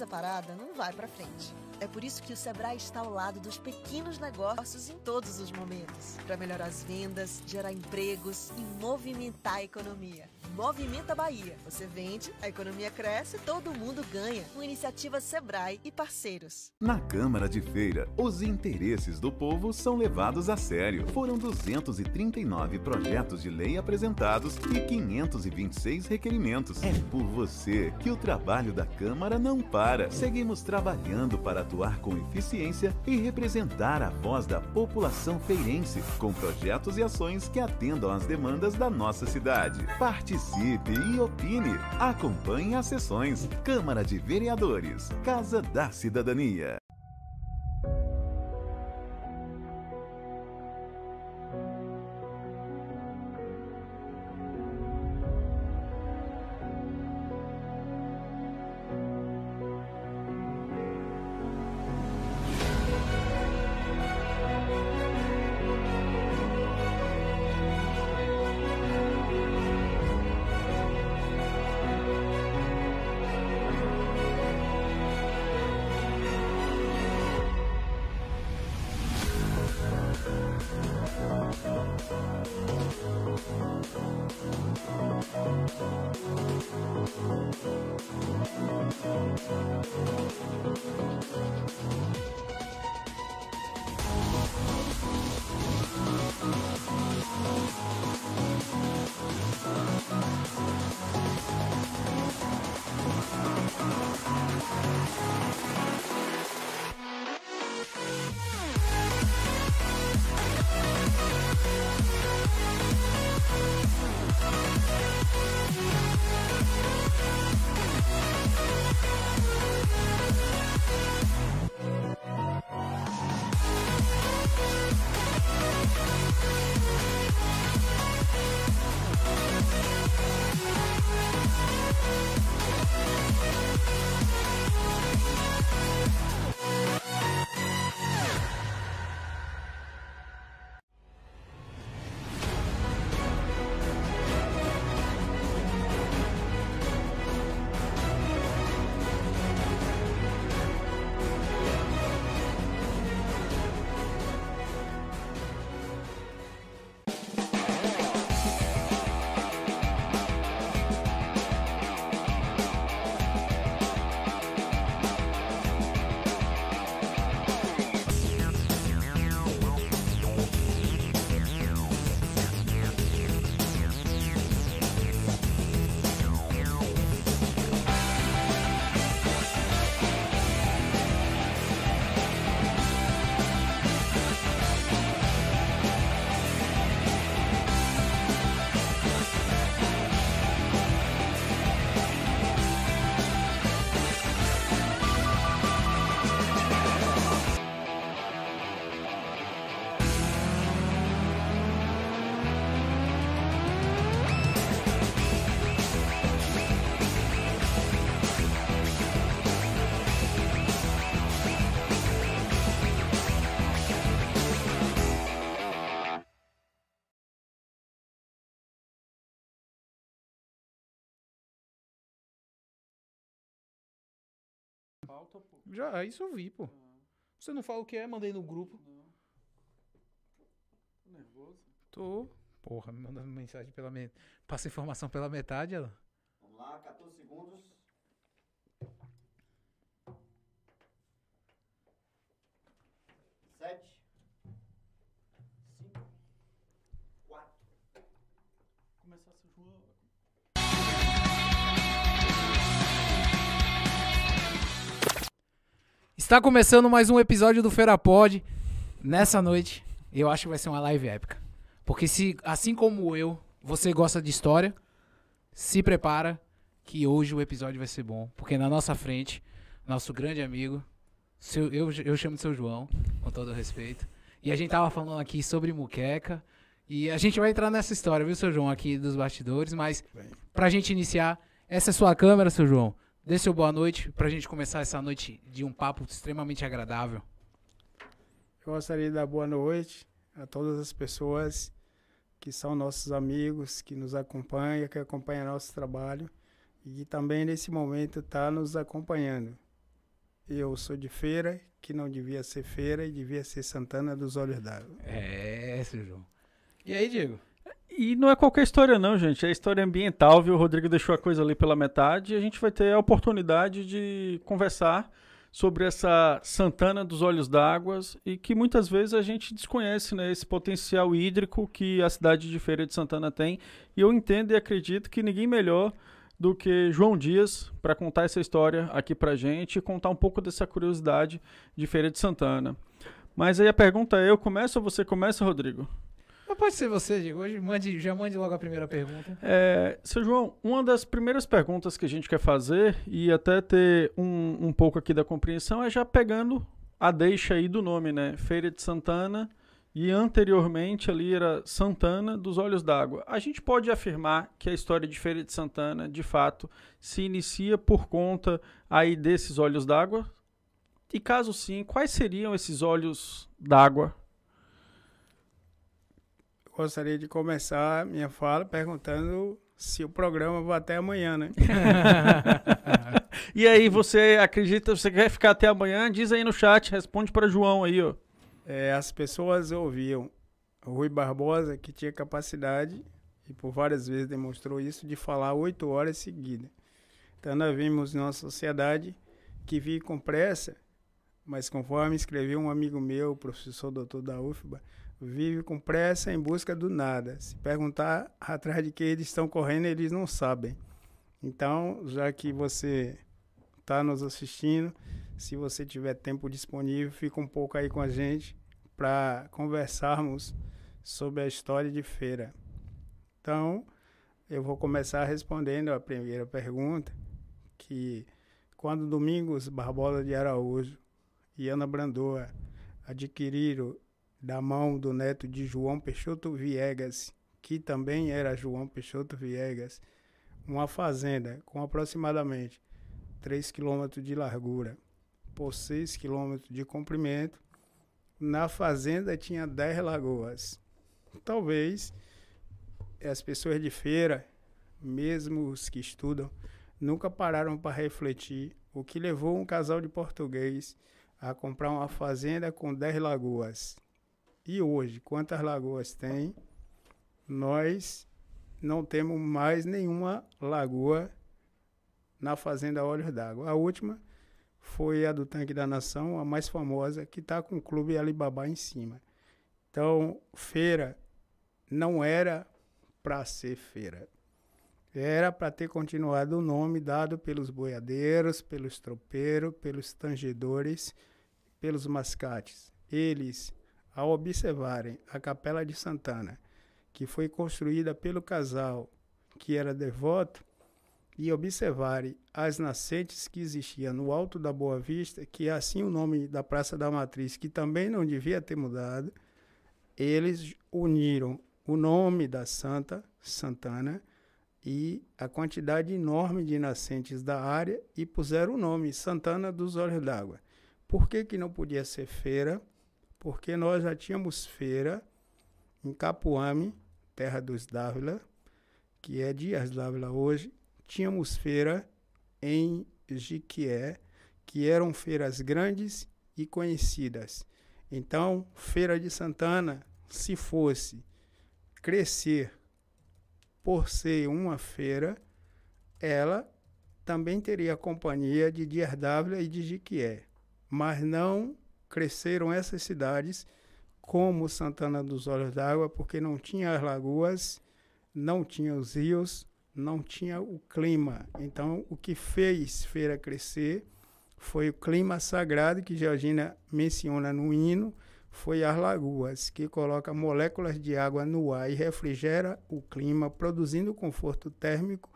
empresa parada não vai para frente. É por isso que o Sebrae está ao lado dos pequenos negócios em todos os momentos, para melhorar as vendas, gerar empregos e movimentar a economia. Movimenta Bahia. Você vende, a economia cresce, todo mundo ganha. Uma iniciativa Sebrae e parceiros. Na Câmara de Feira, os interesses do povo são levados a sério. Foram 239 projetos de lei apresentados e 526 requerimentos. É por você que o trabalho da Câmara não para. Seguimos trabalhando para atuar com eficiência e representar a voz da população feirense, com projetos e ações que atendam às demandas da nossa cidade. Participe Participe e opine. Acompanhe as sessões. Câmara de Vereadores. Casa da Cidadania. Já, isso eu vi, pô. Ah, Você não fala o que é, mandei no grupo. não. Tô nervoso. Tô. Porra, me mandando mensagem pela metade. Passa informação pela metade, ela. Está começando mais um episódio do Feira Pod. Nessa noite, eu acho que vai ser uma live épica. Porque se, assim como eu, você gosta de história, se prepara que hoje o episódio vai ser bom. Porque na nossa frente, nosso grande amigo, seu, eu, eu chamo de seu João, com todo respeito. E a gente tava falando aqui sobre muqueca. E a gente vai entrar nessa história, viu, seu João, aqui dos bastidores. Mas pra gente iniciar, essa é sua câmera, seu João. Dê seu boa noite pra gente começar essa noite de um papo extremamente agradável. Eu gostaria de dar boa noite a todas as pessoas que são nossos amigos, que nos acompanham, que acompanham nosso trabalho e que também nesse momento está nos acompanhando. eu sou de feira, que não devia ser feira e devia ser Santana dos Olhos d'Água. É, seu João. E aí, Diego? E não é qualquer história não, gente. É história ambiental, viu? O Rodrigo deixou a coisa ali pela metade e a gente vai ter a oportunidade de conversar sobre essa Santana dos Olhos d'Água e que muitas vezes a gente desconhece, né? Esse potencial hídrico que a cidade de Feira de Santana tem. E eu entendo e acredito que ninguém melhor do que João Dias para contar essa história aqui pra gente e contar um pouco dessa curiosidade de Feira de Santana. Mas aí a pergunta é, eu começo ou você começa, Rodrigo? Pode ser você, Diego. Hoje mande, já mande logo a primeira pergunta. É, seu João, uma das primeiras perguntas que a gente quer fazer, e até ter um, um pouco aqui da compreensão, é já pegando a deixa aí do nome, né? Feira de Santana, e anteriormente ali era Santana dos Olhos d'Água. A gente pode afirmar que a história de Feira de Santana, de fato, se inicia por conta aí desses olhos d'água? E caso sim, quais seriam esses olhos d'água? Gostaria de começar minha fala perguntando se o programa vai até amanhã, né? E aí, você acredita, você quer ficar até amanhã? Diz aí no chat, responde para João aí, ó. É, as pessoas ouviam o Rui Barbosa, que tinha capacidade, e por várias vezes demonstrou isso, de falar oito horas seguidas. Então, nós vimos numa sociedade que vive com pressa, mas conforme escreveu um amigo meu, professor doutor da UFBA, vive com pressa em busca do nada. Se perguntar atrás de que eles estão correndo, eles não sabem. Então, já que você está nos assistindo, se você tiver tempo disponível, fica um pouco aí com a gente para conversarmos sobre a história de feira. Então, eu vou começar respondendo a primeira pergunta, que quando Domingos Barbosa de Araújo e Ana Brandoa adquiriram da mão do neto de João Peixoto Viegas, que também era João Peixoto Viegas, uma fazenda com aproximadamente 3 quilômetros de largura por 6 quilômetros de comprimento. Na fazenda tinha 10 lagoas. Talvez as pessoas de feira, mesmo os que estudam, nunca pararam para refletir o que levou um casal de português a comprar uma fazenda com 10 lagoas. E hoje, quantas lagoas tem? Nós não temos mais nenhuma lagoa na fazenda Olhos d'Água. A última foi a do Tanque da Nação, a mais famosa, que está com o Clube Alibaba em cima. Então, feira não era para ser feira. Era para ter continuado o nome dado pelos boiadeiros, pelos tropeiros, pelos tangedores, pelos mascates. Eles, ao observarem a Capela de Santana, que foi construída pelo casal que era devoto, e observarem as nascentes que existiam no alto da Boa Vista, que é assim o nome da Praça da Matriz, que também não devia ter mudado, eles uniram o nome da Santa, Santana, e a quantidade enorme de nascentes da área e puseram o nome Santana dos Olhos d'Água. Por que, que não podia ser feira? Porque nós já tínhamos feira em Capuame, terra dos Dávila, que é Dias Dávila hoje, tínhamos feira em Jiquié, que eram feiras grandes e conhecidas. Então, Feira de Santana, se fosse crescer por ser uma feira, ela também teria a companhia de Dierdávila e de Jiquié. Mas não cresceram essas cidades como Santana dos Olhos d'Água, porque não tinha as lagoas, não tinha os rios, não tinha o clima. Então, o que fez Feira crescer foi o clima sagrado que Georgina menciona no hino, foi as lagoas, que coloca moléculas de água no ar e refrigera o clima, produzindo conforto térmico,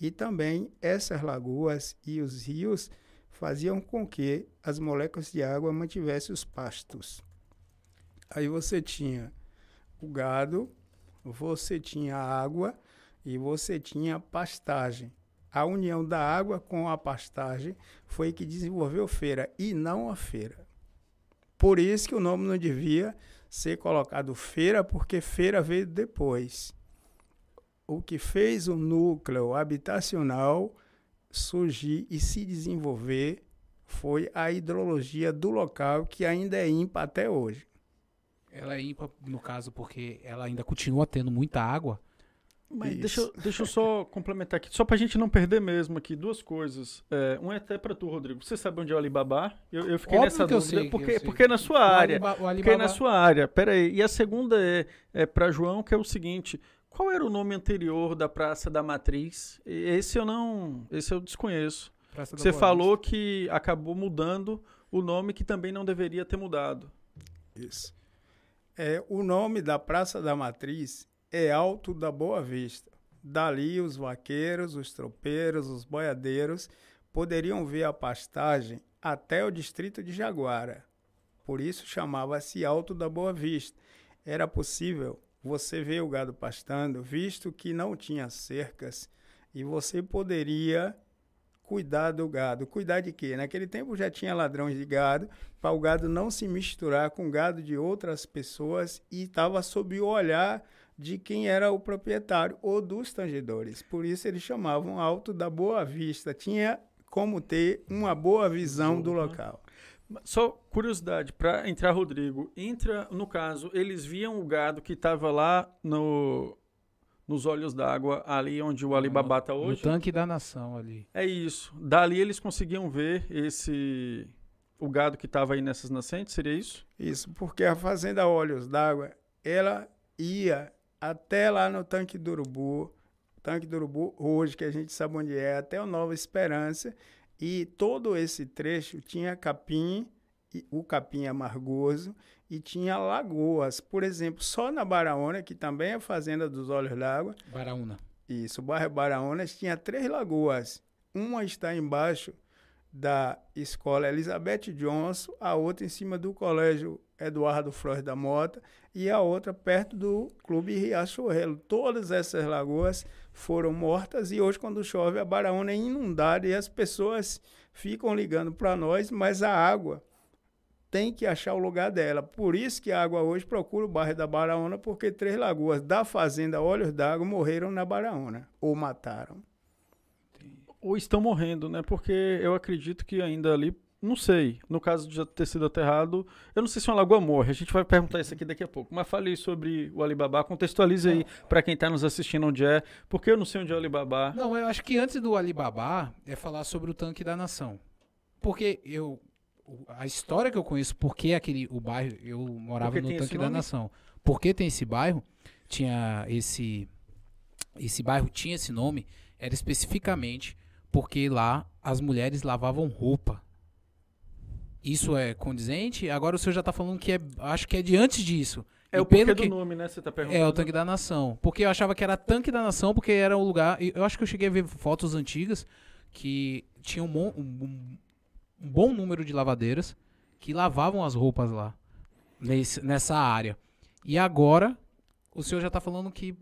e também essas lagoas e os rios faziam com que as moléculas de água mantivessem os pastos. Aí você tinha o gado, você tinha a água, e você tinha pastagem. A união da água com a pastagem foi que desenvolveu feira e não a feira. Por isso que o nome não devia ser colocado feira, porque feira veio depois. O que fez o núcleo habitacional surgir e se desenvolver foi a hidrologia do local, que ainda é ímpar até hoje. Ela é ímpar, no caso, porque ela ainda continua tendo muita água. Mas Isso. deixa, eu- deixa eu só complementar aqui, só pra gente não perder mesmo aqui, duas coisas. É, um é até pra tu, Rodrigo. Você sabe onde é o Alibaba? Eu, eu fiquei Óbvio nessa que eu dúvida. sei, que porque, eu sei. porque é na sua O área. Aliba- o Porque é Alibaba- na sua área. Pera aí. E a segunda é, é para João, que é o seguinte: qual era o nome anterior da Praça da Matriz? Esse eu não. Esse eu desconheço. Praça Você Boa falou que acabou mudando o nome que também não deveria ter mudado. Isso. É, o nome da Praça da Matriz é Alto da Boa Vista. Dali, os vaqueiros, os tropeiros, os boiadeiros poderiam ver a pastagem até o distrito de Jaguara. Por isso chamava-se Alto da Boa Vista. Era possível você ver o gado pastando, visto que não tinha cercas, e você poderia cuidar do gado. Cuidar de quê? Naquele tempo já tinha ladrões de gado, para o gado não se misturar com gado de outras pessoas e estava sob o olhar de quem era o proprietário ou dos tangedores. Por isso eles chamavam Alto da Boa Vista. Tinha como ter uma boa visão do Uhum. local. Só curiosidade, para entrar, Rodrigo, entra, no caso, eles viam o gado que estava lá no, nos olhos d'água, ali onde o Alibaba está No hoje. tanque da nação ali. É isso. Dali eles conseguiam ver esse o gado que estava aí nessas nascentes, seria isso? Isso, porque a Fazenda Olhos d'Água, ela ia até lá no Tanque do Urubu, Tanque do Urubu, hoje, que a gente sabe onde é, até o Nova Esperança, e todo esse trecho tinha capim, o capim amargoso, e tinha lagoas. Por exemplo, só na Baraona, que também é Fazenda dos Olhos d'Água, Baraúna. isso, o bairro Baraonas tinha três lagoas. Uma está embaixo da escola Elizabeth Johnson, a outra em cima do colégio Eduardo Flores da Mota e a outra perto do Clube Riachuelo. Todas essas lagoas foram mortas e hoje quando chove a Baraúna é inundada e as pessoas ficam ligando para nós, mas a água tem que achar o lugar dela. Por isso que a água hoje procura o bairro da Baraúna, porque três lagoas da fazenda Olhos d'Água morreram na Baraúna, ou mataram. Ou estão morrendo, né? Porque eu acredito que ainda ali, não sei, no caso de ter sido aterrado, eu não sei se uma lagoa morre, a gente vai perguntar isso aqui daqui a pouco. Mas fale sobre o Alibaba, contextualize aí para quem tá nos assistindo onde é, porque eu não sei onde é o Alibaba. Não, eu acho que antes do Alibaba é falar sobre o tanque da nação. Porque eu. A história que eu conheço, porque aquele, o bairro, eu morava Porque no tanque da nação. Porque tem esse bairro, tinha esse. Esse bairro tinha esse nome, era especificamente porque lá as mulheres lavavam roupa. Isso é condizente? Agora o senhor já tá falando que é. Acho que é de antes disso. É E o pelo do que- nome, né? Você tá perguntando. é, o tanque da nação. Porque eu achava que era tanque da nação, porque era o lugar. Eu acho que eu cheguei a ver fotos antigas que tinha um, mon- um- um bom número de lavadeiras que lavavam as roupas lá, nesse- nessa área. E agora, o senhor já tá falando que,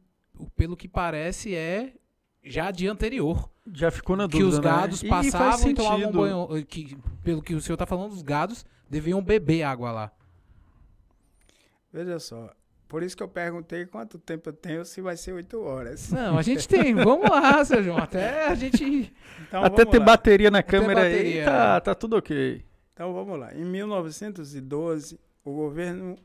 pelo que parece, é já de anterior. Já ficou na que dúvida, os gados né? E faz passavam e tomavam sentido. banho. Que, pelo que o senhor tá falando, os gados deviam beber água lá. Veja só, por isso que eu perguntei quanto tempo eu tenho, se vai ser oito horas. Não, a gente tem. Vamos lá, seu João. Até a gente. Então, Até ter lá. bateria na câmera aí, bateria, tá, é. tá tudo ok. Então vamos lá. Em 1912, o governo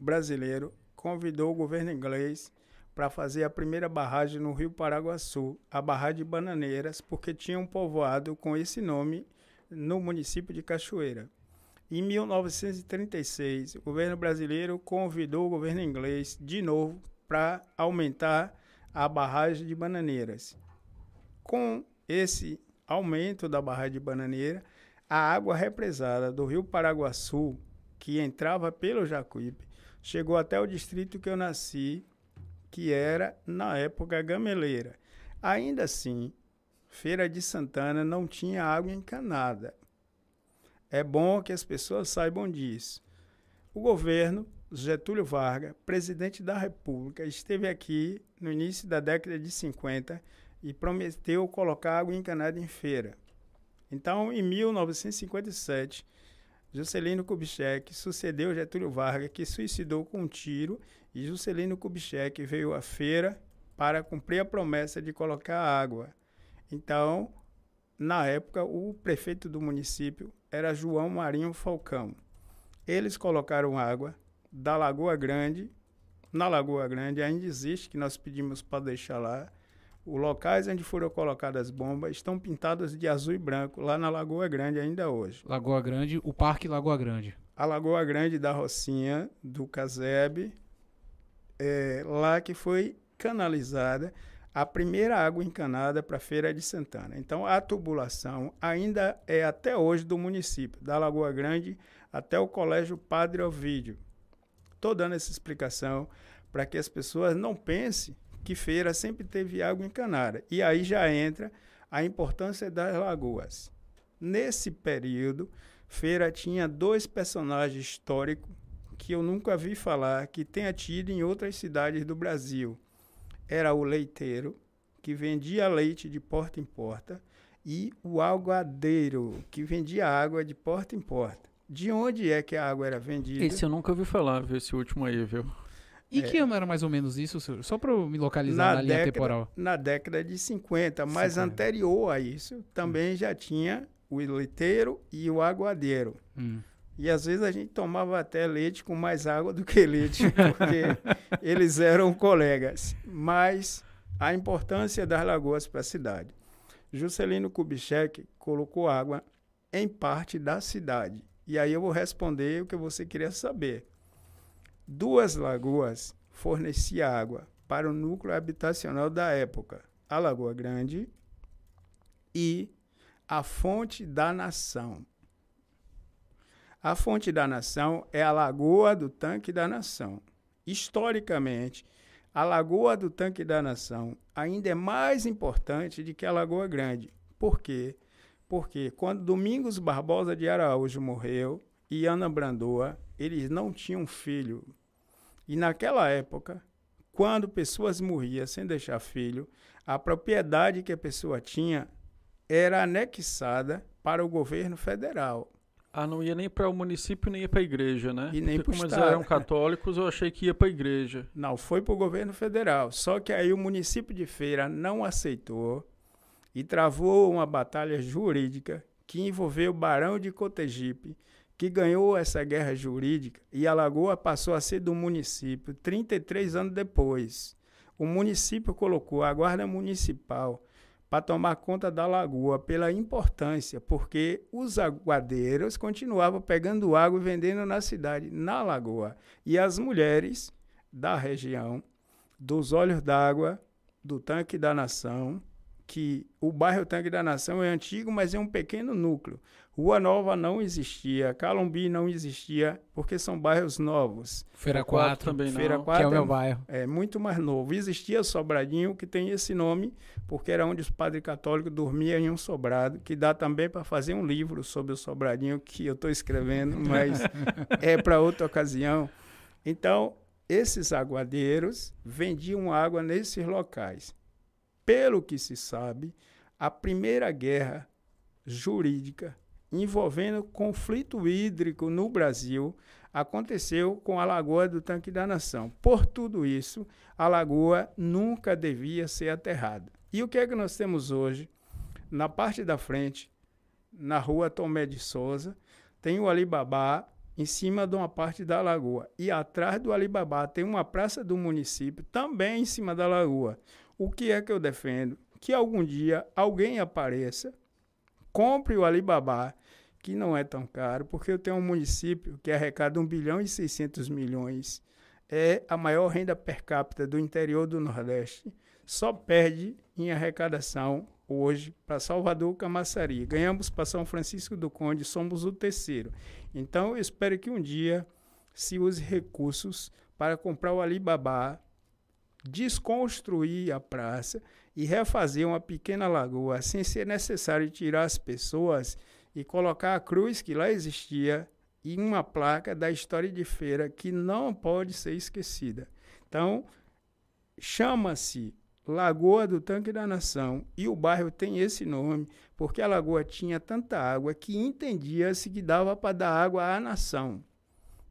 brasileiro convidou o governo inglês para fazer a primeira barragem no Rio Paraguaçu, a barragem de Bananeiras, porque tinha um povoado com esse nome no município de Cachoeira. Em 1936, o governo brasileiro convidou o governo inglês de novo para aumentar a barragem de Bananeiras. Com esse aumento da barragem de Bananeira, a água represada do rio Paraguaçu, que entrava pelo Jacuípe, chegou até o distrito que eu nasci, que era, na época, Gameleira. Ainda assim, Feira de Santana não tinha água encanada. É bom que as pessoas saibam disso. O governo Getúlio Vargas, presidente da República, esteve aqui no início da década de 50 e prometeu colocar água encanada em feira. Então, em 1957, Juscelino Kubitschek sucedeu Getúlio Vargas, que suicidou com um tiro, e Juscelino Kubitschek veio à feira para cumprir a promessa de colocar água. Então, na época, o prefeito do município era João Marinho Falcão. Eles colocaram água da Lagoa Grande. Na Lagoa Grande ainda existe, que nós pedimos para deixar lá. Os locais onde foram colocadas as bombas estão pintados de azul e branco, lá na Lagoa Grande ainda hoje. Lagoa Grande, o Parque Lagoa Grande. A Lagoa Grande da Rocinha, do Casebe, é lá que foi canalizada a primeira água encanada para a Feira de Santana. Então, a tubulação ainda é até hoje do município, da Lagoa Grande até o Colégio Padre Ovídio. Estou dando essa explicação para que as pessoas não pensem que feira sempre teve água encanada. E aí já entra a importância das lagoas. Nesse período, feira tinha dois personagens históricos que eu nunca vi falar que tenha tido em outras cidades do Brasil. Era o leiteiro, que vendia leite de porta em porta, e o aguadeiro, que vendia água de porta em porta. De onde é que a água era vendida? Esse eu nunca ouvi falar, viu? Esse último aí, viu? E que ano era mais ou menos isso, senhor? Só para me localizar na, linha década, temporal. Na década de 50, mas 50. anterior a isso, também já tinha o leiteiro e o aguadeiro. Hum. E às vezes a gente tomava até leite com mais água do que leite, porque eles eram colegas. Mas a importância das lagoas para a cidade. Juscelino Kubitschek colocou água em parte da cidade. E aí eu vou responder o que você queria saber. Duas lagoas forneciam água para o núcleo habitacional da época: a Lagoa Grande e a Fonte da Nação. A Fonte da Nação é a Lagoa do Tanque da Nação. Historicamente, a Lagoa do Tanque da Nação ainda é mais importante do que a Lagoa Grande. Por quê? Porque quando Domingos Barbosa de Araújo morreu e Ana Brandoa, eles não tinham filho. E naquela época, quando pessoas morriam sem deixar filho, a propriedade que a pessoa tinha era anexada para o governo federal. Ah, não ia nem para o município, nem ia para a igreja, né? E nem Porque como eles eram católicos, eu achei que ia para a igreja. Não, foi para o governo federal. Só que aí o município de Feira não aceitou e travou uma batalha jurídica que envolveu o Barão de Cotegipe, que ganhou essa guerra jurídica e a Lagoa passou a ser do município 33 anos depois. O município colocou a Guarda Municipal para tomar conta da lagoa pela importância, porque os aguadeiros continuavam pegando água e vendendo na cidade, na lagoa. E as mulheres da região, dos olhos d'água, do Tanque da Nação, que o bairro Tanque da Nação é antigo, mas é um pequeno núcleo. Rua Nova não existia, Calumbi não existia, porque são bairros novos. Feira Quatro 4, também não. Feira que 4 é o meu é- bairro. é muito mais novo. Existia Sobradinho, que tem esse nome, porque era onde os padres católicos dormiam em um sobrado, que dá também para fazer um livro sobre o Sobradinho, que eu estou escrevendo, mas é para outra ocasião. Então, esses aguadeiros vendiam água nesses locais. Pelo que se sabe, a primeira guerra jurídica envolvendo conflito hídrico no Brasil aconteceu com a Lagoa do Tanque da Nação. Por tudo isso, a lagoa nunca devia ser aterrada. E o que é que nós temos hoje? Na parte da frente, na rua Tomé de Souza, tem o Alibabá em cima de uma parte da lagoa. E atrás do Alibabá tem uma praça do município também em cima da lagoa. O que é que eu defendo? Que algum dia alguém apareça, compre o Alibabá, que não é tão caro, porque eu tenho um município que arrecada 1 bilhão e 600 milhões. É a maior renda per capita do interior do Nordeste. Só perde em arrecadação hoje para Salvador Camaçari. Ganhamos para São Francisco do Conde, somos o terceiro. Então eu espero que um dia se use recursos para comprar o Alibabá, desconstruir a praça e refazer uma pequena lagoa sem ser necessário tirar as pessoas e colocar a cruz que lá existia e uma placa da história de feira que não pode ser esquecida. Então, chama-se Lagoa do Tanque da Nação e o bairro tem esse nome porque a lagoa tinha tanta água que entendia-se que dava para dar água à nação,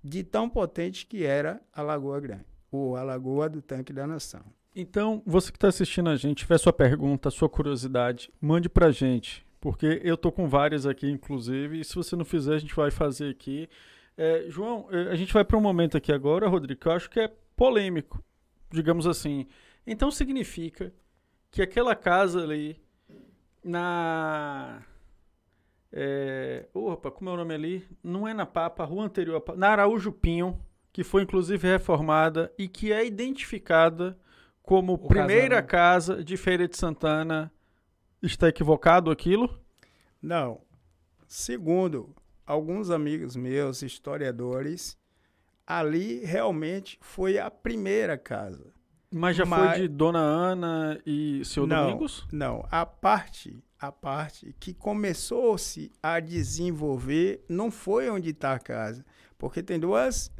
de tão potente que era a Lagoa Grande, ou a Lagoa do Tanque da Nação. Então, você que está assistindo a gente, tiver sua pergunta, sua curiosidade, mande pra gente porque eu tô com várias aqui, inclusive, e se você não fizer, a gente vai fazer aqui. É, João, é, a gente vai para um momento aqui agora, Rodrigo, que eu acho que é polêmico, digamos assim. Então significa que aquela casa ali na. É, opa, como é o nome ali? Não é na Papa, a rua anterior, a na Araújo Pinho, que foi inclusive reformada e que é identificada como O primeira casa de Feira de Santana. Está equivocado aquilo? Não. Segundo alguns amigos meus, historiadores, ali realmente foi a primeira casa. Mas já Mas- foi de Dona Ana e seu não, Domingos? Não, a parte, a parte que começou-se a desenvolver não foi onde está a casa, porque tem duas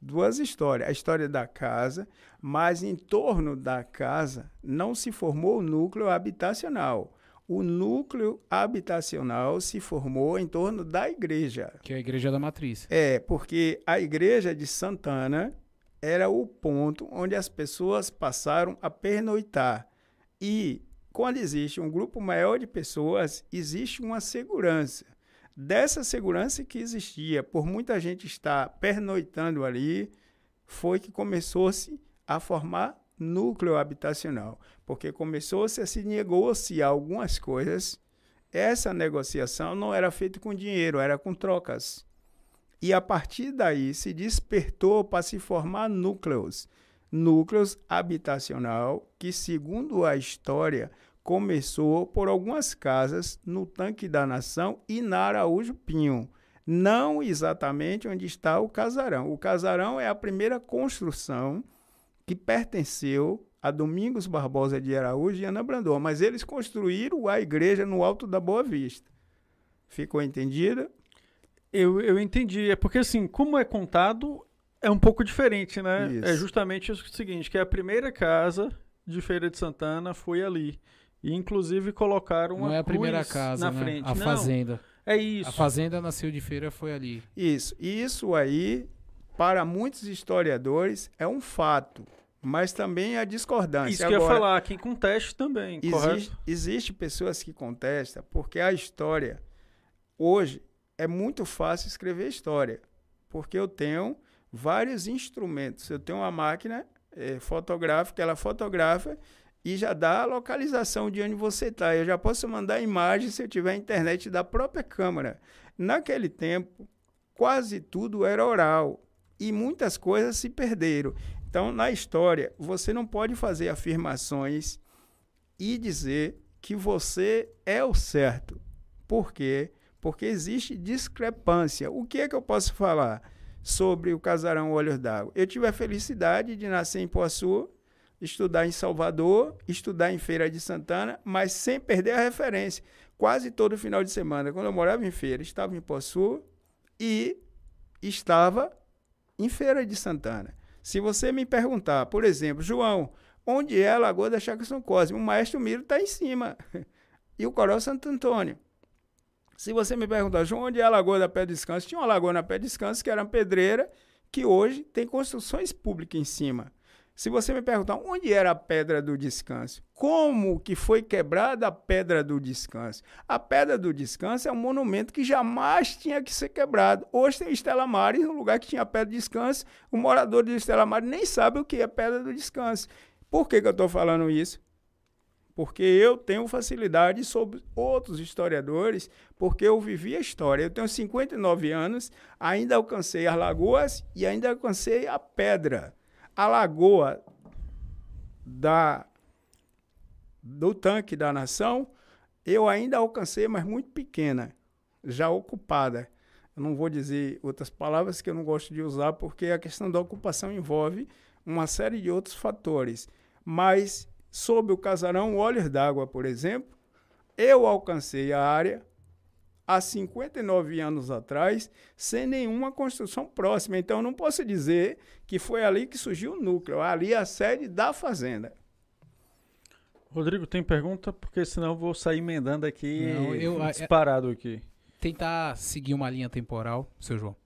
duas histórias, a história da casa, mas em torno da casa não se formou o núcleo habitacional. O núcleo habitacional se formou em torno da igreja. Que é a Igreja da Matriz. É, porque a igreja de Santana era o ponto onde as pessoas passaram a pernoitar. E quando existe um grupo maior de pessoas, existe uma segurança. Dessa segurança que existia, por muita gente estar pernoitando ali, foi que começou-se a formar núcleo habitacional, porque começou-se a se negociar algumas coisas. Essa negociação não era feita com dinheiro, era com trocas. E a partir daí se despertou para se formar núcleos. Núcleos habitacional, que, segundo a história, começou por algumas casas no Tanque da Nação e na Araújo Pinho. Não exatamente onde está o casarão. O casarão é a primeira construção que pertenceu a Domingos Barbosa de Araújo e Ana Brandão, mas eles construíram a igreja no Alto da Boa Vista. Ficou entendida? Eu, eu entendi. É porque, assim, como é contado, é um pouco diferente, né? Isso. É justamente o seguinte, que a primeira casa de Feira de Santana foi ali. E, inclusive, colocaram uma Não é a primeira cruz casa, na né? frente. A Não, Fazenda. É isso. A Fazenda nasceu de feira, foi ali. Isso. E isso aí, para muitos historiadores, é um fato, mas também é discordância. Isso que eu ia Agora, falar, quem conteste também, Existe, correto? existe pessoas que contestam, porque a história, hoje, é muito fácil escrever história, porque eu tenho vários instrumentos. Eu tenho uma máquina eh, fotográfica, ela fotografa e já dá a localização de onde você está. Eu já posso mandar imagem se eu tiver internet da própria câmera. Naquele tempo, quase tudo era oral e muitas coisas se perderam. Então, na história, você não pode fazer afirmações e dizer que você é o certo. Por quê? Porque existe discrepância. O que é que eu posso falar sobre o casarão Olhos d'Água? Eu tive a felicidade de nascer em Poçu, estudar em Salvador, estudar em Feira de Santana, mas sem perder a referência. Quase todo final de semana, quando eu morava em Feira, estava em Poçu e estava em Feira de Santana. Se você me perguntar, por exemplo, João, onde é a Lagoa da Chácara São Cosme? O Maestro Miro está em cima. E o Coral Santo Antônio. Se você me perguntar, João, onde é a Lagoa da Pé do Descanso? Tinha uma lagoa na Pé do Descanso que era uma pedreira, que hoje tem construções públicas em cima. Se você me perguntar onde era a Pedra do Descanso, como que foi quebrada a Pedra do Descanso? A Pedra do Descanso é um monumento que jamais tinha que ser quebrado. Hoje tem Estela Maris, no lugar que tinha Pedra do Descanso, o morador de Estela Maris nem sabe o que é Pedra do Descanso. Por que, que eu estou falando isso? Porque eu tenho facilidade sobre outros historiadores, porque eu vivi a história. Eu tenho 59 anos, ainda alcancei as lagoas e ainda alcancei a pedra. A lagoa da, do tanque da nação, eu ainda alcancei, mas muito pequena, já ocupada. Eu não vou dizer outras palavras que eu não gosto de usar, porque a questão da ocupação envolve uma série de outros fatores. Mas sob o casarão Olhos d'Água, por exemplo, eu alcancei a área há 59 anos atrás, sem nenhuma construção próxima. Então, eu não posso dizer que foi ali que surgiu o núcleo. Ali é a sede da fazenda. Rodrigo, tem pergunta? Porque senão eu vou sair emendando aqui, Não, eu- a- disparado aqui. Tentar seguir uma linha temporal, seu João.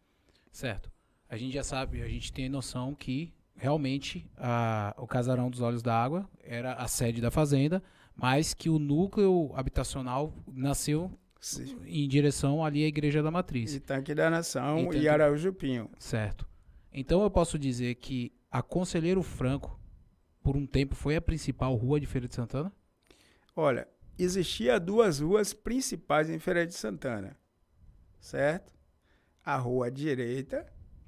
Certo. A gente já sabe, a gente tem noção que realmente a- o casarão dos Olhos d'Água era a sede da fazenda, mas que o núcleo habitacional nasceu Sim. em direção ali à Igreja da Matriz. E Tanque da Nação E e, Tanque- Araújo Pinho. Certo. Então eu posso dizer que a Conselheiro Franco, por um tempo, foi a principal rua de Feira de Santana? Olha, existia duas ruas principais em Feira de Santana, certo? A rua direita,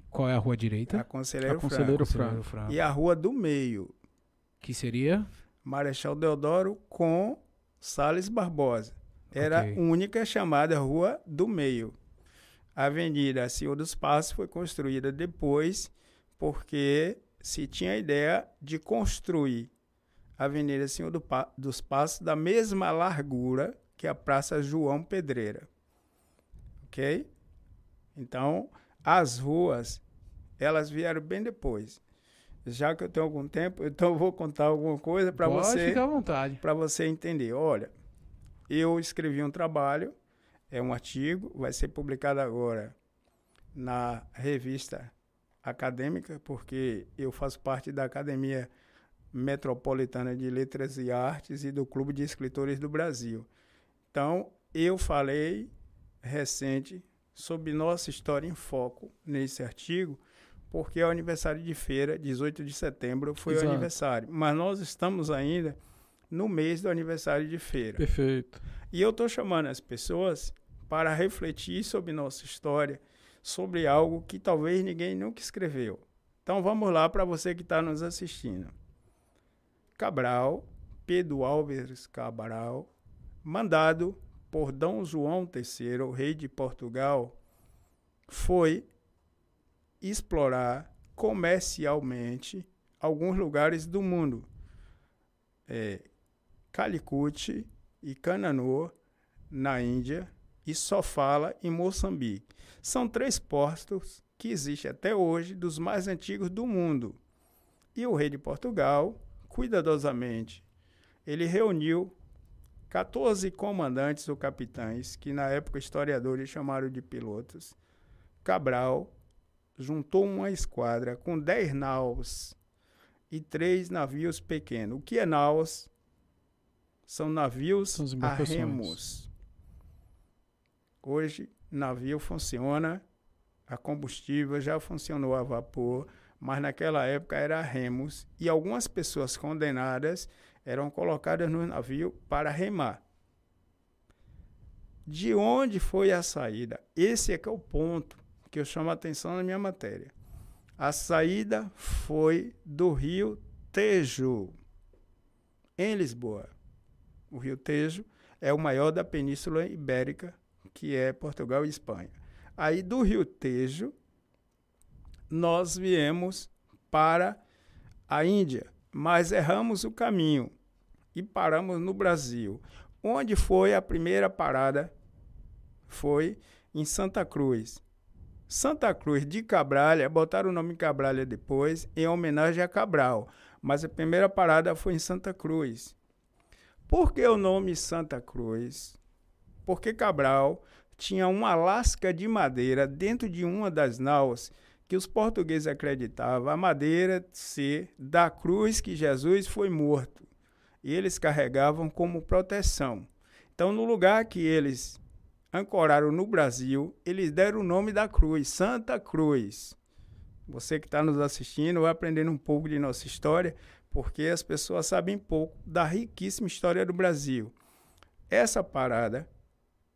Qual é a rua direita? a Conselheiro A Conselheiro Franco, Franco. Franco. e a rua do meio, Que seria? Marechal Deodoro com Sales Barbosa. Era Ok. única chamada Rua do Meio. A Avenida Senhor dos Passos foi construída depois porque se tinha a ideia de construir a Avenida Senhor do Pa- dos Passos da mesma largura que a Praça João Pedreira. Ok? Então, as ruas, elas vieram bem depois. Já que eu tenho algum tempo, então eu vou contar alguma coisa para Pode você ficar à vontade. para você entender. Olha, eu escrevi um trabalho, é um artigo, vai ser publicado agora na revista acadêmica, porque eu faço parte da Academia Metropolitana de Letras e Artes e do Clube de Escritores do Brasil. Então, eu falei recente sobre nossa história em foco nesse artigo, porque é o aniversário de feira, 18 de setembro foi Exato. o aniversário. Mas nós estamos ainda no mês do aniversário de feira. Perfeito. E eu estou chamando as pessoas para refletir sobre nossa história, sobre algo que talvez ninguém nunca escreveu. Então vamos lá para você que está nos assistindo. Cabral, Pedro Álvares Cabral, mandado por Dom João III, rei de Portugal, foi explorar comercialmente alguns lugares do mundo. É, Calicut e Cananô, na Índia, e Sofala, em Moçambique. São três portos que existem até hoje, dos mais antigos do mundo. E o rei de Portugal, cuidadosamente, ele reuniu 14 comandantes ou capitães, que na época historiadores chamaram de pilotos. Cabral juntou uma esquadra com 10 naus e três navios pequenos. O que é naus? São navios São a remos. Hoje, navio funciona a combustível, já funcionou a vapor, mas naquela época era a remos e algumas pessoas condenadas eram colocadas no navio para remar. De onde foi a saída? Esse é que é o ponto que eu chamo a atenção na minha matéria. A saída foi do rio Tejo, em Lisboa. O rio Tejo é o maior da Península Ibérica, que é Portugal e Espanha. Aí do rio Tejo, nós viemos para a Índia, mas erramos o caminho e paramos no Brasil. Onde foi a primeira parada? Foi em Santa Cruz. Santa Cruz de Cabralha, botaram o nome Cabralha depois, em homenagem a Cabral. Mas a primeira parada foi em Santa Cruz. Por que o nome Santa Cruz? Porque Cabral tinha uma lasca de madeira dentro de uma das naus que os portugueses acreditavam a madeira ser da cruz que Jesus foi morto. E eles carregavam como proteção. Então, no lugar que eles ancoraram no Brasil, eles deram o nome da cruz, Santa Cruz. Você que está nos assistindo vai aprendendo um pouco de nossa história, porque as pessoas sabem pouco da riquíssima história do Brasil. Essa parada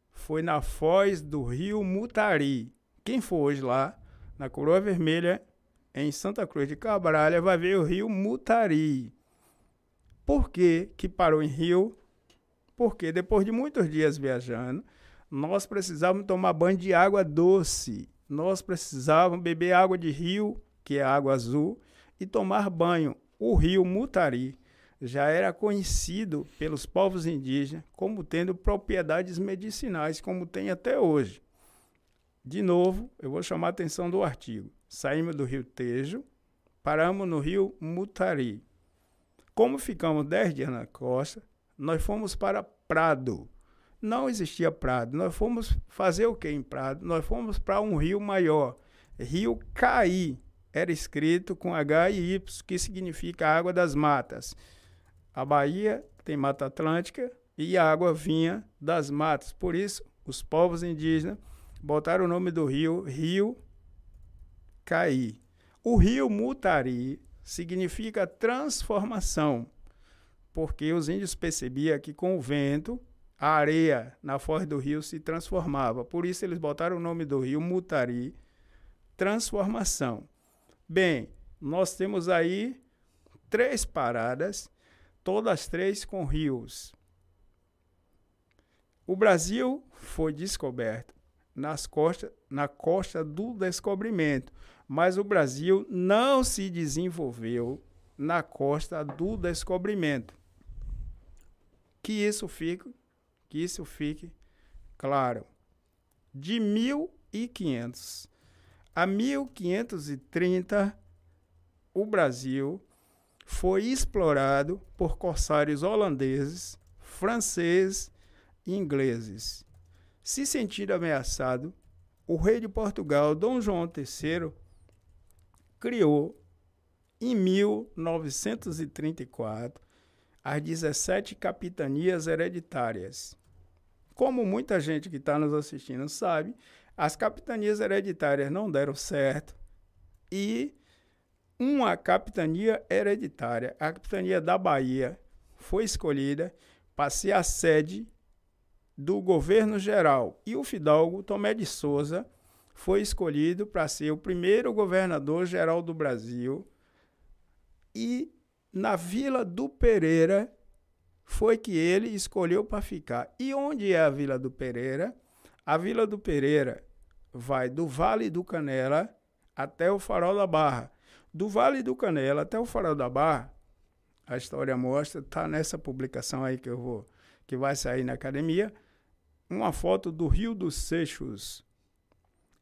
foi na foz do rio Mutari. Quem for hoje lá, na Coroa Vermelha, em Santa Cruz de Cabralha, vai ver o rio Mutari. Por que, que parou em rio? Porque depois de muitos dias viajando, nós precisávamos tomar banho de água doce. Nós precisávamos beber água de rio, que é água azul, e tomar banho. O rio Mutari já era conhecido pelos povos indígenas como tendo propriedades medicinais, como tem até hoje. De novo, eu vou chamar a atenção do artigo. Saímos do rio Tejo, paramos no rio Mutari. Como ficamos 10 dias na costa, nós fomos para Prado. Não existia Prado. Nós fomos fazer o que em Prado? Nós fomos para um rio maior, Rio Caí. Era escrito com H e Y, que significa água das matas. A Bahia tem Mata Atlântica, e a água vinha das matas. Por isso, os povos indígenas botaram o nome do rio Rio Caí. O rio Mutari significa transformação, porque os índios percebiam que com o vento a areia na foz do rio se transformava. Por isso eles botaram o nome do rio Mutari, transformação. Bem, nós temos aí três paradas, todas três com rios. O Brasil foi descoberto nas costas, na costa do descobrimento, mas o Brasil não se desenvolveu na costa do descobrimento. Que isso fique, que isso fique claro. De 1500 a 1530, o Brasil foi explorado por corsários holandeses, franceses e ingleses. Se sentindo ameaçado, o rei de Portugal, Dom João III, criou em 1934 as 17 capitanias hereditárias. Como muita gente que está nos assistindo sabe, as capitanias hereditárias não deram certo e uma capitania hereditária, a capitania da Bahia, foi escolhida para ser a sede do governo geral. E o Fidalgo Tomé de Souza foi escolhido para ser o primeiro governador geral do Brasil. E na Vila do Pereira foi que ele escolheu para ficar. E onde é a Vila do Pereira? A Vila do Pereira vai do Vale do Canela até o Farol da Barra. Do Vale do Canela até o Farol da Barra, a história mostra, está nessa publicação aí que eu vou, que vai sair na academia, uma foto do Rio dos Seixos.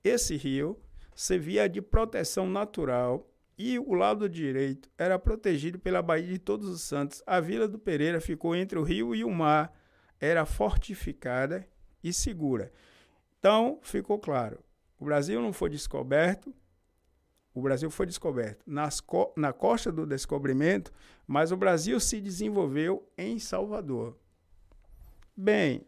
Esse rio servia de proteção natural e o lado direito era protegido pela Baía de Todos os Santos. A Vila do Pereira ficou entre o rio e o mar, era fortificada e segura. Então, ficou claro: o Brasil não foi descoberto, o Brasil foi descoberto nas co na costa do descobrimento, mas o Brasil se desenvolveu em Salvador. Bem,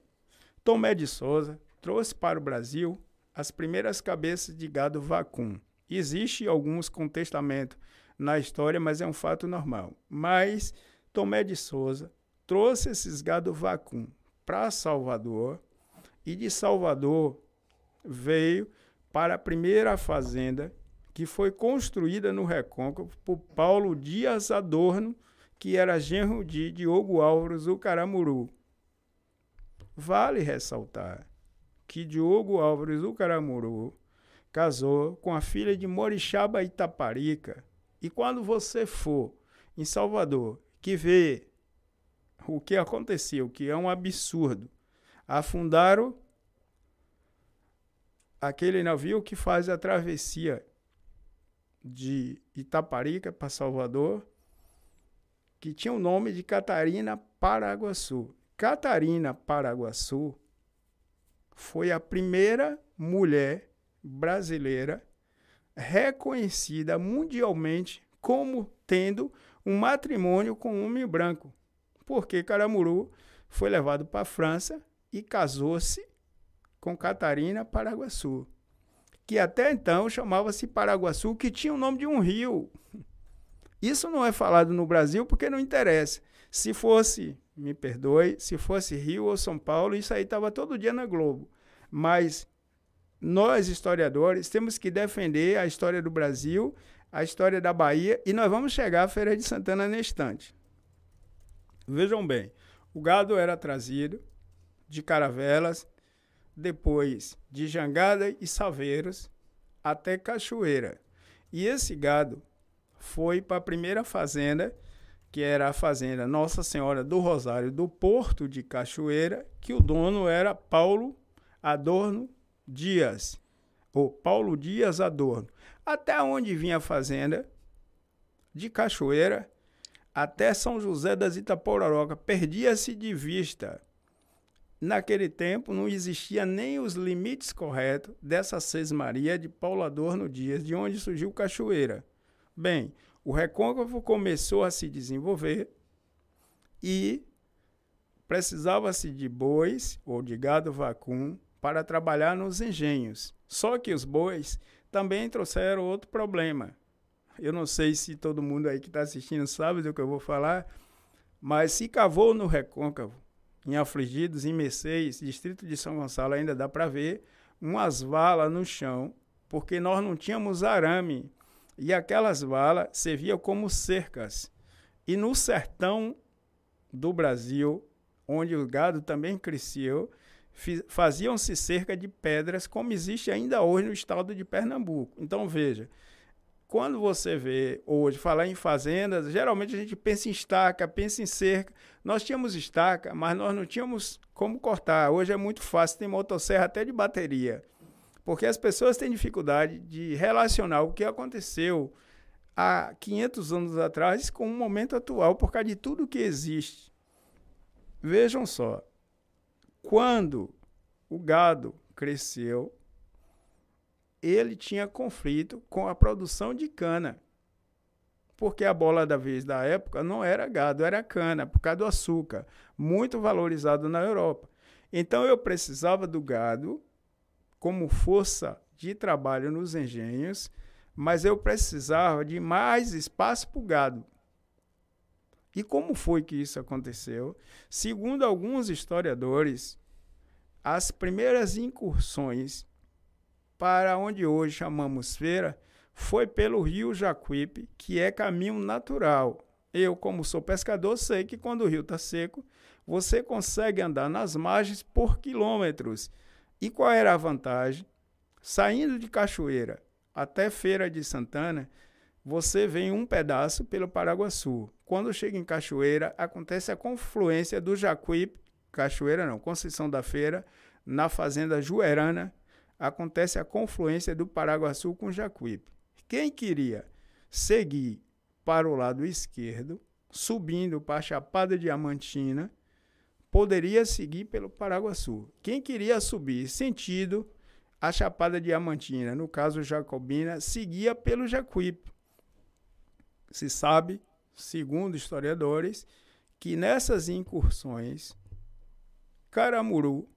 Tomé de Souza trouxe para o Brasil as primeiras cabeças de gado vacum. Existe alguns contestamentos na história, mas é um fato normal. Mas Tomé de Souza trouxe esses gado vacum para Salvador e de Salvador veio para a primeira fazenda que foi construída no Recôncavo por Paulo Dias Adorno, que era genro de Diogo Álvares, o Caramuru. Vale ressaltar que Diogo Álvares, o Caramuru, casou com a filha de Morixaba Itaparica. E quando você for em Salvador, que vê o que aconteceu, que é um absurdo, afundaram aquele navio que faz a travessia de Itaparica para Salvador, que tinha o nome de Catarina Paraguaçu. Catarina Paraguaçu foi a primeira mulher brasileira reconhecida mundialmente como tendo um matrimônio com um homem branco, porque Caramuru foi levado para a França e casou-se com Catarina Paraguaçu, que até então chamava-se Paraguaçu, que tinha o nome de um rio. Isso não é falado no Brasil porque não interessa. Se fosse, me perdoe, se fosse Rio ou São Paulo, isso aí estava todo dia na Globo. Mas nós, historiadores, temos que defender a história do Brasil, a história da Bahia, e nós vamos chegar à Feira de Santana neste instante. Vejam bem, o gado era trazido de caravelas, depois de Jangada e Saveiros até Cachoeira. E esse gado foi para a primeira fazenda, que era a fazenda Nossa Senhora do Rosário do Porto de Cachoeira, que o dono era Paulo Adorno Dias, ou Paulo Dias Adorno. Até onde vinha a fazenda de Cachoeira até São José das Itapororoca, perdia-se de vista Naquele tempo não existia nem os limites corretos dessa sesmaria de Paulo Adorno Dias, de onde surgiu Cachoeira. Bem, o recôncavo começou a se desenvolver e precisava-se de bois ou de gado vacum para trabalhar nos engenhos. Só que os bois também trouxeram outro problema. Eu não sei se todo mundo aí que está assistindo sabe do que eu vou falar, mas se cavou no recôncavo, em Afligidos, em Mercedes, distrito de São Gonçalo, ainda dá para ver umas valas no chão, porque nós não tínhamos arame. E aquelas valas serviam como cercas. E no sertão do Brasil, onde o gado também cresceu, faziam-se cerca de pedras, como existe ainda hoje no estado de Pernambuco. Então, veja, quando você vê hoje falar em fazendas, geralmente a gente pensa em estaca, pensa em cerca. Nós tínhamos estaca, mas nós não tínhamos como cortar. Hoje é muito fácil, tem motosserra até de bateria. Porque as pessoas têm dificuldade de relacionar o que aconteceu há 500 anos atrás com o momento atual, por causa de tudo que existe. Vejam só, quando o gado cresceu, ele tinha conflito com a produção de cana. Porque a bola da vez da época não era gado, era cana, por causa do açúcar, muito valorizado na Europa. Então eu precisava do gado como força de trabalho nos engenhos, mas eu precisava de mais espaço para o gado. E como foi que isso aconteceu? Segundo alguns historiadores, as primeiras incursões para onde hoje chamamos feira foi pelo rio Jacuípe, que é caminho natural. Eu, como sou pescador, sei que quando o rio está seco, você consegue andar nas margens por quilômetros. E qual era a vantagem? Saindo de Cachoeira até Feira de Santana, você vem um pedaço pelo Paraguaçu. Quando chega em Cachoeira, acontece a confluência do Jacuípe, Cachoeira não, Conceição da Feira, na fazenda Juerana, acontece a confluência do Paraguaçu com Jacuípe. Quem queria seguir para o lado esquerdo, subindo para a Chapada Diamantina, poderia seguir pelo Paraguaçu. Quem queria subir sentido a Chapada Diamantina, no caso Jacobina, seguia pelo Jacuípe se sabe, segundo historiadores, que nessas incursões, Caramuru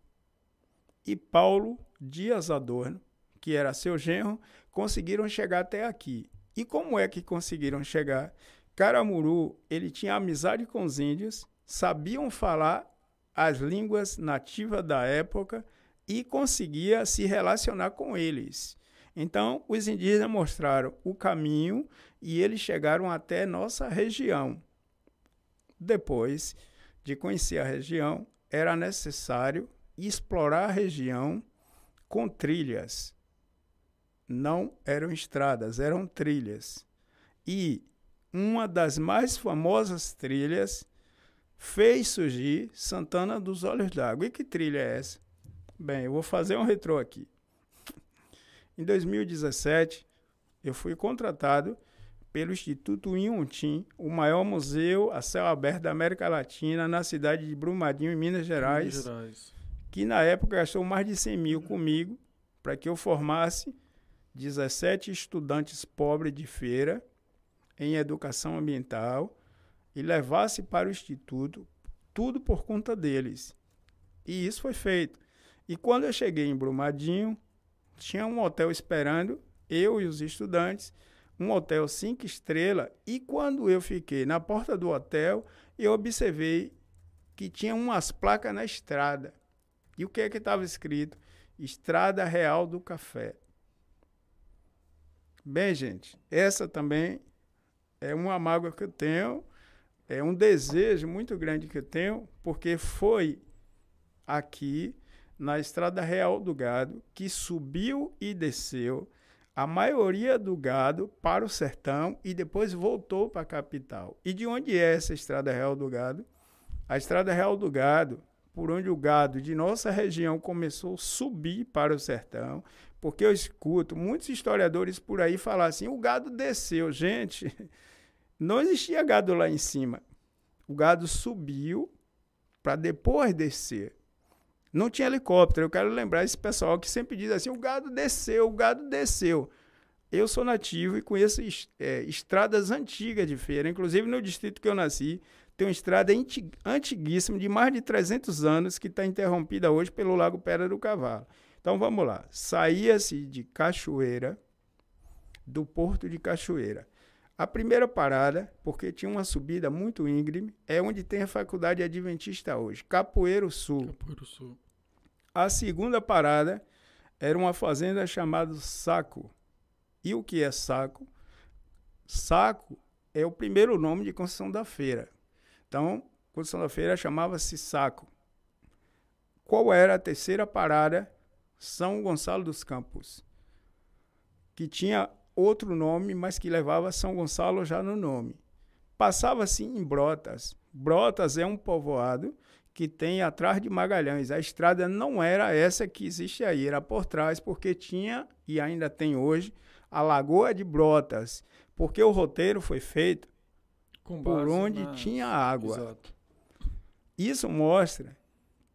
e Paulo Dias Adorno, que era seu genro, conseguiram chegar até aqui. E como é que conseguiram chegar? Caramuru, ele tinha amizade com os índios, sabiam falar as línguas nativas da época e conseguia se relacionar com eles. Então, os indígenas mostraram o caminho e eles chegaram até nossa região. Depois de conhecer a região, era necessário explorar a região com trilhas. Não eram estradas, eram trilhas. E uma das mais famosas trilhas fez surgir Santana dos Olhos d'Água. E que trilha é essa? Bem, eu vou fazer um retrô aqui. Em 2017, eu fui contratado pelo Instituto Inhontim, o maior museu a céu aberto da América Latina, na cidade de Brumadinho, em Minas Gerais, Minas Gerais. Que na época gastou mais de 100 mil comigo para que eu formasse 17 estudantes pobres de feira em educação ambiental e levasse para o Instituto, tudo por conta deles. E isso foi feito. E quando eu cheguei em Brumadinho, tinha um hotel esperando, eu e os estudantes, um hotel cinco estrelas. E quando eu fiquei na porta do hotel, eu observei que tinha umas placas na estrada. E o que é que estava escrito? Estrada Real do Café. Bem, gente, essa também é uma mágoa que eu tenho, é um desejo muito grande que eu tenho, porque foi aqui na Estrada Real do Gado, que subiu e desceu a maioria do gado para o sertão e depois voltou para a capital. E de onde é essa Estrada Real do Gado? A Estrada Real do Gado, por onde o gado de nossa região começou a subir para o sertão, porque eu escuto muitos historiadores por aí falar assim: o gado desceu. Gente, não existia gado lá em cima. O gado subiu para depois descer. Não tinha helicóptero. Eu quero lembrar esse pessoal que sempre diz assim: o gado desceu, o gado desceu. Eu sou nativo e conheço é, estradas antigas de feira. Inclusive no distrito que eu nasci, tem uma estrada anti- antiguíssima, de mais de 300 anos, que está interrompida hoje pelo Lago Pedra do Cavalo. Então vamos lá. Saía-se de Cachoeira, do Porto de Cachoeira. A primeira parada, porque tinha uma subida muito íngreme, é onde tem a Faculdade Adventista hoje, Capoeiro Sul. Capoeiro Sul. A segunda parada era uma fazenda chamada Saco. E o que é Saco? Saco é o primeiro nome de Conceição da Feira. Então, Conceição da Feira chamava-se Saco. Qual era a terceira parada? São Gonçalo dos Campos, que tinha outro nome, mas que levava São Gonçalo já no nome. Passava-se em Brotas. Brotas é um povoado que tem atrás de Magalhães. A estrada não era essa que existe aí, era por trás, porque tinha, e ainda tem hoje, a Lagoa de Brotas, porque o roteiro foi feito por onde na- tinha água. Exato. Isso mostra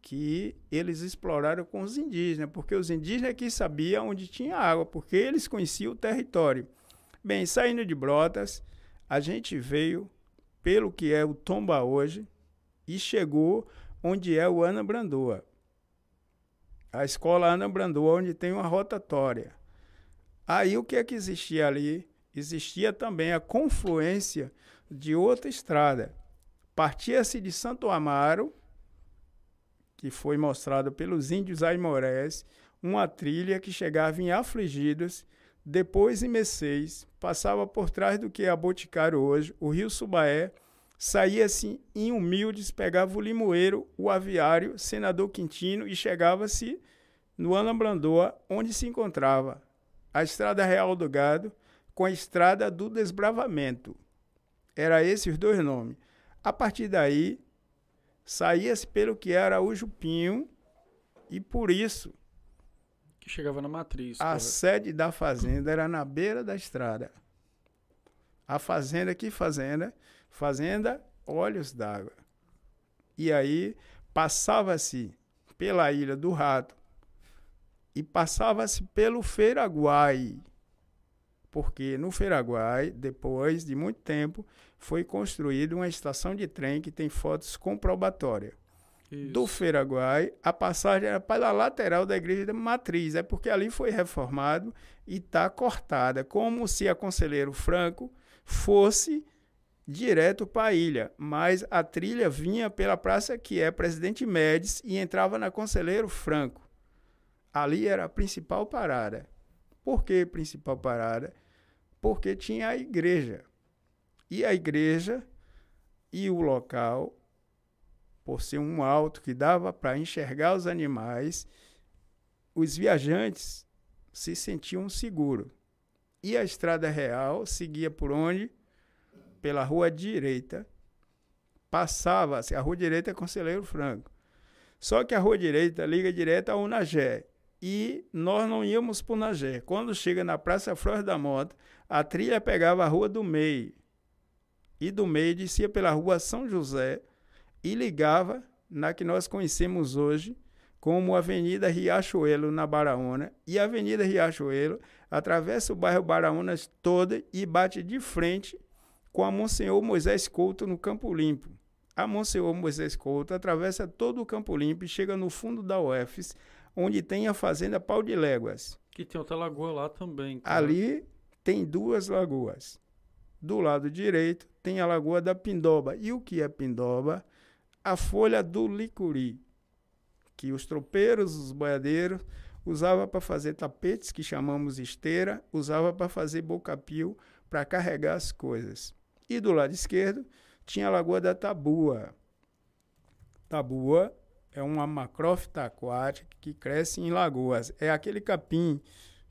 que eles exploraram com os indígenas, porque os indígenas que sabiam onde tinha água, porque eles conheciam o território. Bem, saindo de Brotas, a gente veio pelo que é o Tomba hoje e chegou onde é o Ana Brandoa. A escola Ana Brandoa, onde tem uma rotatória. Aí o que é que existia ali? Existia também a confluência de outra estrada. Partia-se de Santo Amaro, que foi mostrado pelos índios aimorés, uma trilha que chegava em Afligidos, depois em Meceis, passava por trás do que é a Boticário hoje, o rio Subaé, saía-se em Humildes, pegava o Limoeiro, o Aviário, Senador Quintino e chegava-se no Anambrandoa, onde se encontrava a Estrada Real do Gado com a Estrada do Desbravamento. Era esses dois nomes. A partir daí, saía-se pelo que era Araújo Pinho e por isso Que chegava na matriz. a correto. sede da fazenda era na beira da estrada. A fazenda, que fazenda? Fazenda Olhos d'Água. E aí passava-se pela Ilha do Rato e passava-se pelo Feiraguai. Porque no Feiraguai, depois de muito tempo, foi construída uma estação de trem que tem fotos comprobatórias do Isso. Feiraguai, a passagem era para a lateral da igreja da matriz. É porque ali foi reformado e está cortada, como se a Conselheiro Franco fosse direto para a ilha. Mas a trilha vinha pela praça que é Presidente Médici e entrava na Conselheiro Franco. Ali era a principal parada. Por que principal parada? Porque tinha a igreja. E a igreja e o local por ser um alto que dava para enxergar os animais, os viajantes se sentiam seguros. E a estrada real seguia por onde? Pela rua direita. Passava-se, a rua direita é Conselheiro Franco. Só que a rua direita liga direto ao Unagé. E nós não íamos para o Unagé. Quando chega na Praça Flores da Mota, a trilha pegava a rua do meio. E do meio descia pela rua São José, e ligava na que nós conhecemos hoje como Avenida Riachuelo, na Baraúna. E a Avenida Riachuelo atravessa o bairro Baraúnas toda e bate de frente com a Monsenhor Moisés Couto no Campo Limpo. A Monsenhor Moisés Couto atravessa todo o Campo Limpo e chega no fundo da UFES, onde tem a Fazenda Pau de Léguas. Que tem outra lagoa lá também. cara. Ali tem duas lagoas. Do lado direito tem a Lagoa da Pindoba. E o que é Pindoba? A folha do licuri, que os tropeiros, os boiadeiros, usava para fazer tapetes, que chamamos esteira, usava para fazer bocapio, para carregar as coisas. E do lado esquerdo tinha a Lagoa da Tabua. Tabua é uma macrófita aquática que cresce em lagoas. É aquele capim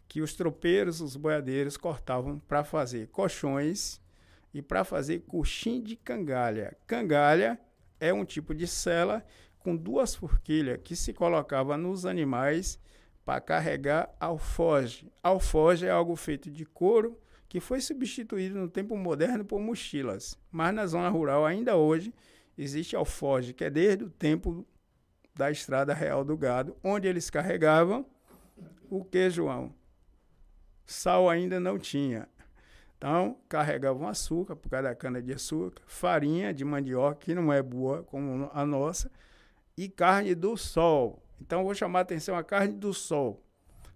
que os tropeiros, os boiadeiros cortavam para fazer colchões e para fazer coxim de cangalha. Cangalha é um tipo de cela com duas forquilhas que se colocava nos animais para carregar alfoge. Alfoge é algo feito de couro que foi substituído no tempo moderno por mochilas. Mas na zona rural ainda hoje existe alfoge, que é desde o tempo da estrada real do gado, onde eles carregavam o que, João? Sal ainda não tinha. Então, carregavam açúcar por causa da cana-de-açúcar, farinha de mandioca, que não é boa como a nossa, e carne do sol. Então, vou chamar a atenção a carne do sol.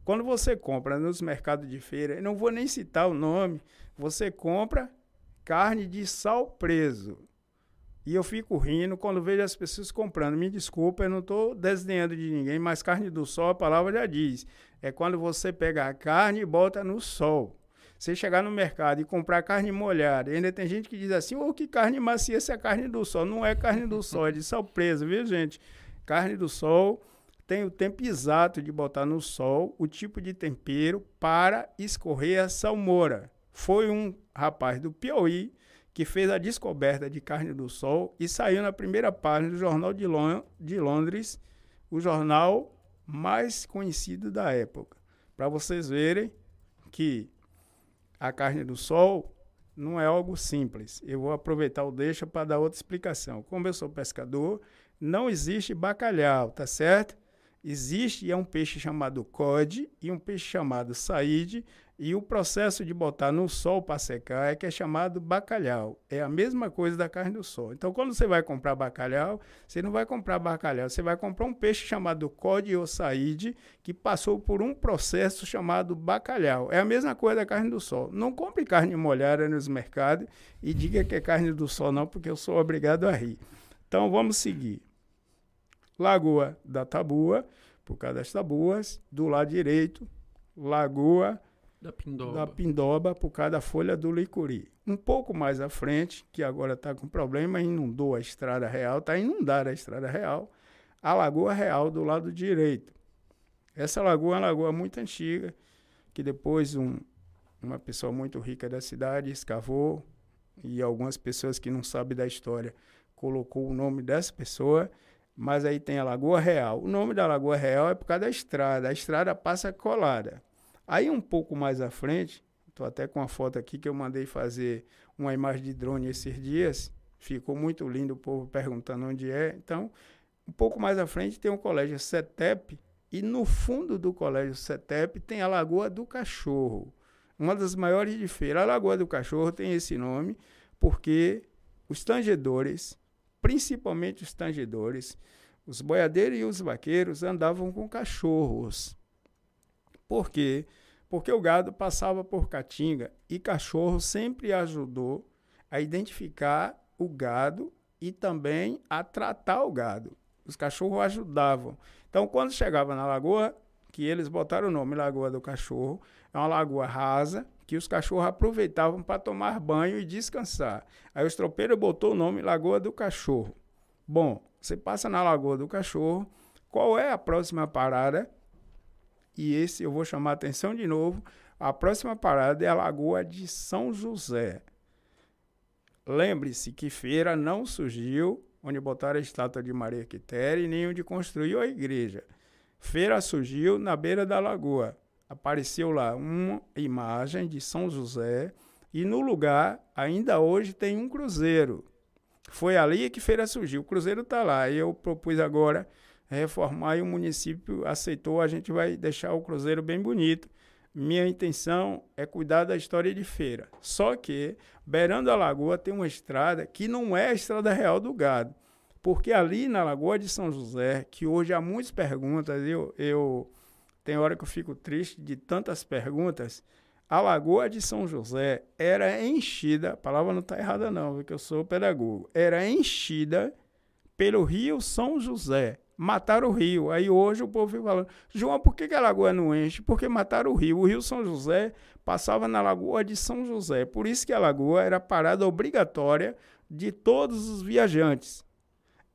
Quando você compra nos mercados de feira, eu não vou nem citar o nome, você compra carne de sal preso. E eu fico rindo quando vejo as pessoas comprando. Me desculpa, eu não estou desdenhando de ninguém, mas carne do sol, a palavra já diz. É quando você pega a carne e bota no sol. Você chegar no mercado e comprar carne molhada, ainda tem gente que diz assim, ô, oh, que carne macia essa é carne do sol. Não é carne do sol, é de sal preso, viu, gente? Carne do sol tem o tempo exato de botar no sol o tipo de tempero para escorrer a salmoura. Foi um rapaz do Piauí que fez a descoberta de carne do sol e saiu na primeira página do Jornal de, Lon de Londres, o jornal mais conhecido da época. Para vocês verem que a carne do sol não é algo simples. Eu vou aproveitar o deixa para dar outra explicação. Como eu sou pescador, não existe bacalhau, tá certo? Existe é um peixe chamado cod e um peixe chamado saíde, e o processo de botar no sol para secar é que é chamado bacalhau. É a mesma coisa da carne do sol. Então, quando você vai comprar bacalhau, você não vai comprar bacalhau, você vai comprar um peixe chamado cod ou saíde, que passou por um processo chamado bacalhau. É a mesma coisa da carne do sol. Não compre carne molhada nos mercados e diga que é carne do sol, não, porque eu sou obrigado a rir. Então, vamos seguir. Lagoa da Tabua, por causa das tabuas. Do lado direito, Lagoa da Pindoba. da Pindoba, por causa da folha do licuri. Um pouco mais à frente, que agora está com problema, inundou a estrada real, está inundada a estrada real, a Lagoa Real do lado direito. Essa lagoa é uma lagoa muito antiga, que depois um, uma pessoa muito rica da cidade escavou, e algumas pessoas que não sabem da história colocou o nome dessa pessoa mas aí tem a Lagoa Real. O nome da Lagoa Real é por causa da estrada. A estrada passa colada. Aí um pouco mais à frente, estou até com uma foto aqui que eu mandei fazer uma imagem de drone esses dias. Ficou muito lindo o povo perguntando onde é. Então, um pouco mais à frente tem o colégio CETEP e no fundo do colégio CETEP tem a Lagoa do Cachorro, uma das maiores de feira. A Lagoa do Cachorro tem esse nome porque os tangedores principalmente os tangedores, os boiadeiros e os vaqueiros andavam com cachorros. Por quê? Porque o gado passava por caatinga e cachorro sempre ajudou a identificar o gado e também a tratar o gado. Os cachorros ajudavam. Então, quando chegava na lagoa, que eles botaram o nome Lagoa do Cachorro, é uma lagoa rasa, que os cachorros aproveitavam para tomar banho e descansar. Aí os tropeiros botou o nome Lagoa do Cachorro. Bom, você passa na Lagoa do Cachorro, qual é a próxima parada? E esse eu vou chamar a atenção de novo. A próxima parada é a Lagoa de São José. Lembre-se que feira não surgiu onde botaram a estátua de Maria Quitéria e nem onde construiu a igreja. Feira surgiu na beira da lagoa apareceu lá uma imagem de São José e no lugar ainda hoje tem um cruzeiro. Foi ali que feira surgiu. O cruzeiro está lá. Eu propus agora reformar e o município aceitou. A gente vai deixar o cruzeiro bem bonito. Minha intenção é cuidar da história de feira. Só que, beirando a lagoa, tem uma estrada que não é a estrada real do gado. Porque ali na Lagoa de São José, que hoje há muitas perguntas, eu, eu tem hora que eu fico triste de tantas perguntas. A Lagoa de São José era enchida, a palavra não está errada não, porque eu sou pedagogo, era enchida pelo rio São José. Mataram o rio. Aí hoje o povo fica falando, João, por que, que a lagoa não enche? Porque mataram o rio. O rio São José passava na Lagoa de São José. Por isso que a lagoa era parada obrigatória de todos os viajantes.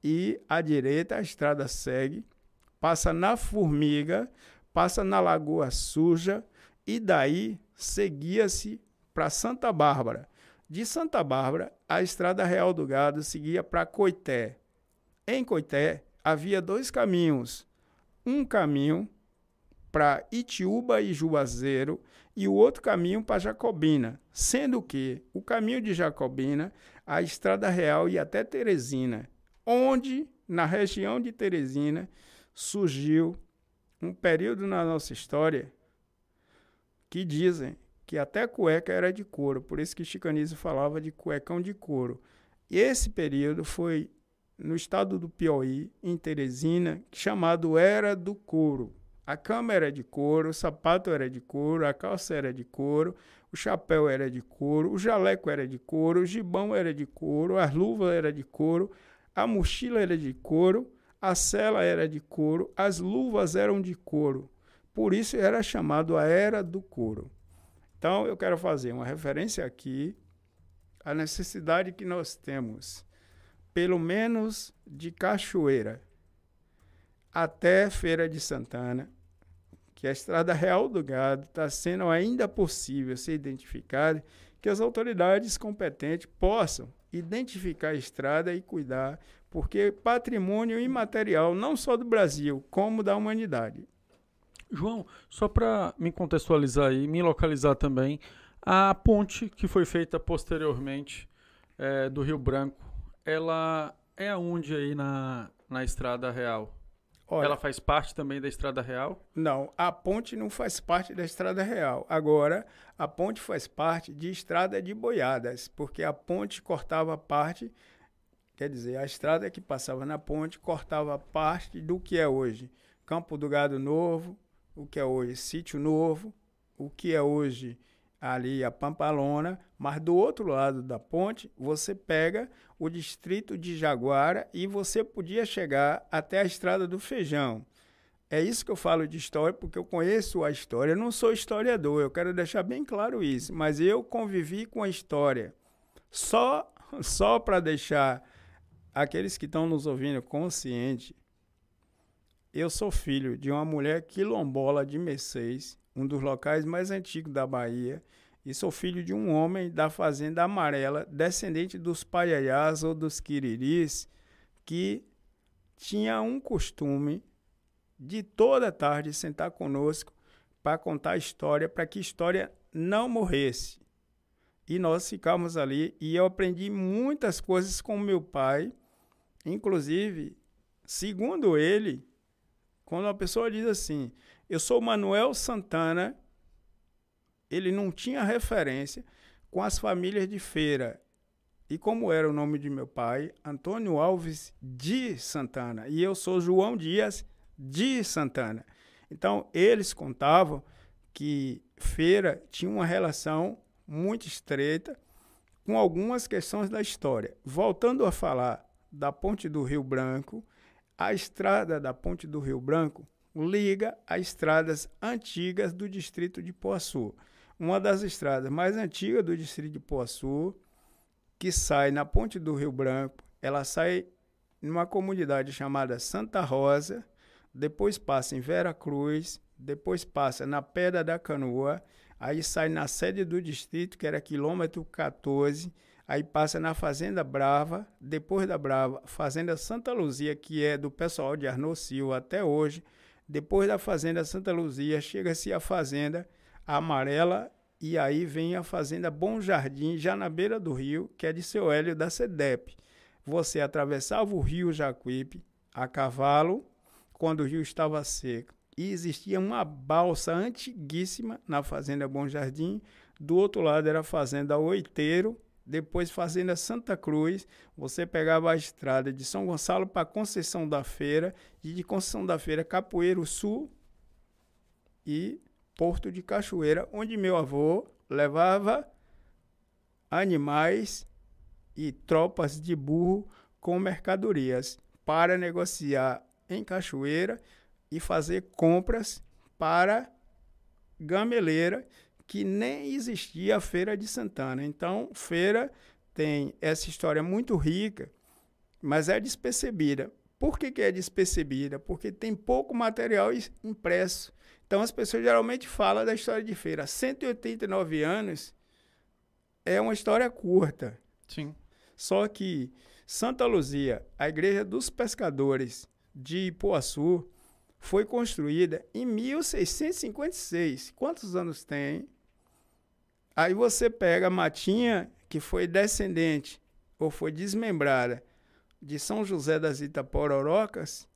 E à direita a estrada segue, passa na Formiga, passa na Lagoa Suja e daí seguia-se para Santa Bárbara. De Santa Bárbara, a Estrada Real do Gado seguia para Coité. Em Coité havia dois caminhos. Um caminho para Itiúba e Juazeiro e o outro caminho para Jacobina, sendo que o caminho de Jacobina, a Estrada Real ia até Teresina, onde, na região de Teresina, surgiu um período na nossa história que dizem que até cueca era de couro, por isso que Chicanizo falava de cuecão de couro. E esse período foi no estado do Piauí, em Teresina, chamado Era do Couro. A cama era de couro, o sapato era de couro, a calça era de couro, o chapéu era de couro, o jaleco era de couro, o gibão era de couro, as luvas era de couro, a mochila era de couro, a cela era de couro, as luvas eram de couro. Por isso era chamado a Era do Couro. Então eu quero fazer uma referência aqui à necessidade que nós temos, pelo menos de Cachoeira até Feira de Santana, que a Estrada Real do Gado está sendo ainda possível ser identificada, que as autoridades competentes possam identificar a estrada e cuidar, porque patrimônio imaterial não só do Brasil, como da humanidade. João, só para me contextualizar e me localizar também, a ponte que foi feita posteriormente é, do Rio Branco, ela é aonde aí na, na Estrada Real? Olha, ela faz parte também da Estrada Real? Não, a ponte não faz parte da Estrada Real. Agora, a ponte faz parte de Estrada de Boiadas, porque a ponte cortava parte, quer dizer, a estrada que passava na ponte cortava parte do que é hoje Campo do Gado Novo, o que é hoje Sítio Novo, o que é hoje ali a Pampalona, mas do outro lado da ponte você pega o distrito de Jaguara e você podia chegar até a estrada do Feijão. É isso que eu falo de história, porque eu conheço a história. Eu não sou historiador, eu quero deixar bem claro isso, mas eu convivi com a história. Só, só para deixar aqueles que estão nos ouvindo conscientes, eu sou filho de uma mulher quilombola de Mercedes, um dos locais mais antigos da Bahia, e sou filho de um homem da Fazenda Amarela, descendente dos paiaiás ou dos quiriris, que tinha um costume de toda tarde sentar conosco para contar a história, para que a história não morresse. E nós ficamos ali e eu aprendi muitas coisas com meu pai, inclusive, segundo ele, quando uma pessoa diz assim: Eu sou Manuel Santana, ele não tinha referência com as famílias de feira. E como era o nome de meu pai, Antônio Alves de Santana, e eu sou João Dias de Santana. Então, eles contavam que feira tinha uma relação muito estreita com algumas questões da história. Voltando a falar da Ponte do Rio Branco, a estrada da Ponte do Rio Branco liga as estradas antigas do distrito de Poaçu. Uma das estradas mais antigas do distrito de Poaçu, que sai na Ponte do Rio Branco, ela sai numa comunidade chamada Santa Rosa, depois passa em Vera Cruz, depois passa na Pedra da Canoa, aí sai na sede do distrito, que era quilômetro 14, Aí passa na Fazenda Brava, depois da Brava, Fazenda Santa Luzia, que é do pessoal de Arnaud Silva até hoje. Depois da Fazenda Santa Luzia, chega-se a Fazenda Amarela e aí vem a Fazenda Bom Jardim, já na beira do rio, que é de seu Hélio da SEDEP. Você atravessava o rio Jacuípe a cavalo quando o rio estava seco. E existia uma balsa antiguíssima na Fazenda Bom Jardim. Do outro lado era a Fazenda Oiteiro, depois Fazenda Santa Cruz, você pegava a estrada de São Gonçalo para Conceição da Feira e de Conceição da Feira Capoeiro Sul e Porto de Cachoeira, onde meu avô levava animais e tropas de burro com mercadorias para negociar em Cachoeira e fazer compras para gameleira que nem existia a Feira de Santana. Então, feira tem essa história muito rica, mas é despercebida. Por que, que é despercebida? Porque tem pouco material impresso. Então, as pessoas geralmente falam da história de feira. 189 anos é uma história curta. Sim. Só que Santa Luzia, a igreja dos pescadores de Ipuaçu, foi construída em 1656. Quantos anos tem? Aí você pega a Matinha, que foi descendente ou foi desmembrada de São José das Itapororocas,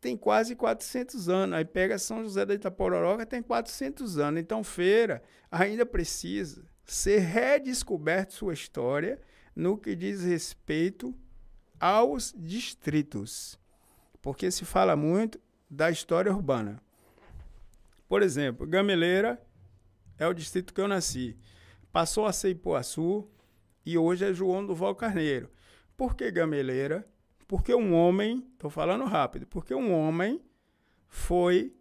tem quase 400 anos. Aí pega São José da Itapororoca, tem 400 anos. Então, Feira ainda precisa ser redescoberto sua história no que diz respeito aos distritos. Porque se fala muito da história urbana. Por exemplo, Gameleira é o distrito que eu nasci. Passou a ser Ipuaçu e hoje é João do Val Carneiro. Por que Gameleira? Porque um homem, estou falando rápido, porque um homem foi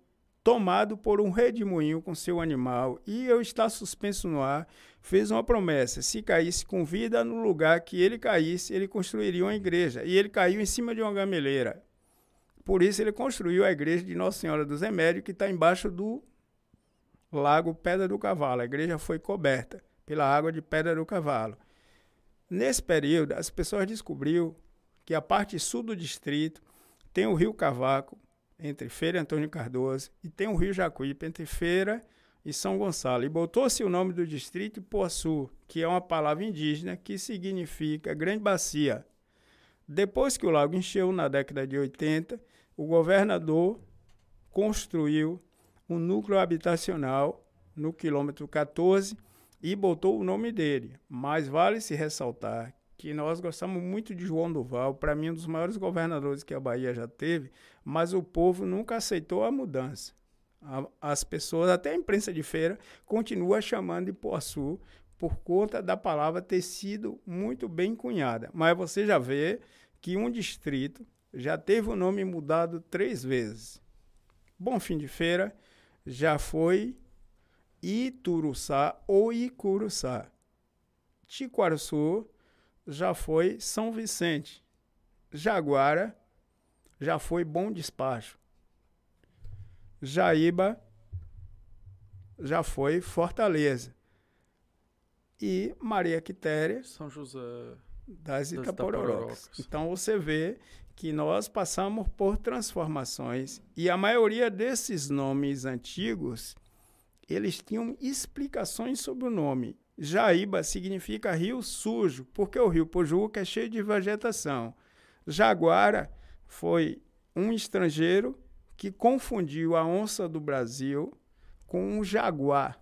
tomado por um redemoinho com seu animal e eu está suspenso no ar, fez uma promessa, se caísse com vida no lugar que ele caísse, ele construiria uma igreja. E ele caiu em cima de uma gameleira. Por isso ele construiu a igreja de Nossa Senhora dos Remédios, que está embaixo do lago Pedra do Cavalo. A igreja foi coberta pela água de Pedra do Cavalo. Nesse período, as pessoas descobriram que a parte sul do distrito tem o rio Cavaco, entre Feira e Antônio Cardoso, e tem o rio Jacuípe, entre Feira e São Gonçalo. E botou-se o nome do distrito Ipuaçu, que é uma palavra indígena que significa grande bacia. Depois que o lago encheu, na década de 80, o governador construiu um núcleo habitacional no quilômetro 14 e botou o nome dele. Mas vale se ressaltar que nós gostamos muito de João Duval, para mim um dos maiores governadores que a Bahia já teve, mas o povo nunca aceitou a mudança. as pessoas, até a imprensa de feira, continua chamando de Poaçu por conta da palavra ter sido muito bem cunhada. Mas você já vê que um distrito já teve o nome mudado três vezes. Bom fim de feira já foi Ituruçá ou Icuruçá. Tiquaraçu já foi São Vicente. Jaguara já foi Bom Despacho. Jaíba já foi Fortaleza. E Maria Quitéria São José das das Itapororocas. Itapororocas. Então você vê que nós passamos por transformações e a maioria desses nomes antigos eles tinham explicações sobre o nome. Jaíba significa rio sujo, porque o rio Pojuca é cheio de vegetação. Jaguara foi um estrangeiro que confundiu a onça do Brasil com um jaguar.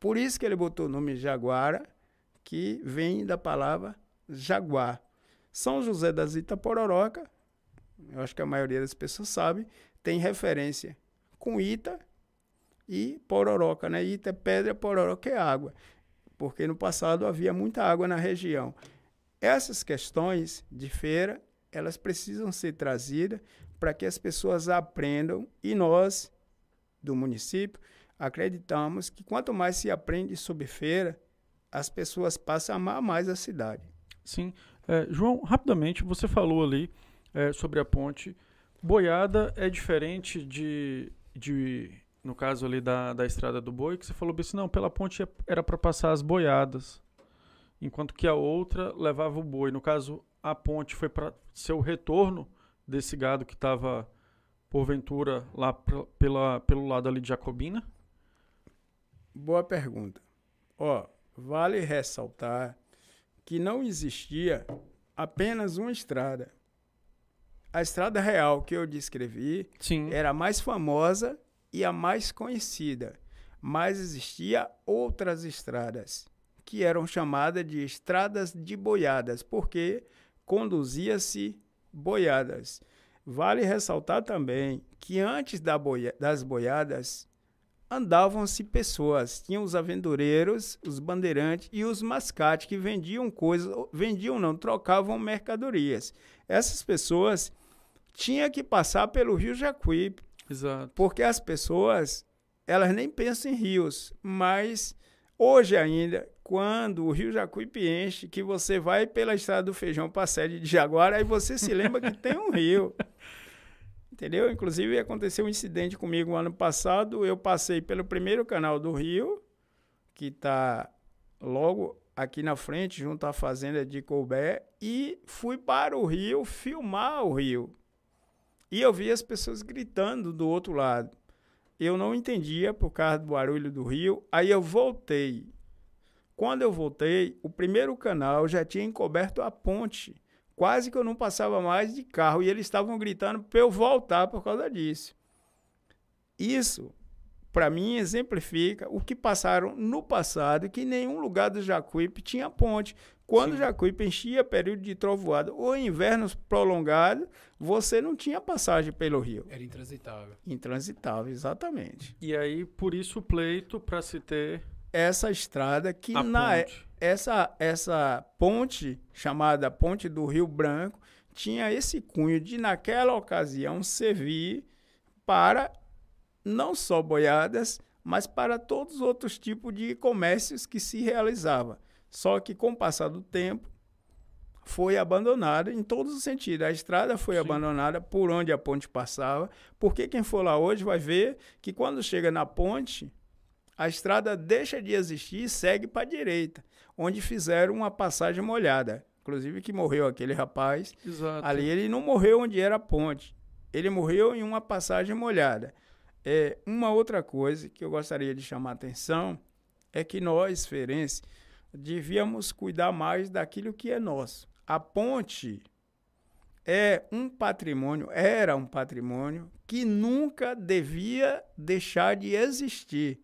Por isso que ele botou o nome Jaguara, que vem da palavra jaguar. São José das Itapororoca, eu acho que a maioria das pessoas sabe, tem referência com Ita e Pororoca, né? Ita é pedra, Pororoca é água, porque no passado havia muita água na região. Essas questões de feira, elas precisam ser trazidas para que as pessoas aprendam e nós, do município, acreditamos que quanto mais se aprende sobre feira, as pessoas passam a amar mais a cidade. Sim. É, João, rapidamente, você falou ali é, sobre a ponte. Boiada é diferente de, de no caso ali da, da estrada do boi, que você falou assim, não, pela ponte é- era para passar as boiadas, enquanto que a outra levava o boi. No caso, a ponte foi para ser o retorno desse gado que estava, porventura, lá pra- pela, pelo lado ali de Jacobina. Boa pergunta. Ó, vale ressaltar que não existia apenas uma estrada. A estrada real que eu descrevi Sim. era a mais famosa e a mais conhecida, mas existia outras estradas que eram chamadas de estradas de boiadas, porque conduzia-se boiadas. Vale ressaltar também que antes da boia- das boiadas andavam-se pessoas, tinham os aventureiros, os bandeirantes e os mascates que vendiam coisas, vendiam não, trocavam mercadorias. Essas pessoas tinham que passar pelo Rio Jacuípe, Exato. porque as pessoas, elas nem pensam em rios, mas hoje ainda, quando o Rio Jacuípe enche, que você vai pela estrada do feijão para a sede de Jaguara, aí você se lembra que tem um rio. Entendeu? Inclusive aconteceu um incidente comigo ano passado, eu passei pelo primeiro canal do rio, que está logo aqui na frente, junto à fazenda de Colbert, e fui para o rio filmar o rio. E eu vi as pessoas gritando do outro lado. Eu não entendia por causa do barulho do rio. Aí eu voltei. Quando eu voltei, o primeiro canal já tinha encoberto a ponte, quase que eu não passava mais de carro e eles estavam gritando para eu voltar por causa disso. Isso, para mim, exemplifica o que passaram no passado, que nenhum lugar do Jacuípe tinha ponte. Quando o Jacuípe enchia período de trovoada ou invernos prolongados, você não tinha passagem pelo rio. Era intransitável. Intransitável, exatamente. E aí, por isso o pleito para se ter Essa estrada que a na, ponte. essa, essa ponte, chamada Ponte do Rio Branco, tinha esse cunho de, naquela ocasião, servir para não só boiadas, mas para todos os outros tipos de comércios que se realizava. Só que, com o passar do tempo, foi abandonada em todos os sentidos. A estrada foi Sim. abandonada por onde a ponte passava, porque quem for lá hoje vai ver que quando chega na ponte, a estrada deixa de existir e segue para a direita, onde fizeram uma passagem molhada. Inclusive que morreu aquele rapaz. Exato. Ali ele não morreu onde era a ponte. Ele morreu em uma passagem molhada. É, uma outra coisa que eu gostaria de chamar a atenção é que nós, feirenses, devíamos cuidar mais daquilo que é nosso. A ponte é um patrimônio, era um patrimônio que nunca devia deixar de existir,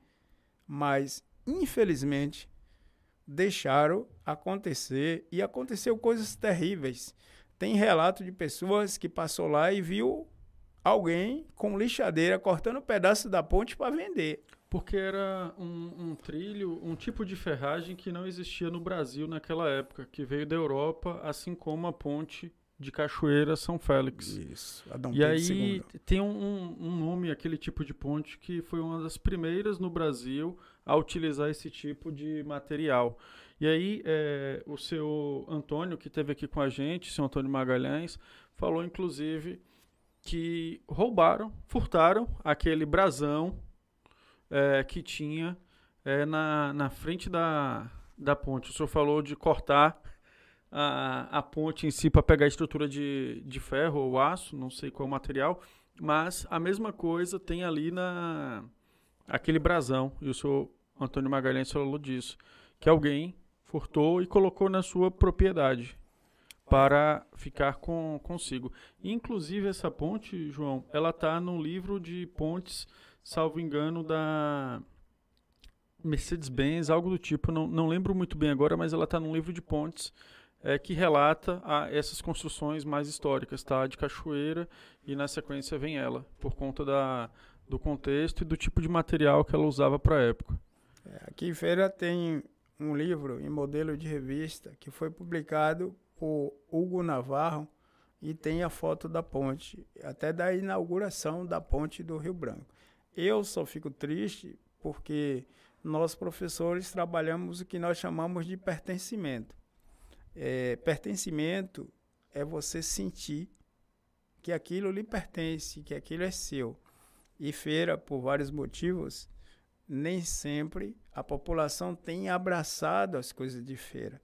mas infelizmente deixaram acontecer e aconteceu coisas terríveis. Tem relato de pessoas que passou lá e viu alguém com lixadeira cortando um pedaço da ponte para vender. Porque era um, um trilho, um tipo de ferragem que não existia no Brasil naquela época, que veio da Europa, assim como a ponte de Cachoeira São Félix. Isso. Adão E aí II. tem um, um- um nome, aquele tipo de ponte, que foi uma das primeiras no Brasil a utilizar esse tipo de material. E aí é, o seu Antônio, que esteve aqui com a gente, seu Antônio Magalhães, falou inclusive que roubaram, furtaram aquele brasão é, que tinha é, na, na frente da, da ponte. O senhor falou de cortar a, a ponte em si para pegar a estrutura de, de ferro ou aço, não sei qual material, mas a mesma coisa tem ali na aquele brasão. E o senhor Antônio Magalhães falou disso, que alguém furtou e colocou na sua propriedade para ficar com consigo. Inclusive essa ponte, João, ela tá no livro de pontes, salvo engano, da Mercedes-Benz, algo do tipo, não, não lembro muito bem agora, mas ela está num livro de pontes é, que relata a, essas construções mais históricas, tá? De Cachoeira e na sequência vem ela, por conta da, do contexto e do tipo de material que ela usava para a época. Aqui em Feira tem um livro em modelo de revista que foi publicado por Hugo Navarro e tem a foto da ponte, até da inauguração da ponte do Rio Branco. Eu só fico triste porque nós professores trabalhamos o que nós chamamos de pertencimento. É, pertencimento é você sentir que aquilo lhe pertence, que aquilo é seu. E feira, por vários motivos, nem sempre a população tem abraçado as coisas de feira.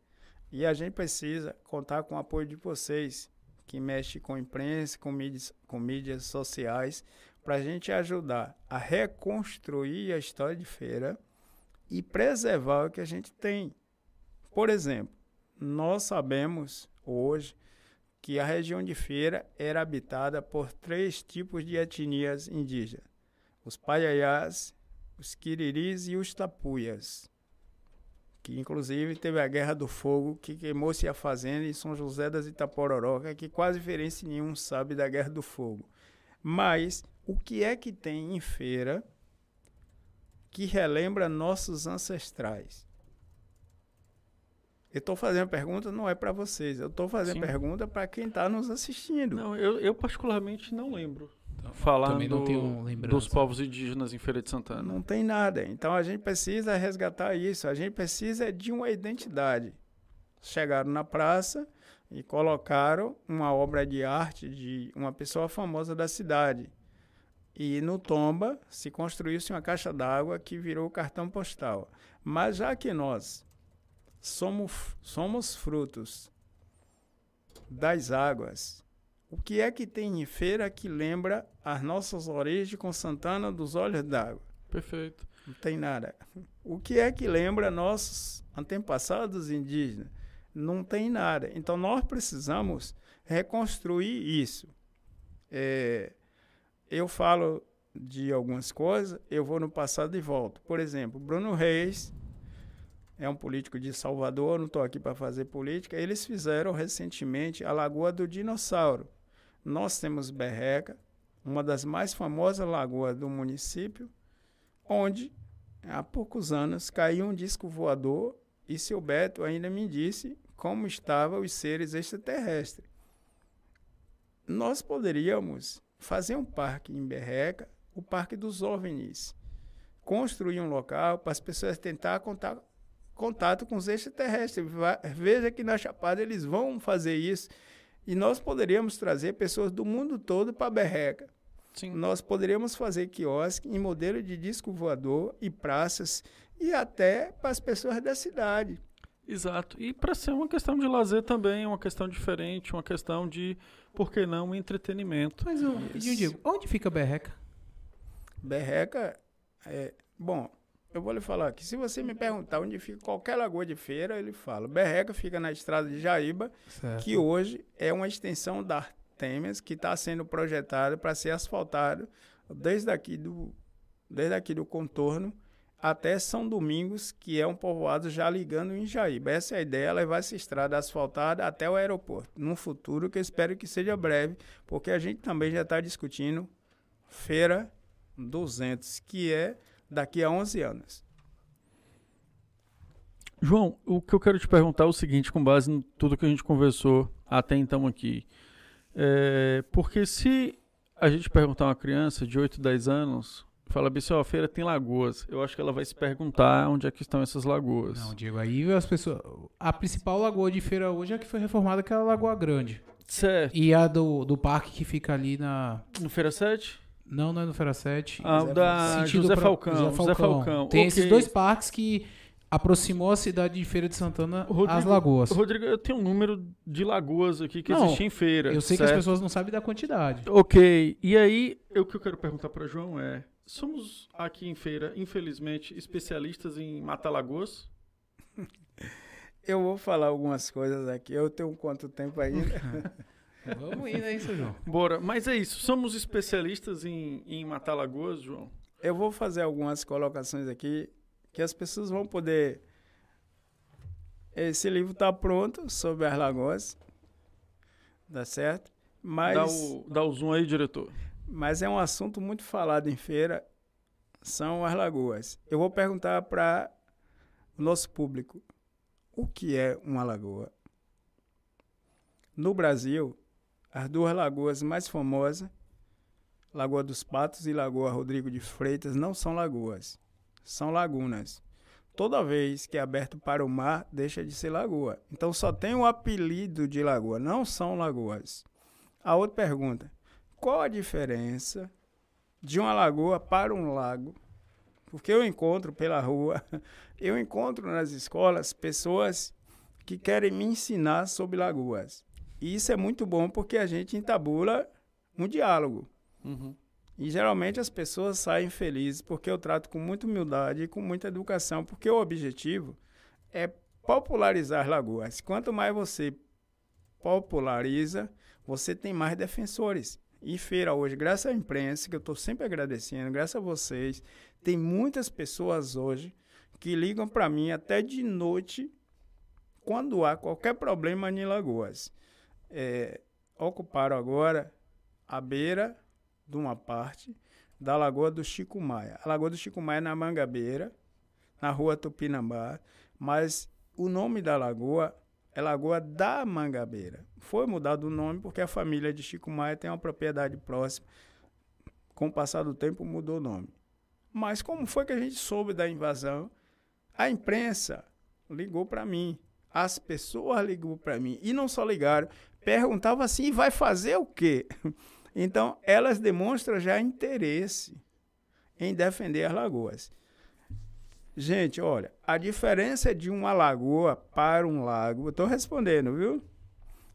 E a gente precisa contar com o apoio de vocês, que mexe com imprensa, com mídias, com mídias sociais, para a gente ajudar a reconstruir a história de feira e preservar o que a gente tem. Por exemplo, nós sabemos hoje que a região de feira era habitada por três tipos de etnias indígenas: os paiaiás, os quiriris e os tapuias. Que inclusive teve a Guerra do Fogo, que queimou-se a fazenda em São José das Itapororoca, que quase ferense nenhum sabe da Guerra do Fogo. Mas o que é que tem em feira que relembra nossos ancestrais? Eu estou fazendo pergunta não é para vocês, eu estou fazendo Sim. pergunta para quem está nos assistindo. Não, eu, eu particularmente não lembro. Então, Falar do- dos povos indígenas em Feira de Santana. Não tem nada. Então a gente precisa resgatar isso. A gente precisa de uma identidade. Chegaram na praça e colocaram uma obra de arte de uma pessoa famosa da cidade. E no Tomba se construiu-se uma caixa d'água que virou o cartão postal. Mas já que nós somos, somos frutos das águas, o que é que tem em feira que lembra as nossas origens com Santana dos Olhos d'Água? Perfeito. Não tem nada. O que é que lembra nossos antepassados indígenas? não tem nada. Então nós precisamos reconstruir isso. É, eu falo de algumas coisas, eu vou no passado e volto. Por exemplo, Bruno Reis é um político de Salvador, não estou aqui para fazer política. Eles fizeram recentemente a Lagoa do Dinossauro. Nós temos Berreca, uma das mais famosas lagoas do município, onde há poucos anos caiu um disco voador e seu Beto ainda me disse como estavam os seres extraterrestres. Nós poderíamos fazer um parque em Berreca, o Parque dos OVNIs. Construir um local para as pessoas tentar contar contato com os extraterrestres. Veja que na Chapada eles vão fazer isso. E nós poderíamos trazer pessoas do mundo todo para Berreca. Sim. Nós poderíamos fazer quiosque em modelo de disco voador e praças e até para as pessoas da cidade. Exato. E para ser uma questão de lazer também, uma questão diferente, uma questão de, por que não, entretenimento. Mas eu, eu digo, onde fica Berreca? Berreca, é, bom, eu vou lhe falar que se você me perguntar onde fica qualquer lagoa de feira, ele fala. Berreca fica na estrada de Jaíba, certo. que hoje é uma extensão da Artemis, que está sendo projetado para ser asfaltado desde aqui do, desde aqui do contorno até São Domingos, que é um povoado já ligando em Jaíba. Essa é a ideia, levar essa estrada asfaltada até o aeroporto, num futuro que eu espero que seja breve, porque a gente também já está discutindo Feira 200, que é daqui a 11 anos. João, o que eu quero te perguntar é o seguinte, com base em tudo que a gente conversou até então aqui. É, porque se a gente perguntar a uma criança de 8, 10 anos, fala assim, ó, a feira tem lagoas. Eu acho que ela vai se perguntar onde é que estão essas lagoas. Não, Diego, aí as pessoas... A principal lagoa de feira hoje é a que foi reformada, que é a Lagoa Grande. Certo. E a do, do parque que fica ali na... No Feira 7? Não, não é no Feira 7. Ah, o da José Falcão. José Falcão. José Falcão. Tem okay. esses dois parques que aproximou a cidade de Feira de Santana Rodrigo, às lagoas. Rodrigo, eu tenho um número de lagoas aqui que existem em feira. Eu sei certo? que as pessoas não sabem da quantidade. Ok. E aí, o que eu quero perguntar para João é: somos aqui em feira, infelizmente, especialistas em matar lagoas? Eu vou falar algumas coisas aqui. Eu tenho quanto tempo ainda? Vamos indo aí, seu João. Bora. Mas é isso. Somos especialistas em, em matar lagoas, João? Eu vou fazer algumas colocações aqui que as pessoas vão poder. Esse livro está pronto sobre as lagoas. Dá certo? Mas. Dá o, dá o zoom aí, diretor. Mas é um assunto muito falado em feira. São as lagoas. Eu vou perguntar para o nosso público: o que é uma lagoa? No Brasil, as duas lagoas mais famosas, Lagoa dos Patos e Lagoa Rodrigo de Freitas, não são lagoas, são lagunas. Toda vez que é aberto para o mar, deixa de ser lagoa. Então só tem o apelido de lagoa, não são lagoas. A outra pergunta: qual a diferença de uma lagoa para um lago? Porque eu encontro pela rua, eu encontro nas escolas pessoas que querem me ensinar sobre lagoas. E isso é muito bom porque a gente entabula um diálogo. Uhum. E geralmente as pessoas saem felizes porque eu trato com muita humildade e com muita educação, porque o objetivo é popularizar lagoas. Quanto mais você populariza, você tem mais defensores. E feira hoje, graças à imprensa, que eu estou sempre agradecendo, graças a vocês, tem muitas pessoas hoje que ligam para mim até de noite quando há qualquer problema em Lagoas. É, ocuparam agora a beira de uma parte da Lagoa do Chico Maia. A Lagoa do Chico Maia é na Mangabeira, na rua Tupinambá, mas o nome da lagoa é Lagoa da Mangabeira. Foi mudado o nome porque a família de Chico Maia tem uma propriedade próxima. Com o passar do tempo mudou o nome. Mas como foi que a gente soube da invasão? A imprensa ligou para mim. As pessoas ligou para mim. E não só ligaram, perguntava assim: vai fazer o quê? Então, elas demonstram já interesse em defender as lagoas. Gente, olha, a diferença de uma lagoa para um lago, eu estou respondendo, viu?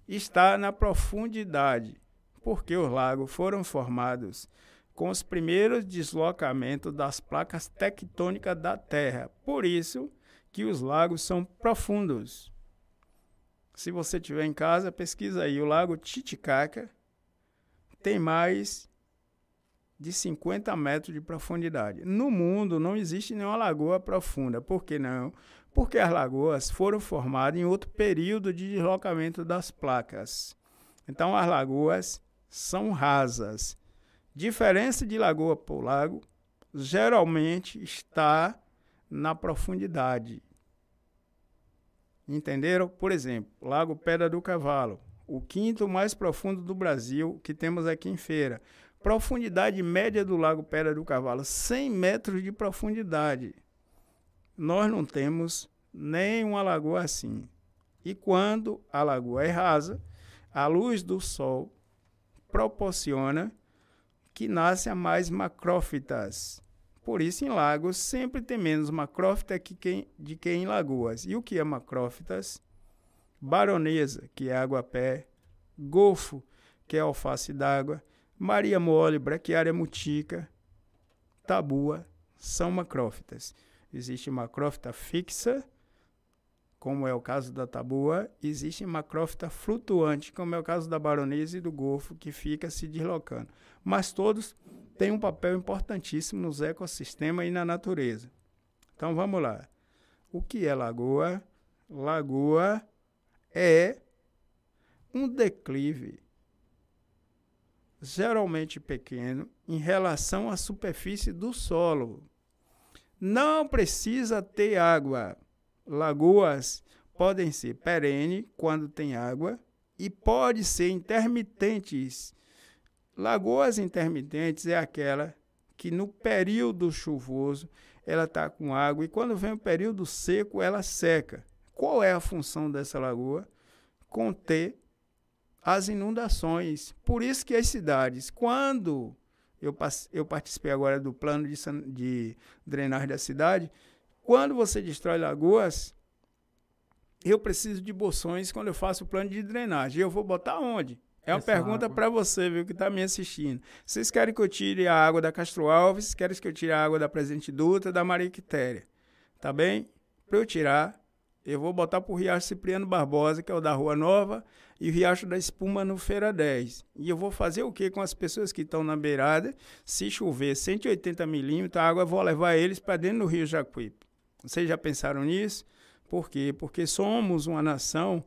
Está na profundidade, porque os lagos foram formados com os primeiros deslocamentos das placas tectônicas da Terra. Por isso que os lagos são profundos. Se você tiver em casa, pesquisa aí. O Lago Titicaca tem mais de 50 metros de profundidade. No mundo não existe nenhuma lagoa profunda. Por que não? Porque as lagoas foram formadas em outro período de deslocamento das placas. Então as lagoas são rasas. Diferença de lagoa para lago geralmente está na profundidade. Entenderam? Por exemplo, Lago Pedra do Cavalo, o quinto mais profundo do Brasil que temos aqui em Feira. Profundidade média do Lago Pedra do Cavalo, 100 metros de profundidade. Nós não temos nem uma lagoa assim. E quando a lagoa é rasa, a luz do sol proporciona que nasçam mais macrófitas. Por isso, em lagos, sempre tem menos macrófita que quem, de que em lagoas. E o que é macrófitas? Baronesa, que é água-pé, golfo, que é alface d'água, Maria Mole, Braquiária mutica, tabua, são macrófitas. Existe macrófita fixa, como é o caso da tabua, existe macrófita flutuante, como é o caso da baronesa e do golfo, que fica se deslocando. Mas todos têm um papel importantíssimo nos ecossistemas e na natureza. Então vamos lá. O que é lagoa? Lagoa é um declive geralmente pequeno em relação à superfície do solo. Não precisa ter água. Lagoas podem ser perene quando tem água e pode ser intermitentes. Lagoas intermitentes é aquela que no período chuvoso ela está com água e quando vem o período seco ela seca. Qual é a função dessa lagoa? Conter as inundações. Por isso que as cidades, quando eu, eu participei agora do plano de, de drenagem da cidade, quando você destrói lagoas, eu preciso de bolsões quando eu faço o plano de drenagem. Eu vou botar onde? É uma Essa pergunta para você, viu, que está me assistindo. Vocês querem que eu tire a água da Castro Alves? Querem que eu tire a água da Presidente Dutra, da Maria Quitéria? Tá bem? Para eu tirar, eu vou botar para o Riacho Cipriano Barbosa, que é o da Rua Nova, e o Riacho da Espuma no Feira 10. E eu vou fazer o que com as pessoas que estão na beirada? Se chover 180 milímetros, a água vou levar eles para dentro do Rio Jacuípe. Vocês já pensaram nisso? Por quê? Porque somos uma nação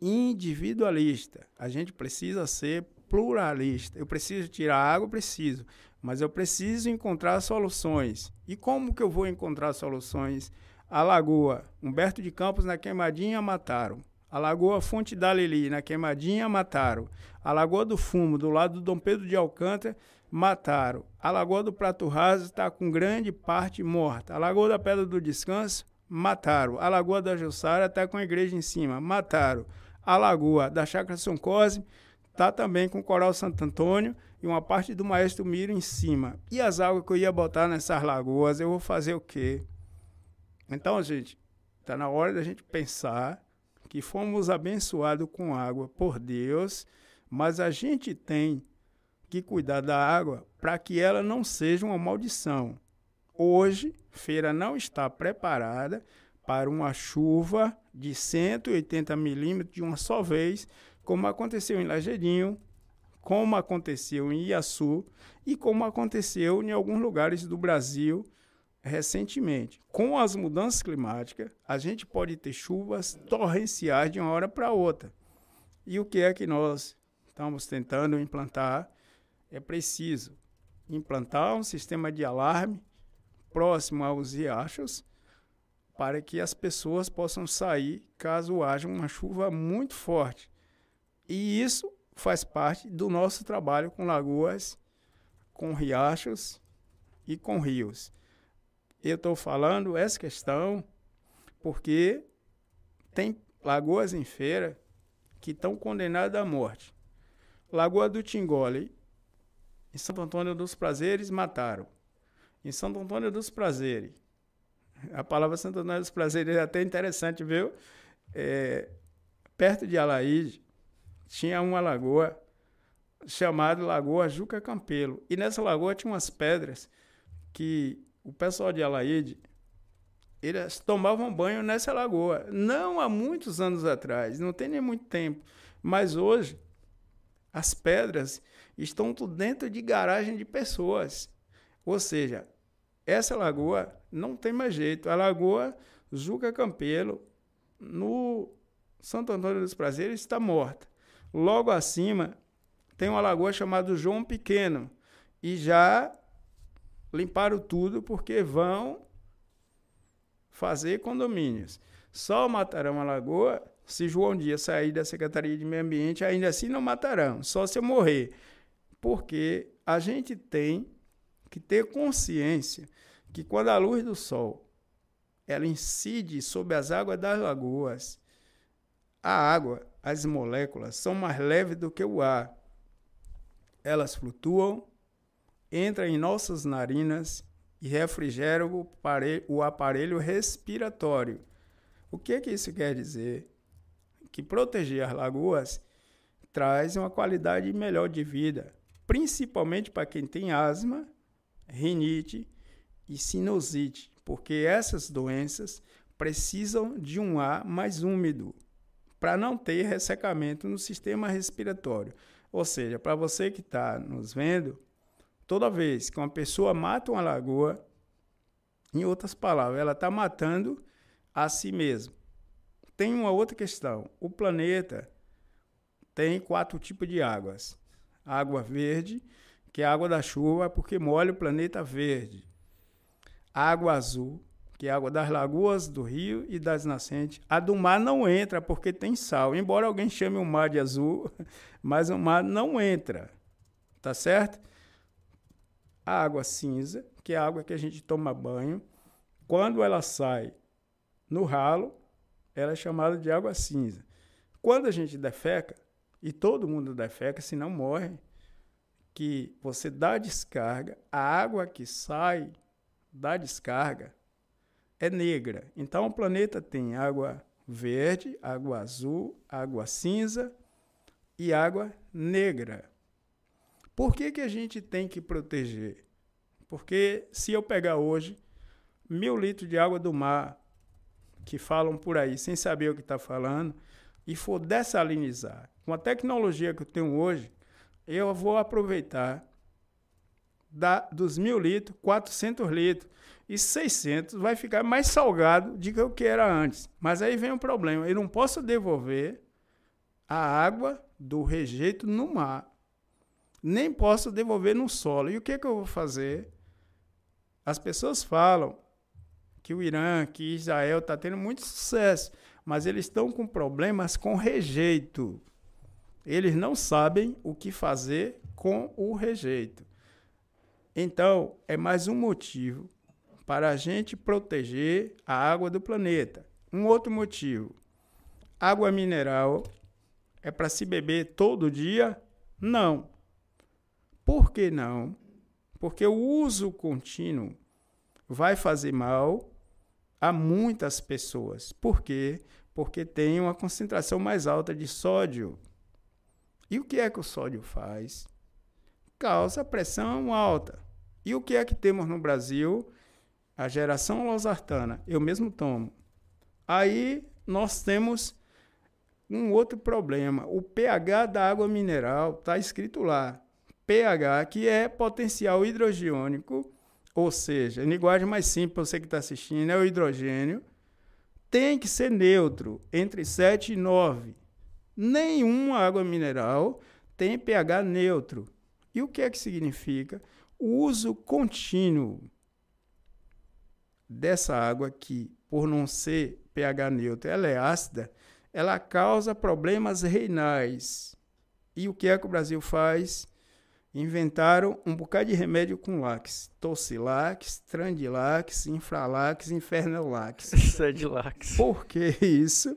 individualista. A gente precisa ser pluralista. Eu preciso tirar água, preciso, mas eu preciso encontrar soluções. E como que eu vou encontrar soluções? A Lagoa, Humberto de Campos na Queimadinha mataram. A Lagoa Fonte da Lili, na Queimadinha, mataram. A Lagoa do Fumo, do lado do Dom Pedro de Alcântara, mataram. A Lagoa do Prato Raso está com grande parte morta. A Lagoa da Pedra do Descanso, mataram. A Lagoa da Jussara está com a igreja em cima, mataram. A Lagoa da Chácara São Cosme está também com o Coral Santo Antônio e uma parte do Maestro Miro em cima. E as águas que eu ia botar nessas lagoas, eu vou fazer o quê? Então, gente, está na hora da gente pensar que fomos abençoados com água por Deus, mas a gente tem que cuidar da água para que ela não seja uma maldição. Hoje, feira não está preparada para uma chuva de 180 milímetros de uma só vez, como aconteceu em Lajeirinho, como aconteceu em Iaçu e como aconteceu em alguns lugares do Brasil recentemente. Com as mudanças climáticas, a gente pode ter chuvas torrenciais de uma hora para outra. E o que é que nós estamos tentando implantar? É preciso implantar um sistema de alarme próximo aos riachos para que as pessoas possam sair caso haja uma chuva muito forte. E isso faz parte do nosso trabalho com lagoas, com riachos e com rios. Eu estou falando essa questão porque tem lagoas em feira que estão condenadas à morte. Lagoa do Tingole, em Santo Antônio dos Prazeres, mataram. Em Santo Antônio dos Prazeres, a palavra Santo Antônio dos Prazeres é até interessante, viu? É, perto de Alaíde, tinha uma lagoa chamada Lagoa Juca Campelo. E nessa lagoa tinha umas pedras que o pessoal de Alaíde, eles tomavam banho nessa lagoa. Não há muitos anos atrás, não tem nem muito tempo. Mas hoje, as pedras estão tudo dentro de garagem de pessoas. Ou seja, essa lagoa não tem mais jeito. A lagoa Juca Campelo, no Santo Antônio dos Prazeres, está morta. Logo acima tem uma lagoa chamada João Pequeno. E já limparam tudo porque vão fazer condomínios. Só matarão a lagoa se João Dias sair da Secretaria de Meio Ambiente, ainda assim não matarão, só se eu morrer. Porque a gente tem que ter consciência que quando a luz do sol ela incide sobre as águas das lagoas, a água, as moléculas são mais leves do que o ar. Elas flutuam, entram em nossas narinas e aparelho, o aparelho respiratório. O que, que isso quer dizer? Que proteger as lagoas traz uma qualidade melhor de vida, principalmente para quem tem asma, rinite e sinusite, porque essas doenças precisam de um ar mais úmido para não ter ressecamento no sistema respiratório. Ou seja, para você que está nos vendo, toda vez que uma pessoa mata uma lagoa, em outras palavras, ela está matando a si mesma. Tem uma outra questão. O planeta tem quatro tipos de águas: água verde, que é a água da chuva, porque molha o planeta verde. Água azul, que é a água das lagoas, do rio e das nascentes. A do mar não entra porque tem sal. Embora alguém chame o mar de azul, mas o mar não entra. Tá certo? A água cinza, que é a água que a gente toma banho. Quando ela sai no ralo, ela é chamada de água cinza. Quando a gente defeca, e todo mundo defeca, senão morre, que você dá descarga, a água que sai da descarga é negra. Então o planeta tem água verde, água azul, água cinza e água negra. Por que, que a gente tem que proteger? Porque se eu pegar hoje mil litros de água do mar, que falam por aí sem saber o que está falando, e for dessalinizar, com a tecnologia que eu tenho hoje, eu vou aproveitar da, dos mil litros, 400 litros. E 600 vai ficar mais salgado do que o que era antes. Mas aí vem o um problema. Eu não posso devolver a água do rejeito no mar. Nem posso devolver no solo. E o que, que eu vou fazer? As pessoas falam que o Irã, que Israel está tendo muito sucesso, mas eles estão com problemas com rejeito. Eles não sabem o que fazer com o rejeito. Então, é mais um motivo para a gente proteger a água do planeta. Um outro motivo: água mineral é para se beber todo dia? Não. Por que não? Porque o uso contínuo vai fazer mal a muitas pessoas. Por quê? Porque tem uma concentração mais alta de sódio. E o que é que o sódio faz? Causa pressão alta. E o que é que temos no Brasil? A geração losartana. Eu mesmo tomo. Aí nós temos um outro problema. O pH da água mineral está escrito lá. pH, que é potencial hidrogiônico, ou seja, em linguagem mais simples, você que está assistindo, é o hidrogênio, tem que ser neutro, entre 7 e 9. Nenhuma água mineral tem pH neutro. E o que é que significa? O uso contínuo dessa água que, por não ser pH neutro, ela é ácida, ela causa problemas renais. E o que é que o Brasil faz? Inventaram um bocado de remédio com lax. Tocilax, Trandilax, Infralax, Infernolax. Sedilax. Por que isso?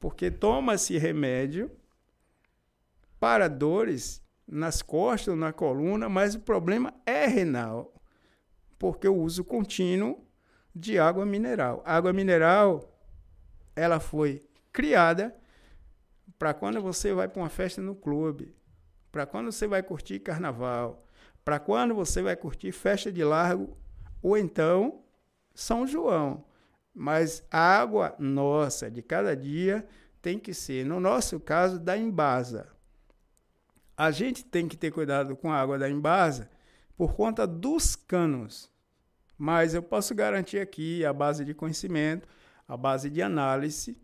Porque toma-se remédio para dores nas costas, na coluna, mas o problema é renal, porque o uso contínuo de água mineral. A água mineral, ela foi criada para quando você vai para uma festa no clube, para quando você vai curtir carnaval, para quando você vai curtir festa de largo, ou então São João. Mas a água nossa de cada dia tem que ser, no nosso caso, da embasa. A gente tem que ter cuidado com a água da embasa por conta dos canos. Mas eu posso garantir aqui, a base de conhecimento, a base de análise,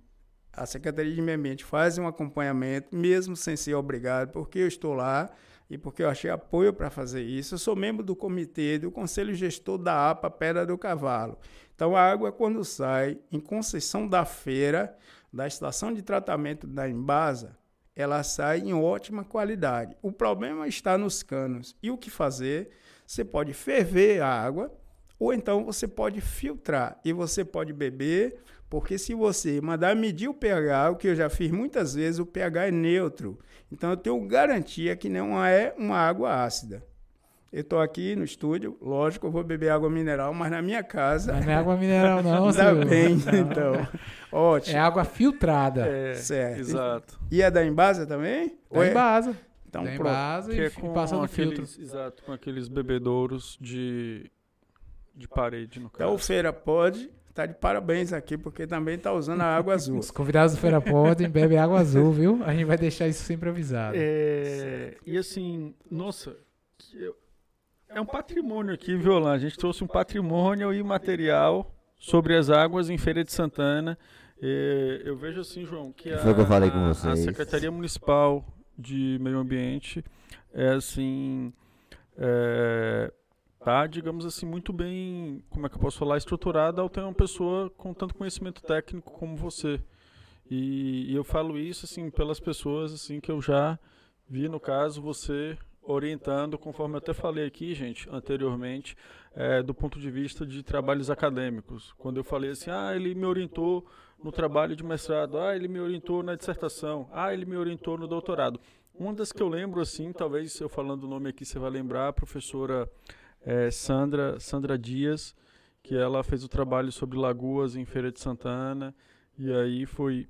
a Secretaria de Meio Ambiente faz um acompanhamento, mesmo sem ser obrigado, porque eu estou lá e porque eu achei apoio para fazer isso. Eu sou membro do comitê do Conselho Gestor da APA Pedra do Cavalo. Então, a água, quando sai em concessão da feira, da estação de tratamento da Embasa, ela sai em ótima qualidade. O problema está nos canos. E o que fazer? Você pode ferver a água, ou então você pode filtrar e você pode beber, porque se você mandar medir o pH, o que eu já fiz muitas vezes, o pH é neutro. Então eu tenho garantia que não é uma água ácida. Eu estou aqui no estúdio, lógico, eu vou beber água mineral, mas na minha casa. Mas não é água mineral, não, Ainda bem, Não. então. Ótimo. É água filtrada. É, Certo. exato. E é da Embasa também? Da é- Embasa. Então, da pronto. Embasa Que e é com passa no filtro. exato, com aqueles bebedouros de, de parede, no Então o caso. Feira pode tá de parabéns aqui, porque também tá usando a água azul. Os convidados do Feira podem beber água azul, viu? A gente vai deixar isso sempre avisado. É, e assim, nossa, é um patrimônio aqui, Violão. A gente trouxe um patrimônio e material sobre as águas em Feira de Santana. É, eu vejo assim, João, que a, Foi o que eu falei com a-. Secretaria Municipal de Meio Ambiente é assim, é, tá, digamos assim, muito bem, como é que eu posso falar, estruturada ao ter uma pessoa com tanto conhecimento técnico como você. E, e eu falo isso assim pelas pessoas assim que eu já vi no caso você orientando, conforme eu até falei aqui, gente, anteriormente, é, do ponto de vista de trabalhos acadêmicos. Quando eu falei assim, ah, ele me orientou no trabalho de mestrado, ah, ele me orientou na dissertação, ah, ele me orientou no doutorado. Uma das que eu lembro, assim, talvez eu falando o nome aqui você vai lembrar, a professora é, Sandra, Sandra Dias, que ela fez o trabalho sobre lagoas em Feira de Santana, e aí foi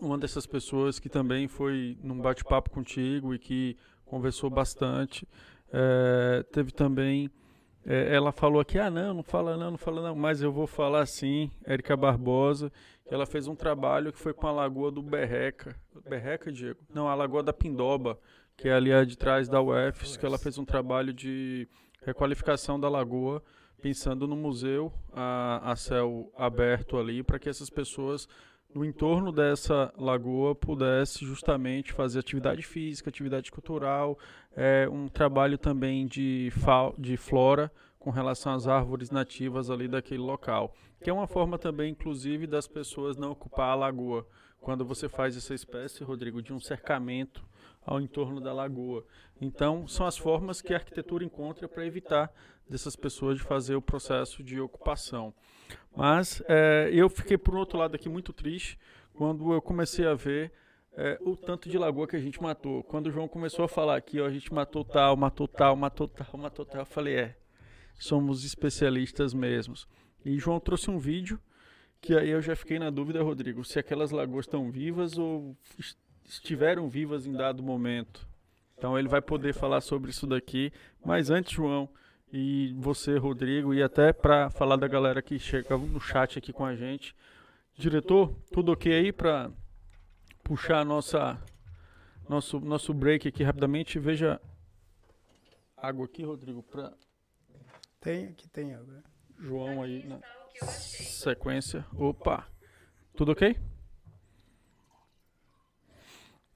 uma dessas pessoas que também foi num bate-papo contigo e que conversou bastante. É, teve também, é, ela falou aqui, ah não, não fala não, não fala não, mas eu vou falar sim, Érica Barbosa, ela fez um trabalho que foi com a lagoa do Berreca, Berreca, Diego? Não, a lagoa da Pindoba, que é ali de trás da UFS, que ela fez um trabalho de requalificação da lagoa, pensando no museu a, a céu aberto ali, para que essas pessoas no entorno dessa lagoa pudesse justamente fazer atividade física, atividade cultural, é, um trabalho também de, de flora com relação às árvores nativas ali daquele local, que é uma forma também, inclusive, das pessoas não ocupar a lagoa. Quando você faz essa espécie, Rodrigo, de um cercamento ao entorno da lagoa. Então, são as formas que a arquitetura encontra para evitar dessas pessoas de fazer o processo de ocupação. Mas é, eu fiquei, por outro lado, aqui muito triste quando eu comecei a ver é, o tanto de lagoa que a gente matou. Quando o João começou a falar aqui, ó, a gente matou tal, matou tal, matou tal, matou tal, eu falei, é, somos especialistas mesmos. E João trouxe um vídeo que aí eu já fiquei na dúvida, Rodrigo, se aquelas lagoas estão vivas ou estiveram vivas em dado momento. Então ele vai poder falar sobre isso daqui. Mas antes, João, e você, Rodrigo, e até para falar da galera que chega no chat aqui com a gente. Diretor, tudo ok aí para puxar a nossa nosso nosso break aqui rapidamente? Veja água aqui, Rodrigo, para Tem, aqui tem água. João aí na sequência. Opa. Tudo ok?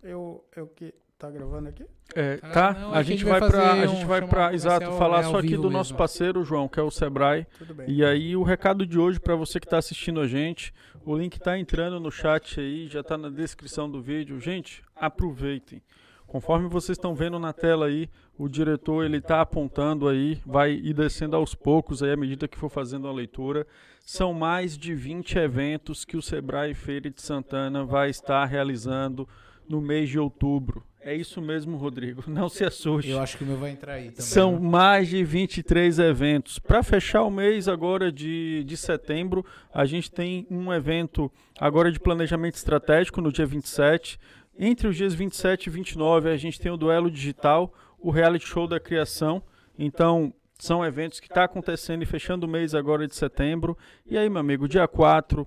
Eu, eu que tá gravando aqui? É, Tá, tá. não, a é gente a gente vai para a gente vai para exato falar é, só aqui do nosso mesmo. parceiro João, que é o Sebrae. Tudo bem. E aí o recado de hoje para você que está assistindo a gente, o link está entrando no chat aí, já está na descrição do vídeo. Gente, aproveitem. Conforme vocês estão vendo na tela aí, o diretor ele está apontando aí, vai ir descendo aos poucos aí à medida que for fazendo a leitura. São mais de 20 eventos que o Sebrae Feira de Santana vai estar realizando no mês de outubro. É isso mesmo, Rodrigo. Não se assuste. Eu acho que o meu vai entrar aí também. São né? mais de 23 eventos. Para fechar o mês agora de, de setembro, a gente tem um evento agora de planejamento estratégico no dia 27. Entre os dias 27 e 29, a gente tem o duelo digital, o reality show da criação. Então, São eventos que estão acontecendo e fechando o mês agora de setembro. E aí, meu amigo, dia 4,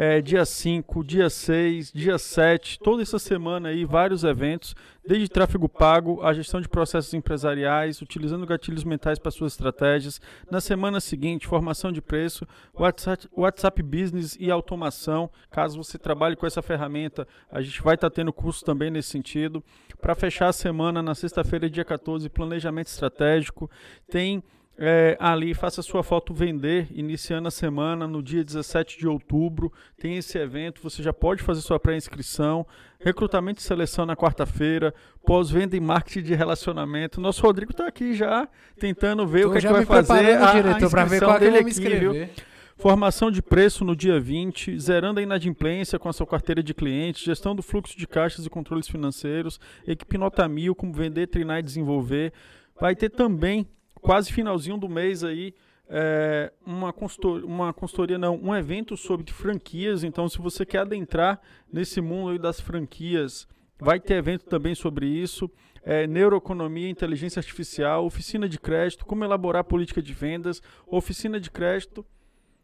é, dia 5, dia 6, dia 7, toda essa semana aí, vários eventos, desde tráfego pago, a gestão de processos empresariais, utilizando gatilhos mentais para suas estratégias. Na semana seguinte, formação de preço, WhatsApp, WhatsApp Business e automação. Caso você trabalhe com essa ferramenta, a gente vai estar tá tendo curso também nesse sentido. Para fechar a semana, na sexta-feira, dia 14, planejamento estratégico. Tem é, ali, faça sua foto vender, iniciando a semana no dia 17 de outubro. Tem esse evento, você já pode fazer sua pré-inscrição. Recrutamento e seleção na quarta-feira, pós-venda e marketing de relacionamento. Nosso Rodrigo está aqui já tentando ver Tô o que, é que vai fazer. preparando, A, diretor, a ver qual eu dele me aqui, viu? inscrever. Formação de preço no dia 20, zerando a inadimplência com a sua carteira de clientes, gestão do fluxo de caixas e controles financeiros, equipe nota mil, como vender, treinar e desenvolver. Vai ter também, quase finalzinho do mês aí, é, uma, consultor, uma consultoria, não, um evento sobre franquias. Então, se você quer adentrar nesse mundo aí das franquias, vai ter evento também sobre isso. É, neuroeconomia, inteligência artificial, oficina de crédito, como elaborar política de vendas, oficina de crédito,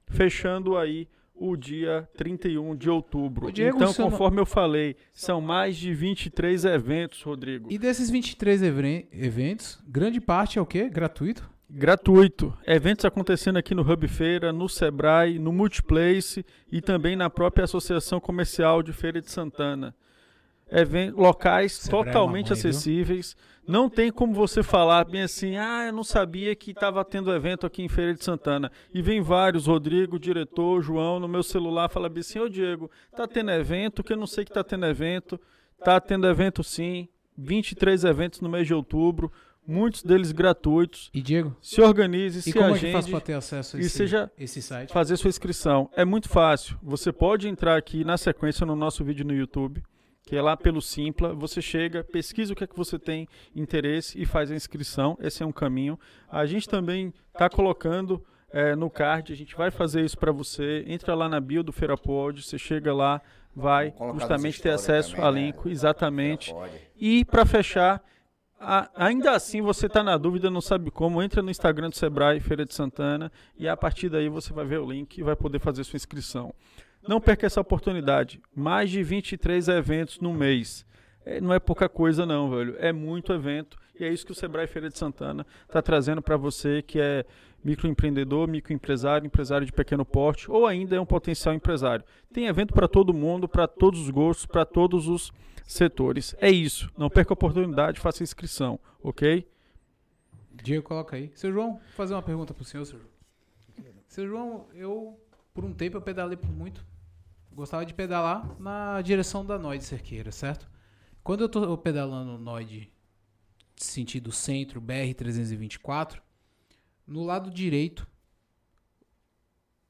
fechando aí o dia 31 de outubro. Diego, então, eu não- conforme eu falei, são mais de 23 eventos, Rodrigo. E desses 23 evre- eventos, grande parte é o quê? Gratuito? Gratuito. Eventos acontecendo aqui no Hub Feira, no Sebrae, no Multiplace e também na própria Associação Comercial de Feira de Santana. Even locais Sebrae é totalmente viu? acessíveis. Não tem como você falar bem assim, ah, eu não sabia que estava tendo evento aqui em Feira de Santana. E vem vários, Rodrigo, diretor, João, no meu celular, fala bem assim, ô Diego, tá tendo evento, que eu não sei que tá tendo evento. Tá tendo evento sim, 23 eventos no mês de outubro, muitos deles gratuitos. E Diego? Se organize, E se como é que faz agende, para ter acesso a e esse, seja- esse site? fazer sua inscrição. É muito fácil. Você pode entrar aqui na sequência no nosso vídeo no YouTube, que é lá pelo Simpla. Você chega, pesquisa o que é que você tem interesse e faz a inscrição. Esse é um caminho. A gente também está colocando eh, no card, a gente vai fazer isso para você. Entra lá na bio do Feirapod, você chega lá, vai justamente ter acesso também, a né? link, exatamente. Pode. E para fechar, a- ainda assim você está na dúvida, não sabe como, entra no Instagram do Sebrae, Feira de Santana, e a partir daí você vai ver o link e vai poder fazer sua inscrição. Não perca essa oportunidade. Mais de 23 eventos no mês. É, não é pouca coisa não, velho. É muito evento. E é isso que o Sebrae Feira de Santana está trazendo para você que é microempreendedor, microempresário, empresário de pequeno porte ou ainda é um potencial empresário. Tem evento para todo mundo, para todos os gostos, para todos os setores. É isso. Não perca a oportunidade, faça inscrição, ok? Diego, coloca aí. Seu João, vou fazer uma pergunta pro senhor, seu João. Seu João, eu, por um tempo, eu pedalei por muito. Gostava de pedalar na direção da Noide Cerqueira, certo? Quando eu tô pedalando Noide sentido centro, BR-324, no lado direito,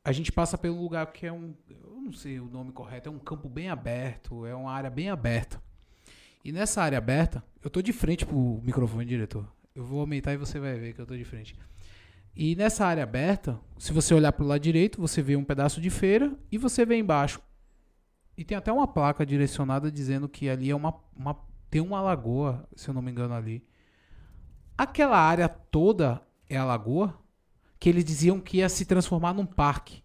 a gente passa pelo lugar que é um, eu não sei o nome correto, é um campo bem aberto, é uma área bem aberta. E nessa área aberta, eu tô de frente pro microfone, diretor. Eu vou aumentar e você vai ver que eu tô de frente. E nessa área aberta, se você olhar pro lado direito, você vê um pedaço de feira e você vê embaixo. E tem até uma placa direcionada dizendo que ali é uma, uma tem uma lagoa, se eu não me engano ali. Aquela área toda é a lagoa que eles diziam que ia se transformar num parque.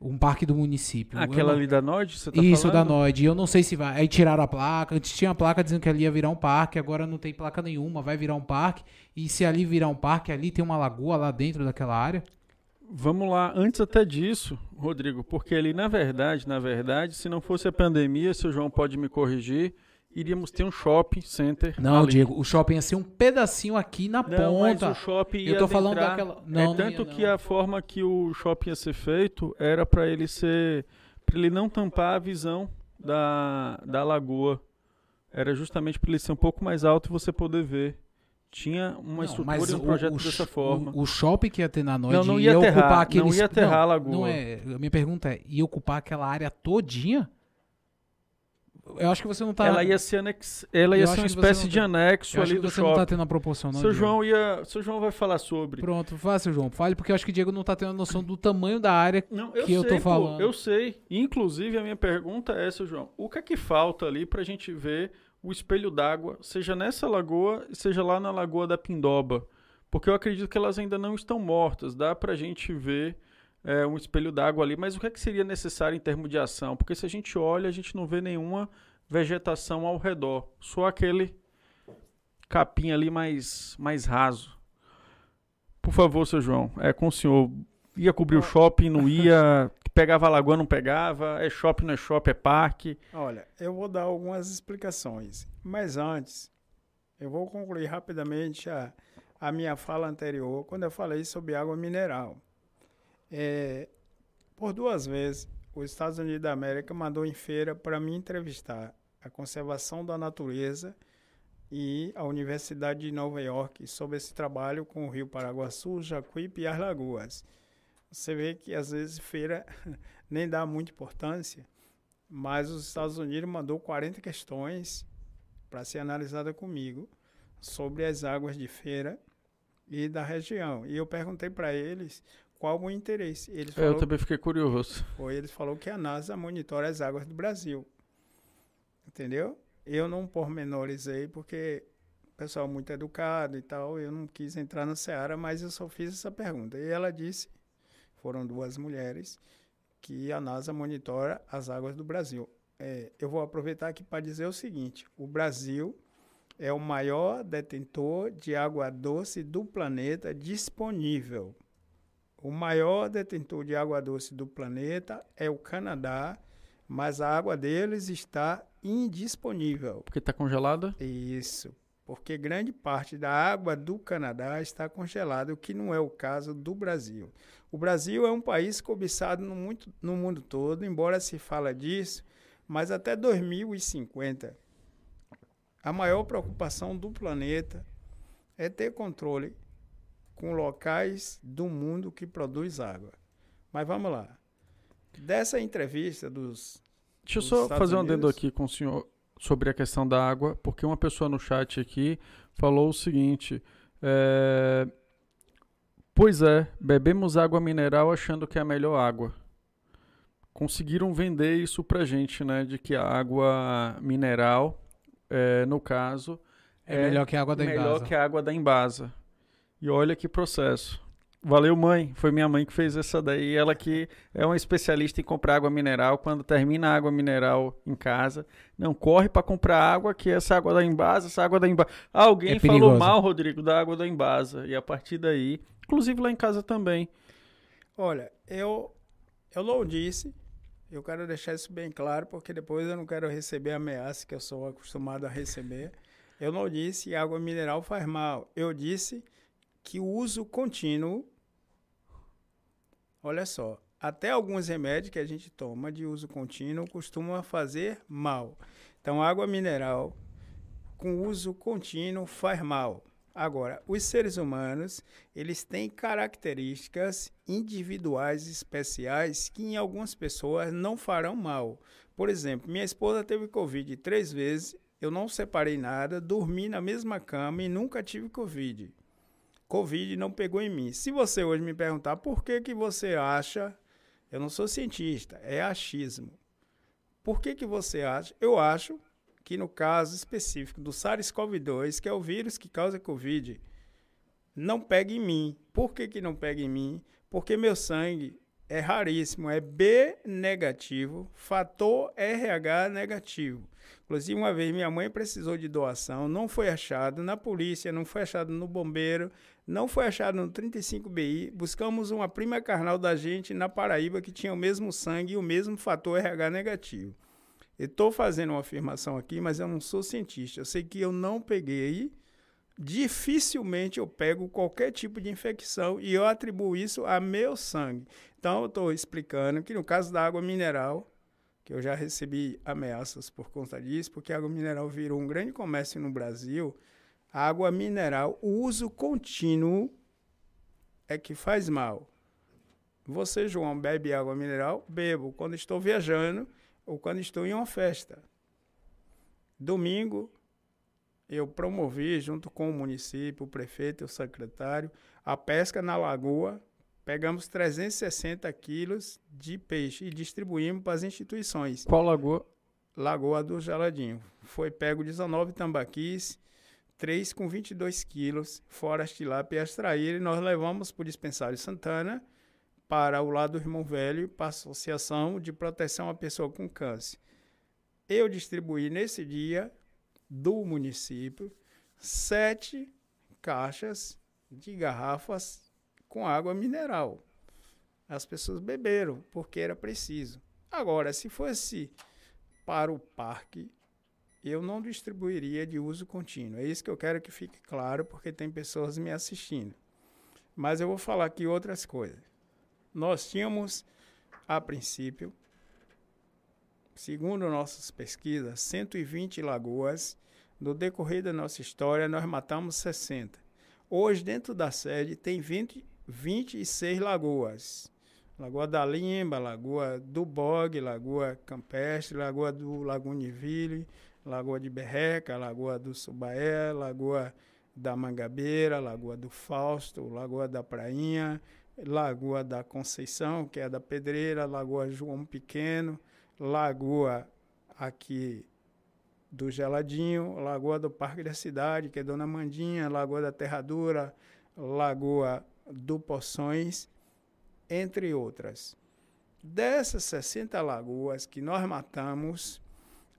Um parque do município. Aquela não- ali da Nord, você tá isso, da falando? Noide. Eu não sei se vai. Aí tiraram a placa. Antes tinha a placa dizendo que ali ia virar um parque. Agora não tem placa nenhuma. Vai virar um parque. E se ali virar um parque, ali tem uma lagoa lá dentro daquela área. Vamos lá, antes até disso, Rodrigo, porque ali na verdade, na verdade, se não fosse a pandemia, se o João pode me corrigir, iríamos ter um shopping center. Não, ali. Diego. O shopping ia ser um pedacinho aqui na Não, mas ponta. o shopping ia Eu tô falando adentrar- daquela- Não, é não tanto ia, que não. a forma que o shopping ia ser feito era para ele ser, para ele não tampar a visão da, da lagoa. Era justamente para ele ser um pouco mais alto e você poder ver. Tinha uma Não, estrutura mas e um o- projeto o, dessa forma. O, o shopping que ia ter na noite Não, não ia ia aterrar, ocupar não aquele ia aterrar a lagoa. Não é. A minha pergunta é: ia ocupar aquela área todinha? Eu acho que você não tá. ela ia ser anex... ela ia Eu ser uma você espécie não de tá- anexo eu ali do você não tá shopping. tendo a proporção, não. Seu. João ia, seu João vai falar sobre. Pronto, faça, João. Fale, porque eu acho que o Diego não tá tendo a noção do tamanho da área. Não, eu que eu sei, tô pô, falando. eu sei. Inclusive, a minha pergunta é essa, João. O que é que falta ali pra gente ver o espelho d'água, seja nessa lagoa, seja lá na lagoa da Pindoba? Porque eu acredito que elas ainda não estão mortas. Dá pra gente ver é, um espelho d'água ali, mas o que, é que seria necessário em termos de ação? Porque se a gente olha, a gente não vê nenhuma vegetação ao redor, só aquele capim ali mais, mais raso. Por favor, seu João, é com o senhor. Ia cobrir o shopping, não ia, pegava lagoa, não pegava, é shopping, não é shopping, é parque. Olha, eu vou dar algumas explicações, mas antes, eu vou concluir rapidamente a, a minha fala anterior, quando eu falei sobre água mineral. É, por duas vezes, os Estados Unidos da América mandou em feira para me entrevistar a conservação da natureza e a Universidade de Nova York sobre esse trabalho com o Rio Paraguaçu, Jacuípe e as Lagoas. Você vê que às vezes feira nem dá muita importância, mas os Estados Unidos mandou 40 questões para ser analisada comigo sobre as águas de feira e da região. E eu perguntei para eles qual o interesse. Eles É, eu também fiquei curioso. foi, eles falou que a NASA monitora as águas do Brasil. Entendeu? Eu não pormenorizei porque o pessoal é muito educado e tal, eu não quis entrar na seara, mas eu só fiz essa pergunta. E ela disse, foram duas mulheres, que a NASA monitora as águas do Brasil. É, eu vou aproveitar aqui para dizer o seguinte: o Brasil é o maior detentor de água doce do planeta disponível. O maior detentor de água doce do planeta é o Canadá, mas a água deles está indisponível. Porque tá congelada? Isso, porque grande parte da água do Canadá está congelada, o que não é o caso do Brasil. O Brasil é um país cobiçado no, muito, no mundo todo, embora se fala disso, mas até 2050 a maior preocupação do planeta é ter controle com locais do mundo que produz água. Mas vamos lá. Dessa entrevista dos Deixa eu só Estados fazer um adendo Unidos? aqui com o senhor sobre a questão da água, porque uma pessoa no chat aqui falou o seguinte: é, Pois é, bebemos água mineral achando que é a melhor água. Conseguiram vender isso pra gente, né? De que a água mineral, é, no caso, É, melhor que a água da melhor Embasa. que a água da Embasa. E olha que processo. Valeu, mãe. Foi minha mãe que fez essa daí. Ela que é uma especialista em comprar água mineral. Quando termina a água mineral em casa, não corre para comprar água, que essa água da Embasa, essa água da Embasa. Alguém É falou mal, Rodrigo, da água da Embasa. E a partir daí, inclusive lá em casa também. Olha, eu, eu não disse, eu quero deixar isso bem claro, porque depois eu não quero receber ameaça que eu sou acostumado a receber. Eu não disse que água mineral faz mal. Eu disse que o uso contínuo, olha só, até alguns remédios que a gente toma de uso contínuo costumam fazer mal. Então, água mineral com uso contínuo faz mal. Agora, os seres humanos, eles têm características individuais especiais que em algumas pessoas não farão mal. Por exemplo, minha esposa teve Covid três vezes, eu não separei nada, dormi na mesma cama e nunca tive Covid. Covid não pegou em mim. Se você hoje me perguntar por que, que você acha, eu não sou cientista, é achismo. Por que, que você acha? Eu acho que no caso específico do SARS-CoV-2, que é o vírus que causa Covid, não pega em mim. Por que, que não pega em mim? Porque meu sangue é raríssimo, é B negativo, fator RH negativo. Inclusive, uma vez minha mãe precisou de doação, não foi achado na polícia, não foi achado no bombeiro, não foi achado no 35BI. Buscamos uma prima carnal da gente na Paraíba que tinha o mesmo sangue e o mesmo fator RH negativo. Eu estou fazendo uma afirmação aqui, mas eu não sou cientista. Eu sei que eu não peguei. Dificilmente eu pego qualquer tipo de infecção e eu atribuo isso a meu sangue. Então eu estou explicando que no caso da água mineral, que eu já recebi ameaças por conta disso, porque a água mineral virou um grande comércio no Brasil. A água mineral, o uso contínuo é que faz mal. Você, João, bebe água mineral? Bebo quando estou viajando ou quando estou em uma festa. Domingo, eu promovi, junto com o município, o prefeito e o secretário, a pesca na lagoa. Pegamos 360 quilos de peixe e distribuímos para as instituições. Qual lagoa? Lagoa do Geladinho. Foi pego 19 tambaquis, três com 22 quilos, fora as tilápia e as traíra, e nós levamos para o dispensário Santana, para o lado do Irmão Velho, para a Associação de Proteção à Pessoa com Câncer. Eu distribuí nesse dia, do município, sete caixas de garrafas com água mineral. As pessoas beberam, porque era preciso. Agora, se fosse para o parque, eu não distribuiria de uso contínuo. É isso que eu quero que fique claro, porque tem pessoas me assistindo. Mas eu vou falar aqui outras coisas. Nós tínhamos, a princípio, segundo nossas pesquisas, 120 lagoas. No decorrer da nossa história, nós matamos 60. Hoje, dentro da sede, tem 20, 26 lagoas. Lagoa da Limba, Lagoa do Bog, Lagoa Campestre, Lagoa do Laguniville, Lagoa de Berreca, Lagoa do Subaé, Lagoa da Mangabeira, Lagoa do Fausto, Lagoa da Prainha, Lagoa da Conceição, que é da Pedreira, Lagoa João Pequeno, Lagoa aqui do Geladinho, Lagoa do Parque da Cidade, que é Dona Mandinha, Lagoa da Terradura, Lagoa do Poções, entre outras. Dessas 60 lagoas que nós matamos,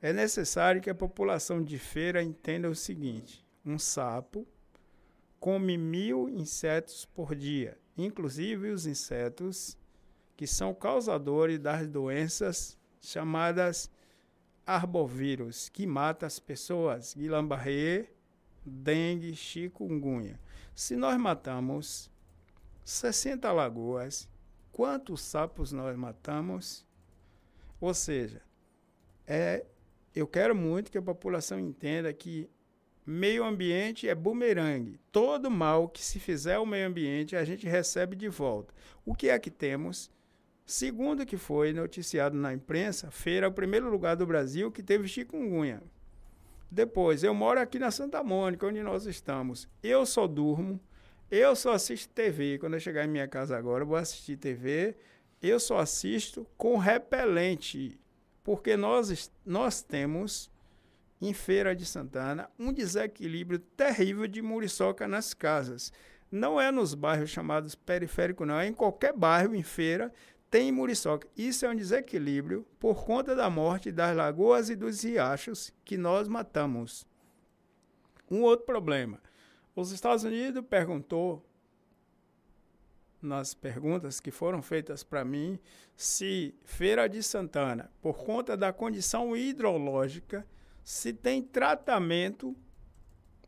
é necessário que a população de feira entenda o seguinte: um sapo come mil insetos por dia, inclusive os insetos que são causadores das doenças chamadas arbovírus, que matam as pessoas, Guillain-Barré, dengue, chikungunya. Se nós matamos 60 lagoas, quantos sapos nós matamos? Ou seja, é, eu quero muito que a população entenda que meio ambiente é bumerangue. Todo mal que se fizer ao meio ambiente, a gente recebe de volta. O que é que temos? Segundo o que foi noticiado na imprensa, Feira é o primeiro lugar do Brasil que teve chikungunya. Depois, eu moro aqui na Santa Mônica, onde nós estamos. Eu só durmo, eu só assisto TV. Quando eu chegar em minha casa agora, eu vou assistir TV. Eu só assisto com repelente, porque nós, nós temos em Feira de Santana um desequilíbrio terrível de muriçoca nas casas. Não é nos bairros chamados periféricos, não. É em qualquer bairro em Feira tem muriçoca. Isso é um desequilíbrio por conta da morte das lagoas e dos riachos que nós matamos. Um outro problema. Os Estados Unidos perguntou nas perguntas que foram feitas para mim se Feira de Santana, por conta da condição hidrológica, se tem tratamento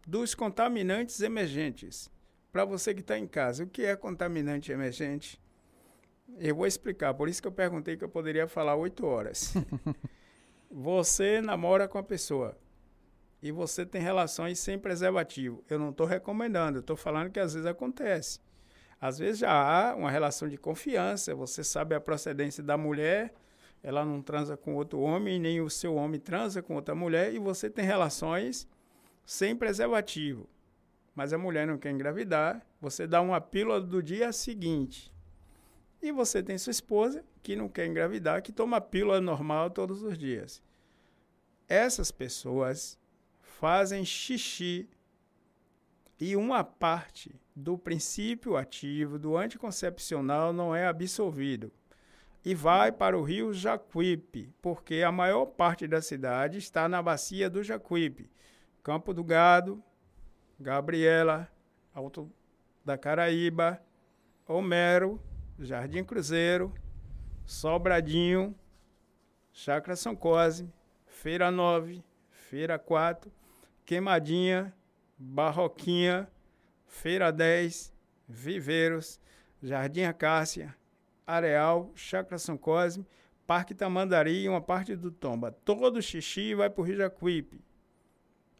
dos contaminantes emergentes. Para você que está em casa, o que é contaminante emergente? Eu vou explicar, por isso que eu perguntei que eu poderia falar oito horas. você namora com a pessoa e você tem relações sem preservativo. Eu não estou recomendando, estou falando que às vezes acontece. Às vezes já há uma relação de confiança, você sabe a procedência da mulher, ela não transa com outro homem, nem o seu homem transa com outra mulher, e você tem relações sem preservativo. Mas a mulher não quer engravidar, você dá uma pílula do dia seguinte. E você tem sua esposa que não quer engravidar, que toma pílula normal todos os dias. Essas pessoas fazem xixi e uma parte do princípio ativo do anticoncepcional não é absolvido e vai para o rio Jacuípe, porque a maior parte da cidade está na bacia do Jacuípe. Campo do Gado, Gabriela, Alto da Caraíba, Homero Jardim Cruzeiro, Sobradinho, Chácara São Cosme, Feira 9, Feira 4, Queimadinha, Barroquinha, Feira 10, Viveiros, Jardim Acácia, Areal, Chácara São Cosme, Parque Tamandari e uma parte do Tomba. Todo xixi vai para o Rio Jacuípe.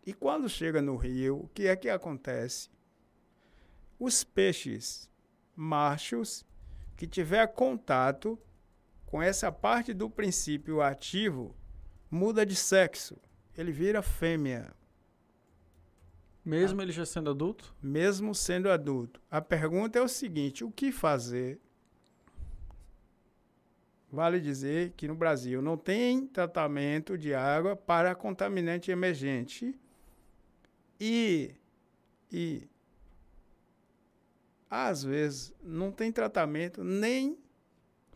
E quando chega no rio, o que é que acontece? Os peixes machos que tiver contato com essa parte do princípio ativo muda de sexo. Ele vira fêmea. Mesmo ele já sendo adulto? Mesmo sendo adulto. A pergunta é o seguinte: o que fazer? Vale dizer que no Brasil não tem tratamento de água para contaminante emergente. E E às vezes não tem tratamento nem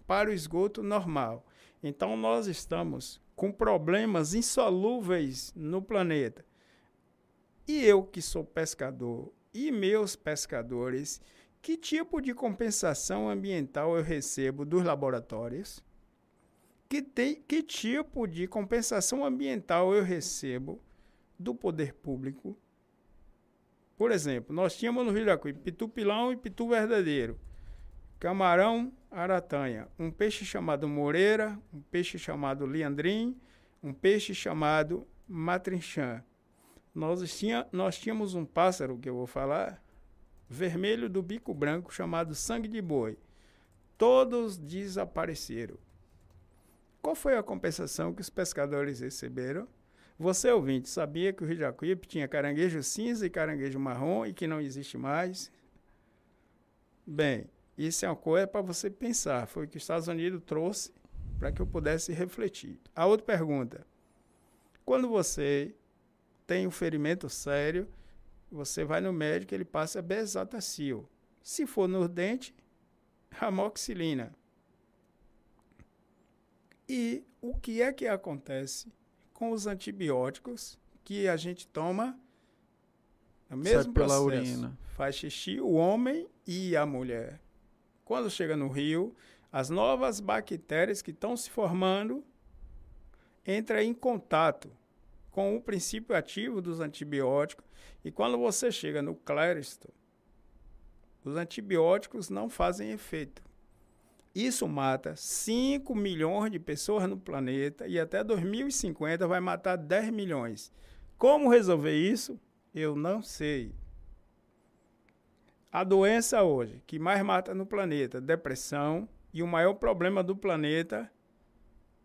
para o esgoto normal. Então nós estamos com problemas insolúveis no planeta. E eu que sou pescador e meus pescadores, que tipo de compensação ambiental eu recebo dos laboratórios? Que, tem, que tipo de compensação ambiental eu recebo do poder público? Por exemplo, nós tínhamos no Rio da Jacuí pitu pilão e pitu verdadeiro, camarão, aratanha, um peixe chamado moreira, um peixe chamado liandrim, um peixe chamado matrinchã. Nós, tinha, nós tínhamos um pássaro, que eu vou falar, vermelho do bico branco, chamado sangue de boi. Todos desapareceram. Qual foi a compensação que os pescadores receberam? Você, ouvinte, sabia que o Rio Jacuípe tinha caranguejo cinza e caranguejo marrom e que não existe mais? Bem, isso é uma coisa para você pensar. Foi o que os Estados Unidos trouxe para que eu pudesse refletir. A outra pergunta. Quando você tem um ferimento sério, você vai no médico, ele passa besatacil. Se for no dente, amoxicilina. E o que é que acontece com os antibióticos que a gente toma no mesmo Sai pela processo? urina. Faz xixi o homem e a mulher. Quando chega no rio, as novas bactérias que estão se formando entram em contato com o princípio ativo dos antibióticos e quando você chega no cléristo, os antibióticos não fazem efeito. Isso mata 5 milhões de pessoas no planeta e até 2050 vai matar 10 milhões. Como resolver isso? Eu não sei. A doença hoje que mais mata no planeta, depressão, e o maior problema do planeta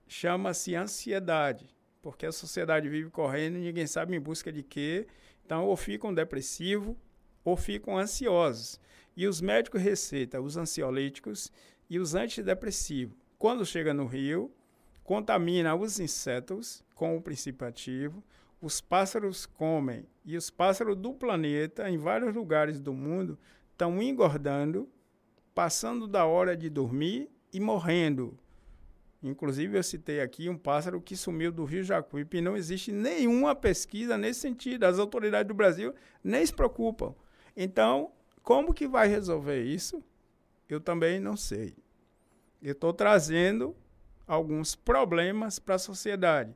chama-se ansiedade, porque a sociedade vive correndo ninguém sabe em busca de quê. Então, ou ficam depressivos ou ficam ansiosos. E os médicos receitam os ansiolíticos e os antidepressivos. Quando chega no rio, contamina os insetos com o princípio ativo, os pássaros comem e os pássaros do planeta, em vários lugares do mundo, estão engordando, passando da hora de dormir e morrendo. Inclusive, eu citei aqui um pássaro que sumiu do Rio Jacuípe e não existe nenhuma pesquisa nesse sentido. As autoridades do Brasil nem se preocupam. Então, como que vai resolver isso? Eu também não sei. Eu estou trazendo alguns problemas para a sociedade.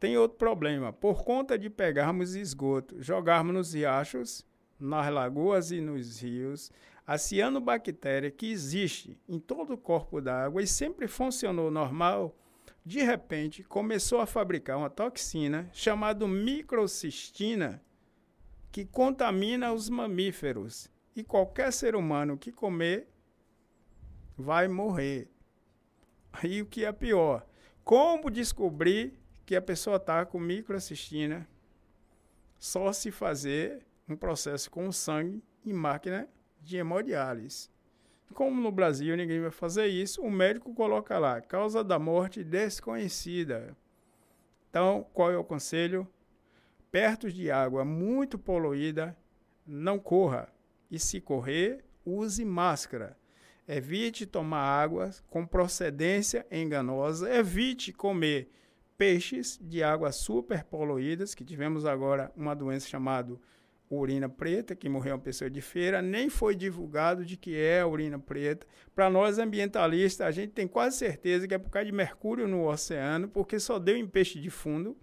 Tem outro problema. Por conta de pegarmos esgoto, jogarmos nos riachos, nas lagoas e nos rios, a cianobactéria que existe em todo o corpo d'água e sempre funcionou normal, de repente começou a fabricar uma toxina chamada microcistina que contamina os mamíferos e qualquer ser humano que comer vai morrer. Aí o que é pior? Como descobrir que a pessoa está com microcistina? Só se fazer um processo com sangue em máquina de hemodiálise. Como no Brasil ninguém vai fazer isso, o médico coloca lá, causa da morte desconhecida. Então, qual é o conselho? Perto de água muito poluída, não corra. E se correr, use máscara. Evite tomar água com procedência enganosa. Evite comer peixes de águas super poluídas, que tivemos agora uma doença chamada urina preta, que morreu uma pessoa de feira, nem foi divulgado de que é urina preta. Para nós ambientalistas, a gente tem quase certeza que é por causa de mercúrio no oceano, porque só deu em peixe de fundo.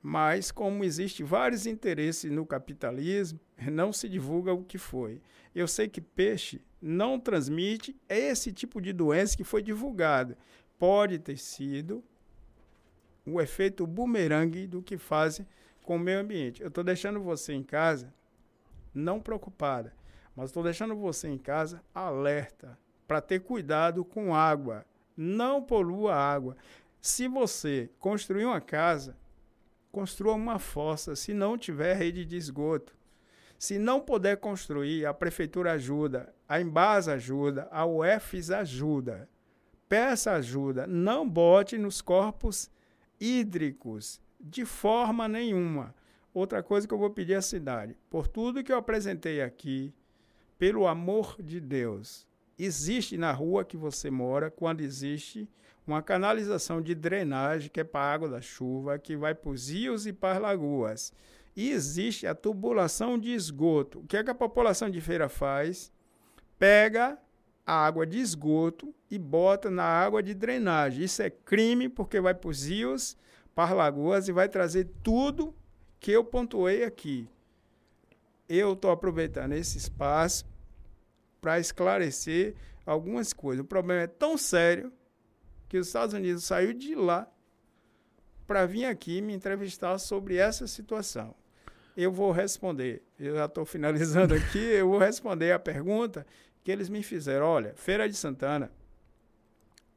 Mas, como existe vários interesses no capitalismo, não se divulga o que foi. Eu sei que peixe não transmite esse tipo de doença que foi divulgado. Pode ter sido o efeito bumerangue do que fazem com o meio ambiente. Eu estou deixando você em casa não preocupada, mas estou deixando você em casa alerta para ter cuidado com água. Não polua a água. Se você construir uma casa, construa uma fossa, se não tiver rede de esgoto. Se não puder construir, a prefeitura ajuda, a Embasa ajuda, a UFES ajuda. Peça ajuda, não bote nos corpos hídricos de forma nenhuma. Outra coisa que eu vou pedir à cidade, por tudo que eu apresentei aqui, pelo amor de Deus, existe na rua que você mora, quando existe uma canalização de drenagem que é para a água da chuva, que vai para os rios e para as lagoas. E existe a tubulação de esgoto. O que é que a população de feira faz? Pega a água de esgoto e bota na água de drenagem. Isso é crime porque vai para os rios, para as lagoas e vai trazer tudo que eu pontuei aqui. Eu estou aproveitando esse espaço para esclarecer algumas coisas. O problema é tão sério que os Estados Unidos saiu de lá para vir aqui me entrevistar sobre essa situação eu vou responder. Eu já estou finalizando aqui, eu vou responder a pergunta que eles me fizeram. Olha, Feira de Santana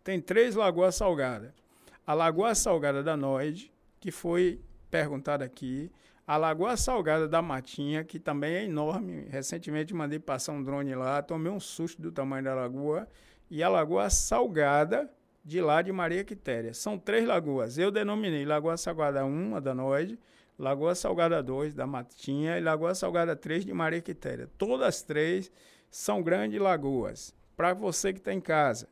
tem três lagoas salgadas. A Lagoa Salgada da Noide, que foi perguntada aqui. A Lagoa Salgada da Matinha, que também é enorme. Recentemente mandei passar um drone lá, tomei um susto do tamanho da lagoa. E a Lagoa Salgada de lá de Maria Quitéria. São três lagoas. Eu denominei Lagoa Salgada 1, a da Noide, Lagoa Salgada 2, da Matinha, e Lagoa Salgada 3, de Maria Quitéria. Todas as três são grandes lagoas. Para você que está em casa,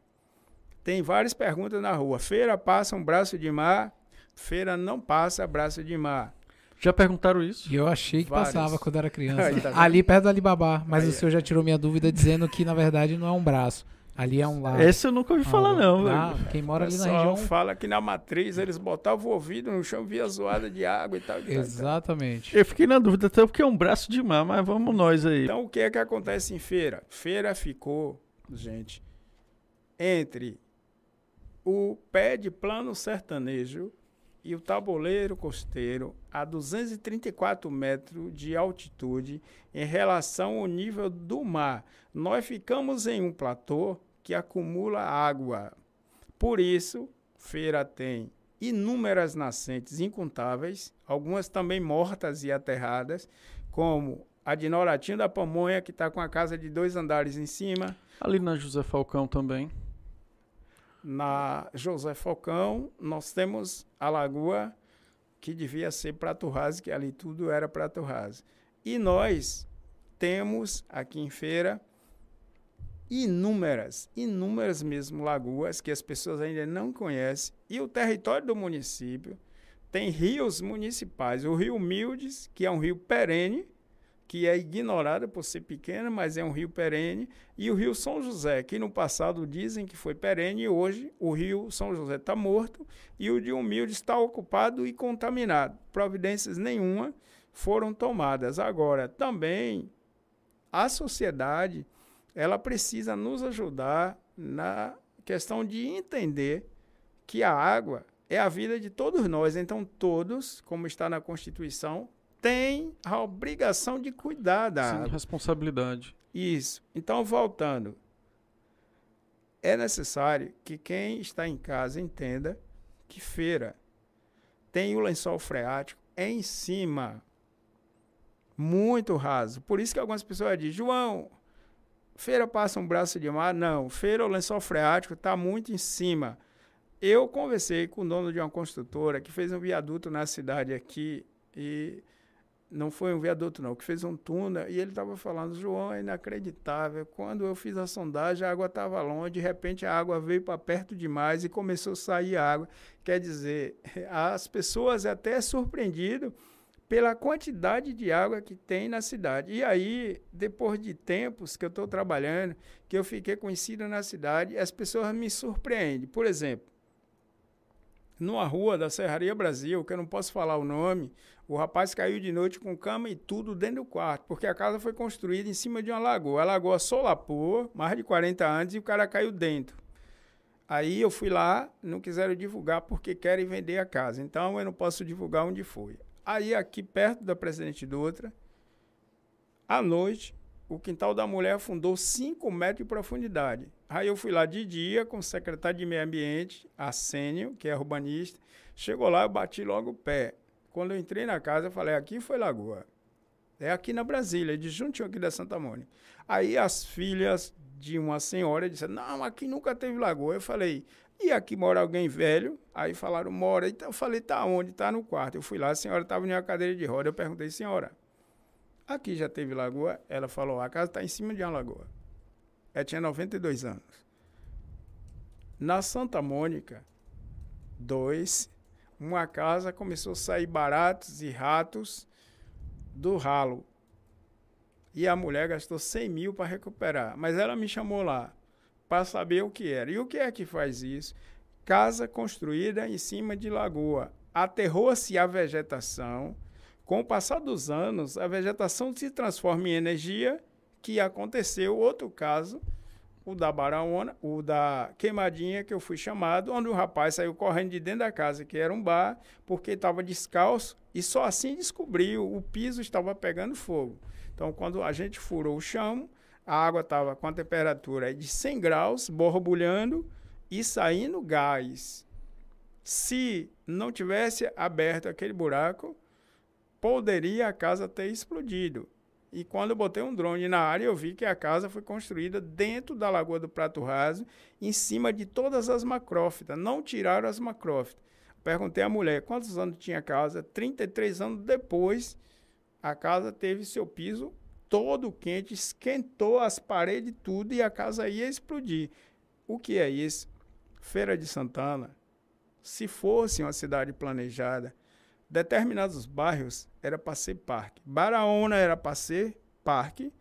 tem várias perguntas na rua. Feira passa um braço de mar, feira não passa braço de mar. Já perguntaram isso? E eu achei que Vários. passava quando era criança. Aí, tá? Ali perto do Alibaba. Mas Aí, o senhor já tirou minha dúvida dizendo que, na verdade, não é um braço. Ali é um lado. Esse eu nunca ouvi falar, não, Ah, velho. quem mora ali na região. fala que na matriz eles botavam o ouvido no chão, via zoada de água e tal. e tal, e tal. Exatamente. Eu fiquei na dúvida até porque é um braço de mar, mas vamos nós aí. Então, o que é que acontece em feira? Feira ficou, gente, entre o pé de plano sertanejo e o tabuleiro costeiro a 234 metros de altitude em relação ao nível do mar. Nós ficamos em um platô que acumula água. Por isso, Feira tem inúmeras nascentes incontáveis, algumas também mortas e aterradas, como a de Noratinho da Pamonha, que está com a casa de dois andares em cima, Ali na José Falcão também. Na José Falcão, nós temos a lagoa que devia ser Prato Raso, que ali tudo era Prato Raso. E nós temos aqui em Feira inúmeras, inúmeras mesmo lagoas que as pessoas ainda não conhecem. E o território do município tem rios municipais. O Rio Mildes, que é um rio perene, que é ignorado por ser pequeno, mas é um rio perene, e o Rio São José, que no passado dizem que foi perene, e hoje o Rio São José está morto e o de Humilde está ocupado e contaminado. Providências nenhuma foram tomadas. Agora, também a sociedade ela precisa nos ajudar na questão de entender que a água é a vida de todos nós. Então, todos, como está na Constituição, têm a obrigação de cuidar da Sim, água. responsabilidade. Isso. Então, voltando, é necessário que quem está em casa entenda que feira tem o lençol freático em cima, muito raso. Por isso que algumas pessoas dizem, João, feira passa um braço de mar? Não, feira o lençol freático está muito em cima. Eu conversei com o dono de uma construtora que fez um viaduto na cidade aqui e não foi um viaduto não, que fez um túnel e ele estava falando, João, é inacreditável. Quando eu fiz a sondagem, a água estava longe, de repente a água veio para perto demais e começou a sair água. Quer dizer, as pessoas até surpreendido pela quantidade de água que tem na cidade. E aí, depois de tempos que eu estou trabalhando, que eu fiquei conhecido na cidade, as pessoas me surpreendem. Por exemplo, numa rua da Serraria Brasil, que eu não posso falar o nome, o rapaz caiu de noite com cama e tudo dentro do quarto, porque a casa foi construída em cima de uma lagoa. A lagoa solapou, mais de 40 anos, e o cara caiu dentro. Aí eu fui lá, não quiseram divulgar porque querem vender a casa. Então eu não posso divulgar onde foi. Aí aqui perto da Presidente Dutra, à noite, o quintal da mulher afundou 5 metros de profundidade. Aí eu fui lá de dia com o secretário de Meio Ambiente, Arsênio, que é urbanista. Chegou lá, eu bati logo o pé. Quando eu entrei na casa, eu falei, aqui foi lagoa. É aqui na Brasília, de juntinho aqui da Santa Mônica. Aí as filhas de uma senhora, disse, não, aqui nunca teve lagoa. Eu falei, e aqui mora alguém velho? Aí falaram, mora. Então eu falei, tá onde? Tá no quarto. Eu fui lá, a senhora estava em uma cadeira de roda. Eu perguntei, senhora, aqui já teve lagoa? Ela falou, a casa está em cima de uma lagoa. Ela tinha 92 anos. Na Santa Mônica, dois, uma casa começou a sair baratos e ratos do ralo. E a mulher gastou 100 mil para recuperar. Mas ela me chamou lá para saber o que era. E o que é que faz isso? Casa construída em cima de lagoa. Aterrou-se a vegetação. Com o passar dos anos, a vegetação se transforma em energia, que aconteceu outro caso o da Baraona, o da Queimadinha, que eu fui chamado, onde o rapaz saiu correndo de dentro da casa, que era um bar, porque estava descalço, e só assim descobriu, o piso estava pegando fogo. Então, quando a gente furou o chão, a água estava com a temperatura de 100 graus, borbulhando e saindo gás. Se não tivesse aberto aquele buraco, poderia a casa ter explodido. E quando eu botei um drone na área, eu vi que a casa foi construída dentro da Lagoa do Prato Raso, em cima de todas as macrófitas. Não tiraram as macrófitas. Perguntei à mulher quantos anos tinha a casa. 33 anos depois, a casa teve seu piso todo quente, esquentou as paredes tudo e a casa ia explodir. O que é isso? Feira de Santana, se fosse uma cidade planejada, determinados bairros era para ser parque. Baraúna era para ser parque.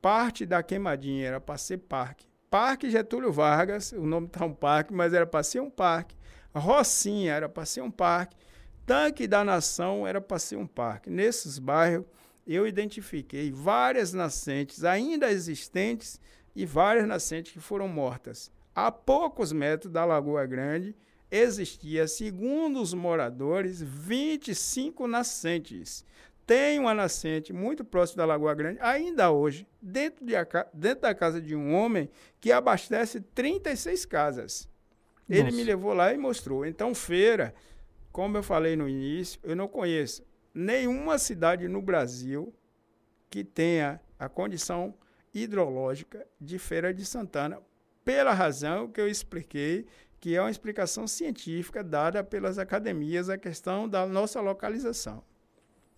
Parte da Queimadinha era para ser parque. Parque Getúlio Vargas, o nome está um parque, mas era para ser um parque. Rocinha era para ser um parque. Tanque da Nação era para ser um parque. Nesses bairros, eu identifiquei várias nascentes ainda existentes e várias nascentes que foram mortas. A poucos metros da Lagoa Grande, existia, segundo os moradores, 25 nascentes. Tem uma nascente muito próxima da Lagoa Grande, ainda hoje, dentro, de dentro da casa de um homem que abastece 36 casas. Ele Nossa. me levou lá e mostrou. Então, feira, como eu falei no início, eu não conheço nenhuma cidade no Brasil que tenha a condição hidrológica de Feira de Santana, pela razão que eu expliquei que é uma explicação científica dada pelas academias à questão da nossa localização.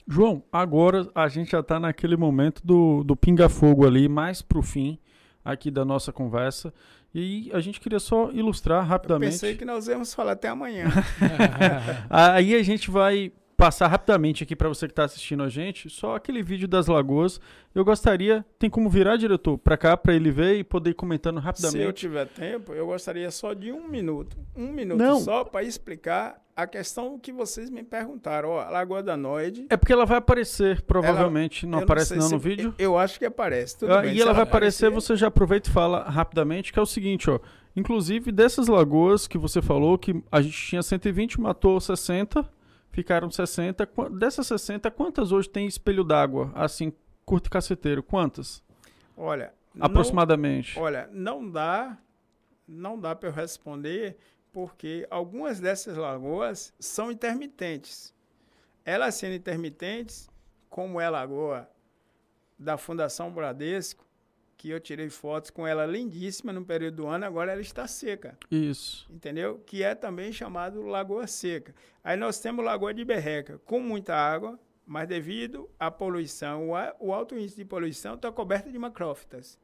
João, agora a gente já está naquele momento do, do pinga-fogo ali, mais para o fim aqui da nossa conversa. E a gente queria só ilustrar rapidamente. Eu pensei que nós íamos falar até amanhã. Aí a gente vai passar rapidamente aqui para você que está assistindo a gente, só aquele vídeo das lagoas. Eu gostaria, tem como virar, diretor, para cá, para ele ver e poder ir comentando rapidamente. Se eu tiver tempo, eu gostaria só de um minuto, um minuto Não. só para explicar a questão que vocês me perguntaram. Ó, a Lagoa da Noide. É porque ela vai aparecer, provavelmente. Ela, não aparece não, não no vídeo? Eu acho que aparece. Tudo ah, bem, e ela, ela vai aparecer, você já aproveita e fala rapidamente, que é o seguinte, ó. Inclusive, dessas lagoas que você falou, que a gente tinha 120, matou 60 ficaram 60. Dessas 60, quantas hoje tem espelho d'água, assim, curto caceteiro? Quantas? Olha, aproximadamente. Não, olha, não dá, não dá para eu responder, porque algumas dessas lagoas são intermitentes. Elas sendo intermitentes, como é a lagoa da Fundação Bradesco, que eu tirei fotos com ela lindíssima no período do ano, agora ela está seca. Isso. Entendeu? Que é também chamado Lagoa Seca. Aí nós temos Lagoa de Berreca, com muita água, mas devido à poluição, o alto índice de poluição está coberta de macrófitas.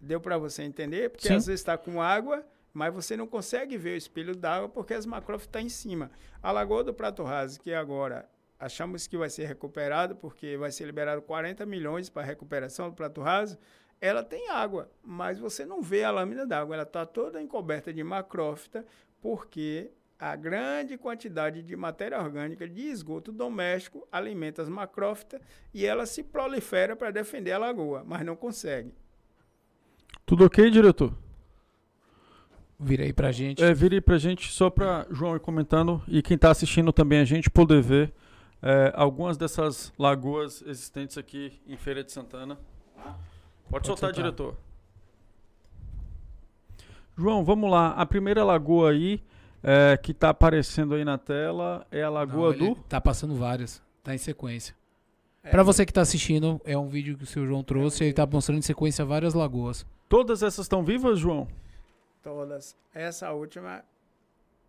Deu para você entender? Porque Sim. às vezes está com água, mas você não consegue ver o espelho d'água porque as macrófitas estão tá em cima. A Lagoa do Prato Raso, que agora achamos que vai ser recuperado, porque vai ser liberado 40 milhões para recuperação do prato raso, ela tem água, mas você não vê a lâmina d'água, ela está toda encoberta de macrófita, porque a grande quantidade de matéria orgânica de esgoto doméstico alimenta as macrófitas e ela se prolifera para defender a lagoa, mas não consegue. Tudo ok, diretor? Vira aí pra gente. É, vira aí pra gente, só para João ir comentando e quem está assistindo também a gente poder ver é, algumas dessas lagoas existentes aqui em Feira de Santana. Pode, Pode soltar, soltar, diretor. João, vamos lá. A primeira lagoa aí é, que está aparecendo aí na tela é a Lagoa Não, do. Tá passando várias. Tá em sequência. É, Para você que está assistindo, é um vídeo que o seu João trouxe. Ele está mostrando em sequência várias lagoas. Todas essas estão vivas, João? Todas. Essa última,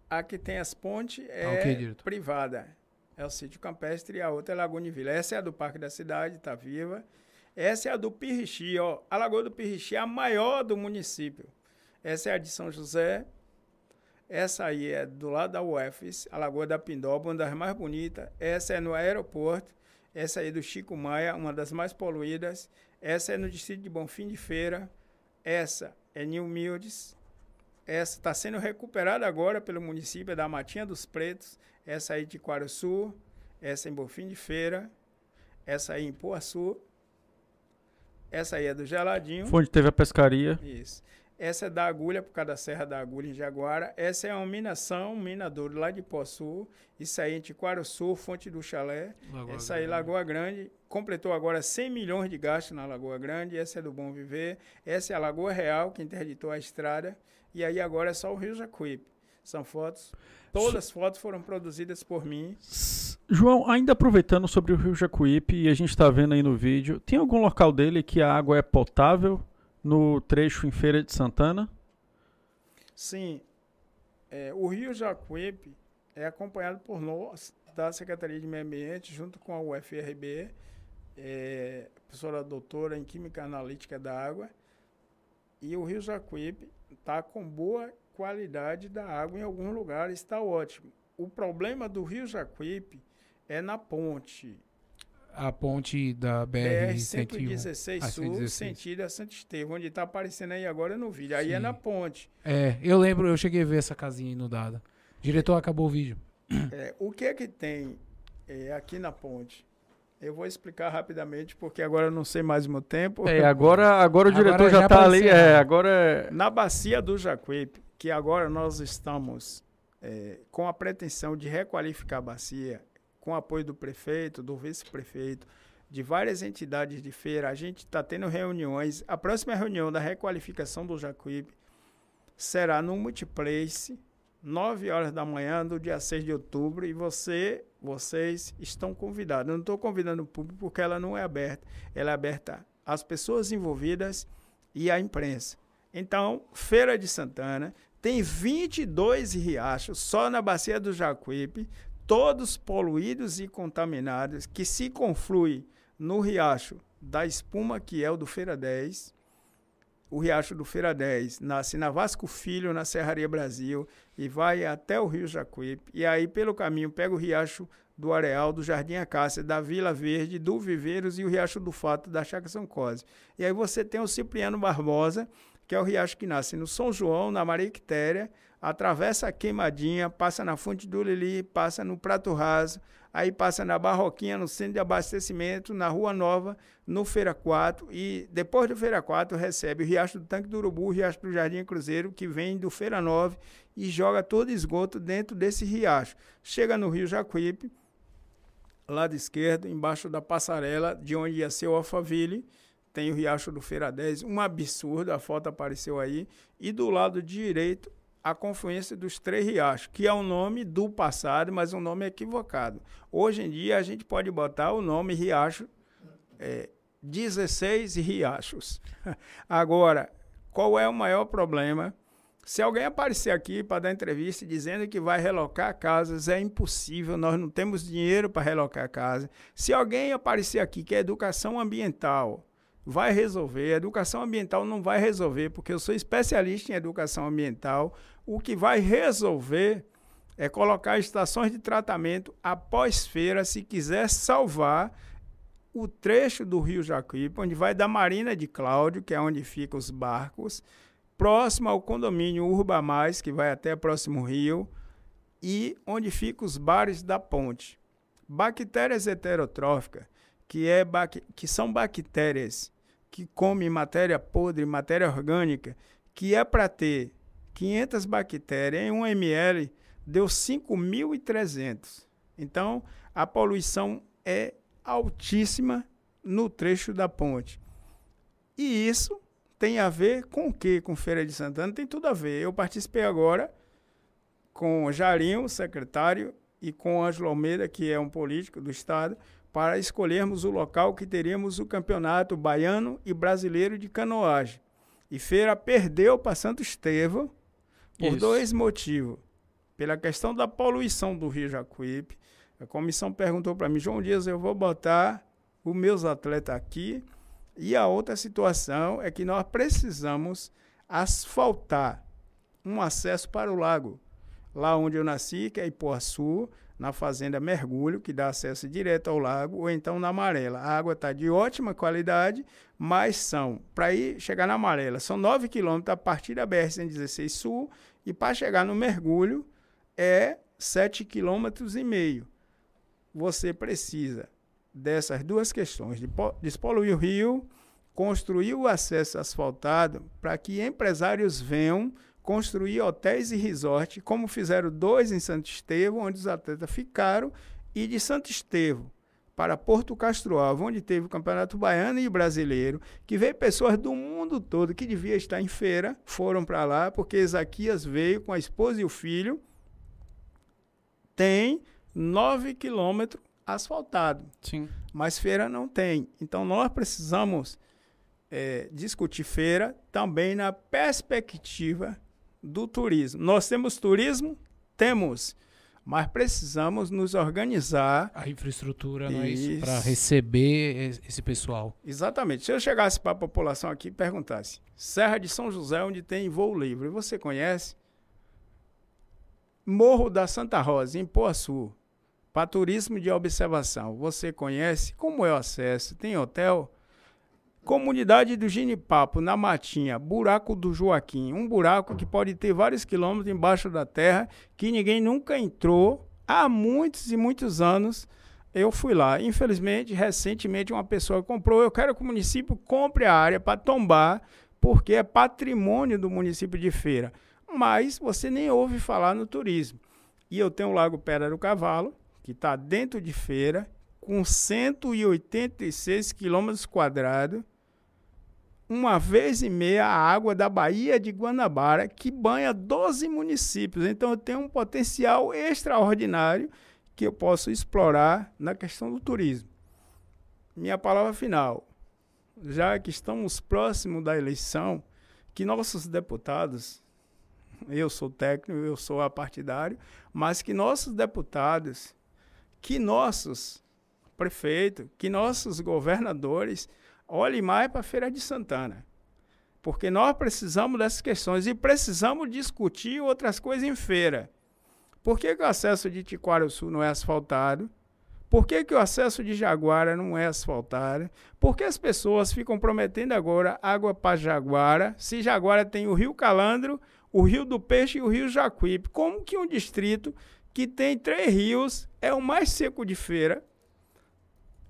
a que tem as pontes, é ok, diretor. privada. É o sítio campestre e a outra é Lagoa de Vila. Essa é a do Parque da Cidade, está viva. Essa é a do Pirixi, ó. A Lagoa do Pirixi é a maior do município. Essa é a de São José. Essa aí é do lado da UFES, a Lagoa da Pindoba, uma das mais bonitas. Essa é no aeroporto. Essa aí é do Chico Maia, uma das mais poluídas. Essa é no distrito de Bonfim de Feira. Essa é New Mildes. Essa está sendo recuperada agora pelo município da Matinha dos Pretos. Essa aí de Quaruçu. Essa em Bonfim de Feira. Essa aí em Poaçu. Essa aí é do Geladinho. Foi onde teve a pescaria. Isso. Essa é da Agulha, por causa da Serra da Agulha em Jaguara. Essa é uma minação, um minadouro lá de Poçu. Isso aí em Tiquaruçu, Fonte do Chalé. Lagoa Essa aí. Lagoa Grande. Completou agora 100 milhões de gastos na Lagoa Grande. Essa é do Bom Viver. Essa é a Lagoa Real, que interditou a estrada. E aí agora é só o Rio Jacuípe. São fotos. Todas as fotos foram produzidas por mim. João, ainda aproveitando sobre o Rio Jacuípe, e a gente está vendo aí no vídeo, tem algum local dele que a água é potável no trecho em Feira de Santana? Sim, é, o Rio Jacuípe é acompanhado por nós, da Secretaria de Meio Ambiente, junto com a UFRB, é, professora doutora em Química Analítica da Água, e o Rio Jacuípe está com boa qualidade da água em alguns lugares, está ótimo. O problema do Rio Jacuípe é na ponte A ponte da BR BR-101. 116 Ah, Sul, 116. sentido a Santo Estevão, onde está aparecendo aí agora no vídeo. Aí é Sim. na ponte. É, eu lembro, eu cheguei a ver essa casinha inundada. Diretor, acabou o vídeo. É, o que é que tem é, aqui na ponte? Eu vou explicar rapidamente, porque agora eu não sei mais o meu tempo. É, agora, agora o Agora diretor já já está ali, é, agora é... Na bacia do Jacuípe, que agora nós estamos é, com a pretensão de requalificar a bacia, com apoio do prefeito, do vice-prefeito, de várias entidades de feira, a gente está tendo reuniões. A próxima reunião da requalificação do Jacuípe será no Multiplace, 9 horas da manhã, do dia 6 de outubro, e você, vocês estão convidados. Eu não estou convidando o público porque ela não é aberta. Ela é aberta às pessoas envolvidas e à imprensa. Então, Feira de Santana tem 22 riachos só na bacia do Jacuípe, todos poluídos e contaminados, que se confluem no riacho da espuma, que é o do Feira 10. O riacho do Feira 10 nasce na Vasco Filho, na Serraria Brasil, e vai até o Rio Jacuípe. E aí, pelo caminho, pega o riacho do Areal, do Jardim Acácia, da Vila Verde, do Viveiros e o Riacho do Fato, da Chácara São Cosme. E aí você tem o Cipriano Barbosa, que é o riacho que nasce no São João, na Maria Quitéria, atravessa a Queimadinha, passa na Fonte do Lili, passa no Prato Raso, aí passa na Barroquinha, no centro de abastecimento, na Rua Nova, no Feira 4, e depois do Feira 4 recebe o Riacho do Tanque do Urubu, o Riacho do Jardim Cruzeiro, que vem do Feira 9 e joga todo esgoto dentro desse riacho. Chega no Rio Jacuípe, lado esquerdo, embaixo da passarela, de onde ia ser o Alphaville, tem o Riacho do Feira 10, um absurdo, a foto apareceu aí, e do lado direito, a confluência dos três riachos, que é o nome do passado, mas um nome equivocado. Hoje em dia, a gente pode botar o nome Riacho, é, 16 riachos. Agora, qual é o maior problema? Se alguém aparecer aqui para dar entrevista dizendo que vai relocar casas, é impossível, nós não temos dinheiro para relocar casa. Se alguém aparecer aqui que é educação ambiental, vai resolver. Educação ambiental não vai resolver, porque eu sou especialista em educação ambiental. O que vai resolver é colocar estações de tratamento após feira, se quiser salvar o trecho do Rio Jacuípe, onde vai da Marina de Cláudio, que é onde ficam os barcos, próximo ao condomínio Urba Mais, que vai até próximo rio, e onde ficam os bares da ponte. Bactérias heterotróficas, que, é que são bactérias que comem matéria podre, matéria orgânica, que é para ter 500 bactérias em 1 ml, deu 5.300. Então, a poluição é altíssima no trecho da ponte. E isso tem a ver com o quê? Com Feira de Santana? Tem tudo a ver. Eu participei agora com o Jarinho, secretário, e com Ângelo Almeida, que é um político do Estado, para escolhermos o local que teríamos o campeonato baiano e brasileiro de canoagem. E Feira perdeu para Santo Estevão por Isso. dois motivos. Pela questão da poluição do Rio Jacuípe. A comissão perguntou para mim, João Dias, eu vou botar os meus atletas aqui. E a outra situação é que nós precisamos asfaltar um acesso para o lago. Lá onde eu nasci, que é Ipuaçu, na fazenda Mergulho, que dá acesso direto ao lago, ou então na Amarela. A água está de ótima qualidade, mas são, para ir chegar na Amarela, são 9 quilômetros a partir da BR-116 Sul, e para chegar no Mergulho é 7 quilômetros e meio. Você precisa dessas duas questões, de po- despoluir o rio, construir o acesso asfaltado para que empresários venham construir hotéis e resort, como fizeram dois em Santo Estevão, onde os atletas ficaram, e de Santo Estevão para Porto Castro Alves, onde teve o Campeonato Baiano e Brasileiro, que veio pessoas do mundo todo que devia estar em feira, foram para lá, porque Ezaquias veio com a esposa e o filho, tem 9 quilômetros asfaltado Sim. mas feira não tem. Então nós precisamos eh, discutir feira também na perspectiva do turismo. Nós temos turismo? Temos, mas precisamos nos organizar. A infraestrutura, não é isso? Para receber es- esse pessoal. Exatamente. Se eu chegasse para a população aqui e perguntasse: Serra de São José, onde tem voo livre, você conhece? Morro da Santa Rosa, em Poaçu, para turismo de observação, você conhece? Como é o acesso? Tem hotel? Comunidade do Ginipapo, na Matinha, Buraco do Joaquim. Um buraco que pode ter vários quilômetros embaixo da terra, que ninguém nunca entrou há muitos e muitos anos. Eu fui lá. Infelizmente, recentemente, uma pessoa comprou. Eu quero que o município compre a área para tombar, porque é patrimônio do município de Feira. Mas você nem ouve falar no turismo. E eu tenho o Lago Pedra do Cavalo, que está dentro de Feira, com 186 quilômetros quadrados, uma vez e meia a água da Baía de Guanabara, que banha 12 municípios. Então eu tenho um potencial extraordinário que eu posso explorar na questão do turismo. Minha palavra final, já que estamos próximos da eleição, que nossos deputados, eu sou técnico, eu sou apartidário, mas que nossos deputados, que nossos prefeitos, que nossos governadores olhem mais para a Feira de Santana. Porque nós precisamos dessas questões e precisamos discutir outras coisas em feira. Por que, que o acesso de Tiquaraçu não é asfaltado? Por que, que o acesso de Jaguara não é asfaltado? Por que as pessoas ficam prometendo agora água para Jaguara, se Jaguara tem o Rio Calandro, o Rio do Peixe e o Rio Jacuípe? Como que um distrito que tem três rios é o mais seco de feira?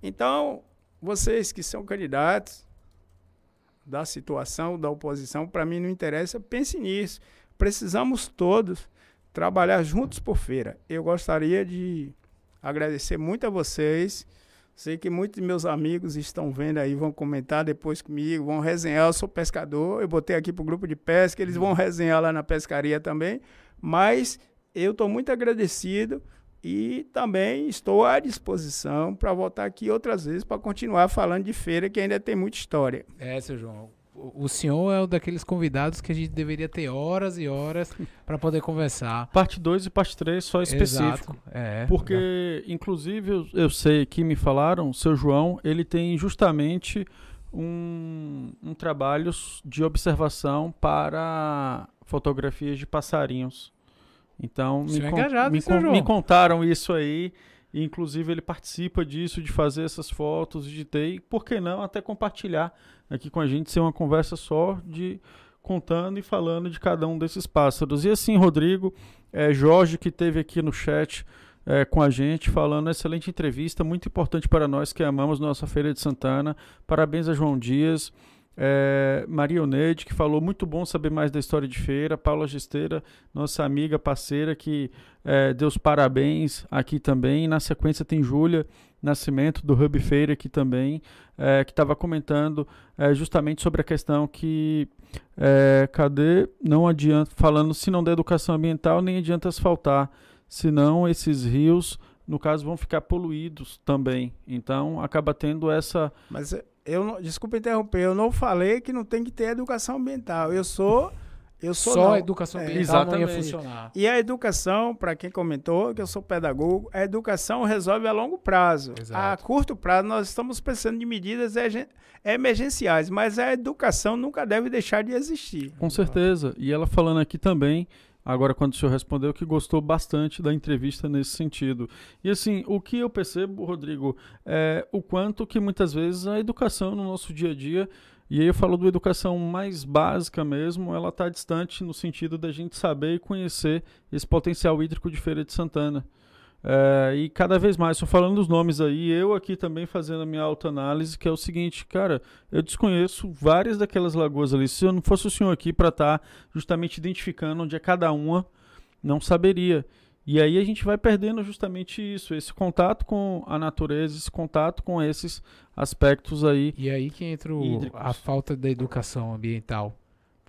Então, vocês que são candidatos da situação, da oposição, para mim não interessa, pense nisso. Precisamos todos trabalhar juntos por feira. Eu gostaria de agradecer muito a vocês. Sei que muitos meus amigos estão vendo aí, vão comentar depois comigo, vão resenhar. Eu sou pescador, eu botei aqui para o grupo de pesca, eles vão resenhar lá na pescaria também. Mas eu estou muito agradecido e também estou à disposição para voltar aqui outras vezes para continuar falando de feira, que ainda tem muita história. É, seu João. O senhor é um daqueles convidados que a gente deveria ter horas e horas para poder conversar. Parte 2 e parte 3 só específico. Exato. É. Porque, inclusive, eu, eu sei que me falaram, seu João, ele tem justamente um, um trabalho de observação para fotografias de passarinhos. Então, me, é me, con- me contaram isso aí. E, inclusive, ele participa disso, de fazer essas fotos, de ter, e por que não até compartilhar aqui com a gente, ser uma conversa só de contando e falando de cada um desses pássaros. E assim, Rodrigo, é, Jorge, que teve aqui no chat é, com a gente, falando excelente entrevista, muito importante para nós que amamos nossa Feira de Santana. Parabéns a João Dias. É, Maria Oneide, que falou muito bom saber mais da história de feira. Paula Gesteira, nossa amiga, parceira, que é, deu os parabéns aqui também. Na sequência tem Júlia Nascimento, do Hub Feira, aqui também, é, que estava comentando é, justamente sobre a questão que é, cadê? Não adianta, falando se não der educação ambiental, nem adianta asfaltar, senão esses rios, no caso, vão ficar poluídos também. Então, acaba tendo essa. Mas é, eu não, desculpa interromper, eu não falei que não tem que ter educação ambiental. Eu sou eu sou Só não. a educação É, ambiental não ia exatamente. funcionar. E a educação, para quem comentou, que eu sou pedagogo, a educação resolve a longo prazo. Exato. A curto prazo, nós estamos pensando em medidas emergenciais, mas a educação nunca deve deixar de existir. Com certeza. E ela falando aqui também, agora quando o senhor respondeu, que gostou bastante da entrevista nesse sentido. E assim, o que eu percebo, Rodrigo, é o quanto que muitas vezes a educação no nosso dia a dia, e aí eu falo de educação mais básica mesmo, ela está distante no sentido da gente saber e conhecer esse potencial hídrico de Feira de Santana. É, e cada vez mais, estou falando dos nomes aí, eu aqui também fazendo a minha autoanálise, que é o seguinte, cara, eu desconheço várias daquelas lagoas ali. Se eu não fosse o senhor aqui para estar justamente identificando onde é cada uma, não saberia. E aí a gente vai perdendo justamente isso, esse contato com a natureza, esse contato com esses aspectos aí. E aí que entra o- a falta da educação ambiental.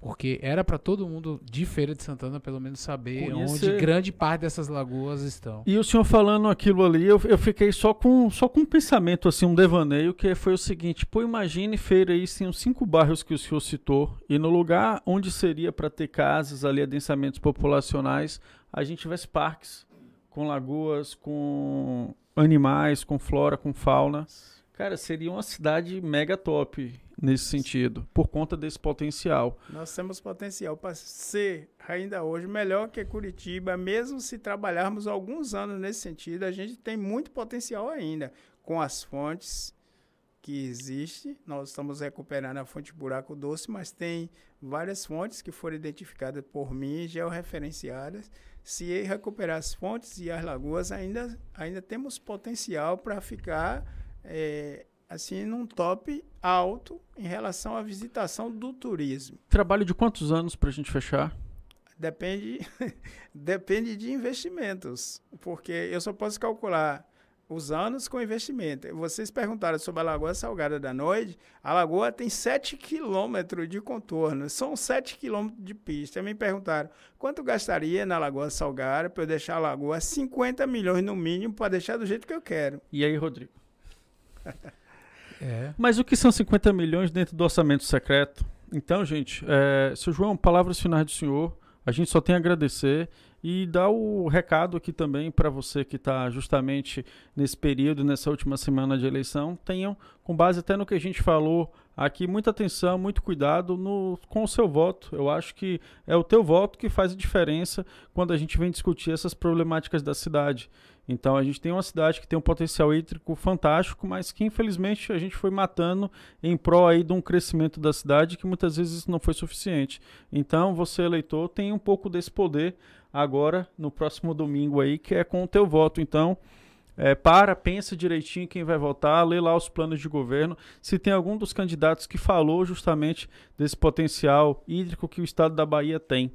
Porque era para todo mundo de Feira de Santana pelo menos saber Conhecer. onde grande parte dessas lagoas estão. E o senhor falando aquilo ali, eu, eu fiquei só com, só com um pensamento, assim, um devaneio, que foi o seguinte, pô, imagine feira aí, tem os cinco bairros que o senhor citou, e no lugar onde seria para ter casas ali, adensamentos populacionais, a gente tivesse parques, com lagoas, com animais, com flora, com fauna. Cara, seria uma cidade mega top nesse sentido, por conta desse potencial. Nós temos potencial para ser, ainda hoje, melhor que Curitiba, mesmo se trabalharmos alguns anos nesse sentido, a gente tem muito potencial ainda, com as fontes que existem. Nós estamos recuperando a fonte Buraco Doce, mas tem várias fontes que foram identificadas por mim, georreferenciadas. Se recuperar as fontes e as lagoas, ainda, ainda temos potencial para ficar eh, assim num top alto em relação à visitação do turismo. Trabalho de quantos anos pra gente fechar? Depende, depende de investimentos, porque eu só posso calcular os anos com investimento. Vocês perguntaram sobre a Lagoa Salgada da Noite. A lagoa tem 7 quilômetros de contorno, são 7 quilômetros de pista. Me perguntaram quanto gastaria na Lagoa Salgada para eu deixar a lagoa 50 milhões no mínimo para deixar do jeito que eu quero. E aí, Rodrigo? É. Mas o que são 50 milhões dentro do orçamento secreto? Então, gente, é, seu João, palavras finais do senhor. A gente só tem a agradecer e dar o recado aqui também para você que está justamente nesse período, nessa última semana de eleição. Tenham, com base até no que a gente falou aqui, muita atenção, muito cuidado no, com o seu voto. Eu acho que é o teu voto que faz a diferença quando a gente vem discutir essas problemáticas da cidade. Então a gente tem uma cidade que tem um potencial hídrico fantástico, mas que infelizmente a gente foi matando em prol aí de um crescimento da cidade que muitas vezes isso não foi suficiente. Então você eleitor tem um pouco desse poder agora no próximo domingo aí, que é com o teu voto. Então é, para, pensa direitinho quem vai votar, lê lá os planos de governo. Se tem algum dos candidatos que falou justamente desse potencial hídrico que o estado da Bahia tem.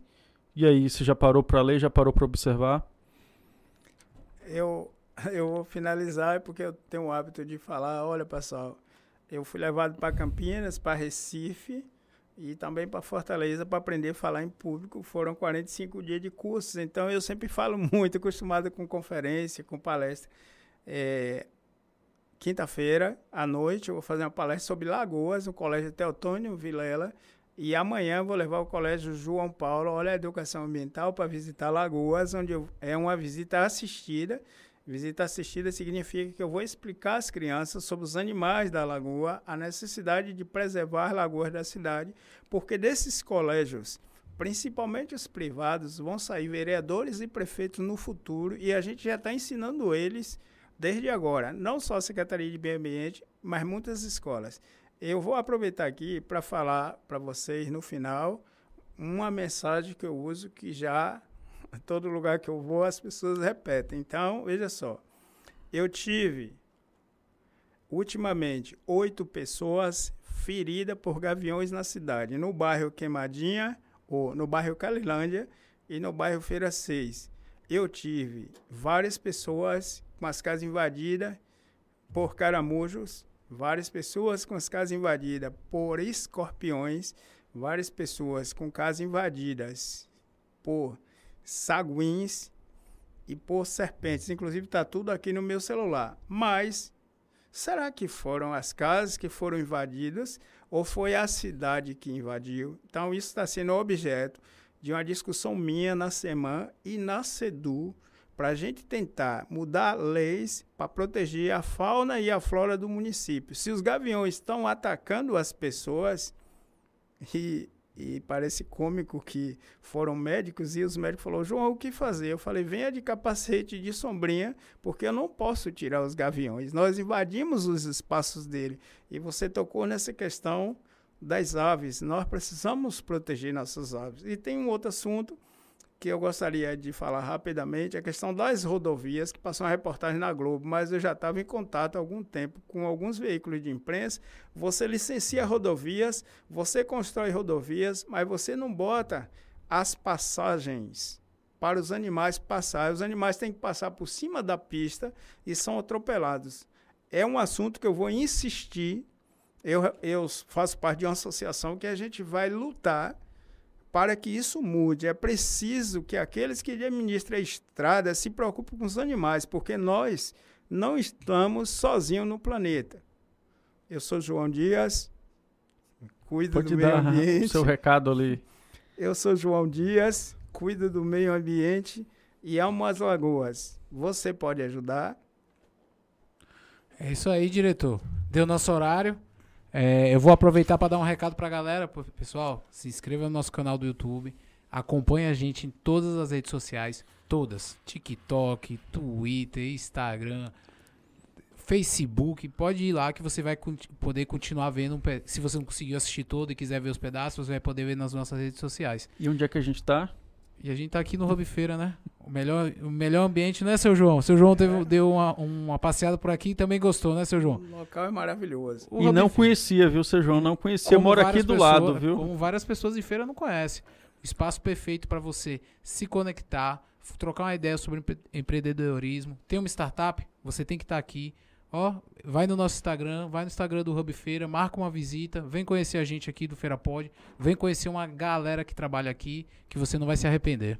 E aí, você já parou para ler, já parou para observar? eu, eu vou finalizar porque eu tenho o hábito de falar, olha pessoal, eu fui levado para Campinas, para Recife e também para Fortaleza para aprender a falar em público. Foram 45 dias de cursos, então eu sempre falo muito, acostumado com conferência, com palestra. É, Quinta-feira, à noite, eu vou fazer uma palestra sobre lagoas no Colégio Teotônio Vilela. E amanhã vou levar o Colégio João Paulo, olha a educação ambiental, para visitar lagoas, onde eu- é uma visita assistida. Visita assistida significa que eu vou explicar às crianças sobre os animais da lagoa, a necessidade de preservar as lagoas da cidade, porque desses colégios, principalmente os privados, vão sair vereadores e prefeitos no futuro e a gente já está ensinando eles desde agora, não só a Secretaria de Meio Ambiente, mas muitas escolas. Eu vou aproveitar aqui para falar para vocês no final uma mensagem que eu uso que já todo lugar que eu vou as pessoas repetem. Então, veja só. Eu tive ultimamente oito pessoas feridas por gaviões na cidade, no bairro Queimadinha, ou no bairro Calilândia e no bairro Feira 6. Eu tive várias pessoas com as casas invadidas por caramujos, várias pessoas com as casas invadidas por escorpiões, várias pessoas com casas invadidas por saguins e por serpentes. Inclusive está tudo aqui no meu celular. Mas Será que foram as casas que foram invadidas ou foi a cidade que invadiu? Então, isso está sendo objeto de uma discussão minha na semana e na SEDU, para a gente tentar mudar leis para proteger a fauna e a flora do município. Se os gaviões estão atacando as pessoas, e, e parece cômico que foram médicos, e os médicos falaram, João, o que fazer? Eu falei, venha de capacete de sombrinha, porque eu não posso tirar os gaviões. Nós invadimos os espaços dele. E você tocou nessa questão das aves. Nós precisamos proteger nossas aves. E tem um outro assunto que eu gostaria de falar rapidamente, a questão das rodovias, que passou uma reportagem na Globo, mas eu já estava em contato há algum tempo com alguns veículos de imprensa. Você licencia rodovias, você constrói rodovias, mas você não bota as passagens para os animais passar. Os animais têm que passar por cima da pista e são atropelados. É um assunto que eu vou insistir. Eu, eu faço parte de uma associação que a gente vai lutar para que isso mude, é preciso que aqueles que administram a estrada se preocupem com os animais, porque nós não estamos sozinhos no planeta. Eu sou João Dias, cuido Pode do meio dar ambiente. o seu recado ali. Eu sou João Dias, cuido do meio ambiente e amo as lagoas. Você pode ajudar? É isso aí, diretor. Deu nosso horário. É, eu vou aproveitar para dar um recado para a galera. Pessoal, se inscreva no nosso canal do YouTube. Acompanhe a gente em todas as redes sociais. Todas. TikTok, Twitter, Instagram, Facebook. Pode ir lá que você vai poder continuar vendo. Se você não conseguiu assistir todo e quiser ver os pedaços, você vai poder ver nas nossas redes sociais. E onde é que a gente tá? E a gente tá aqui no Hub Feira, né? O melhor, o melhor ambiente, né, seu João? Seu João teve, deu uma, uma passeada por aqui e também gostou, né, seu João? O local é maravilhoso. O e Hub não conhecia, viu, seu João? Não conhecia. como Mora aqui do pessoas- lado, viu? Como várias pessoas de feira não conhecem. O espaço perfeito para você se conectar, trocar uma ideia sobre empre- empreendedorismo. Tem uma startup? Você tem que estar aqui. Ó, vai no nosso Instagram, vai no Instagram do Hub Feira, marca uma visita, vem conhecer a gente aqui do Feira Pod, vem conhecer uma galera que trabalha aqui, que você não vai se arrepender.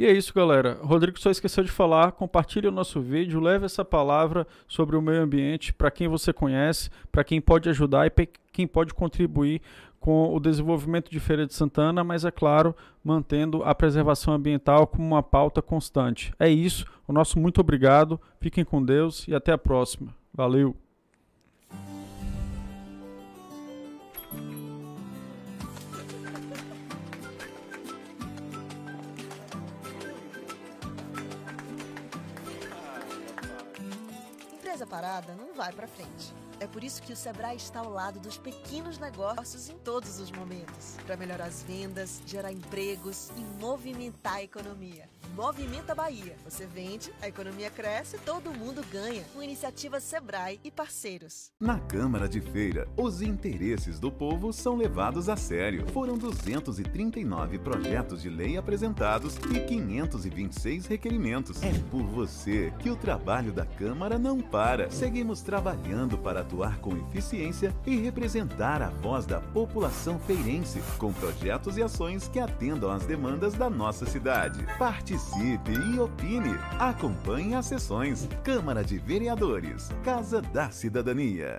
E é isso, galera. Rodrigo só esqueceu de falar. Compartilhe o nosso vídeo, leve essa palavra sobre o meio ambiente para quem você conhece, para quem pode ajudar e para quem pode contribuir com o desenvolvimento de Feira de Santana, mas é claro, mantendo a preservação ambiental como uma pauta constante. É isso. O nosso muito obrigado. Fiquem com Deus e até a próxima. Valeu. Parada não vai pra frente. É por isso que o Sebrae está ao lado dos pequenos negócios em todos os momentos, para melhorar as vendas, gerar empregos e movimentar a economia. Movimenta Bahia. Você vende, a economia cresce, todo mundo ganha. Com iniciativa Sebrae e parceiros. Na Câmara de Feira, os interesses do povo são levados a sério. Foram 239 projetos de lei apresentados e 526 requerimentos. É por você que o trabalho da Câmara não para. Seguimos trabalhando para atuar com eficiência e representar a voz da população feirense, com projetos e ações que atendam às demandas da nossa cidade. Participe e opine. Acompanhe as sessões. Câmara de Vereadores, Casa da Cidadania.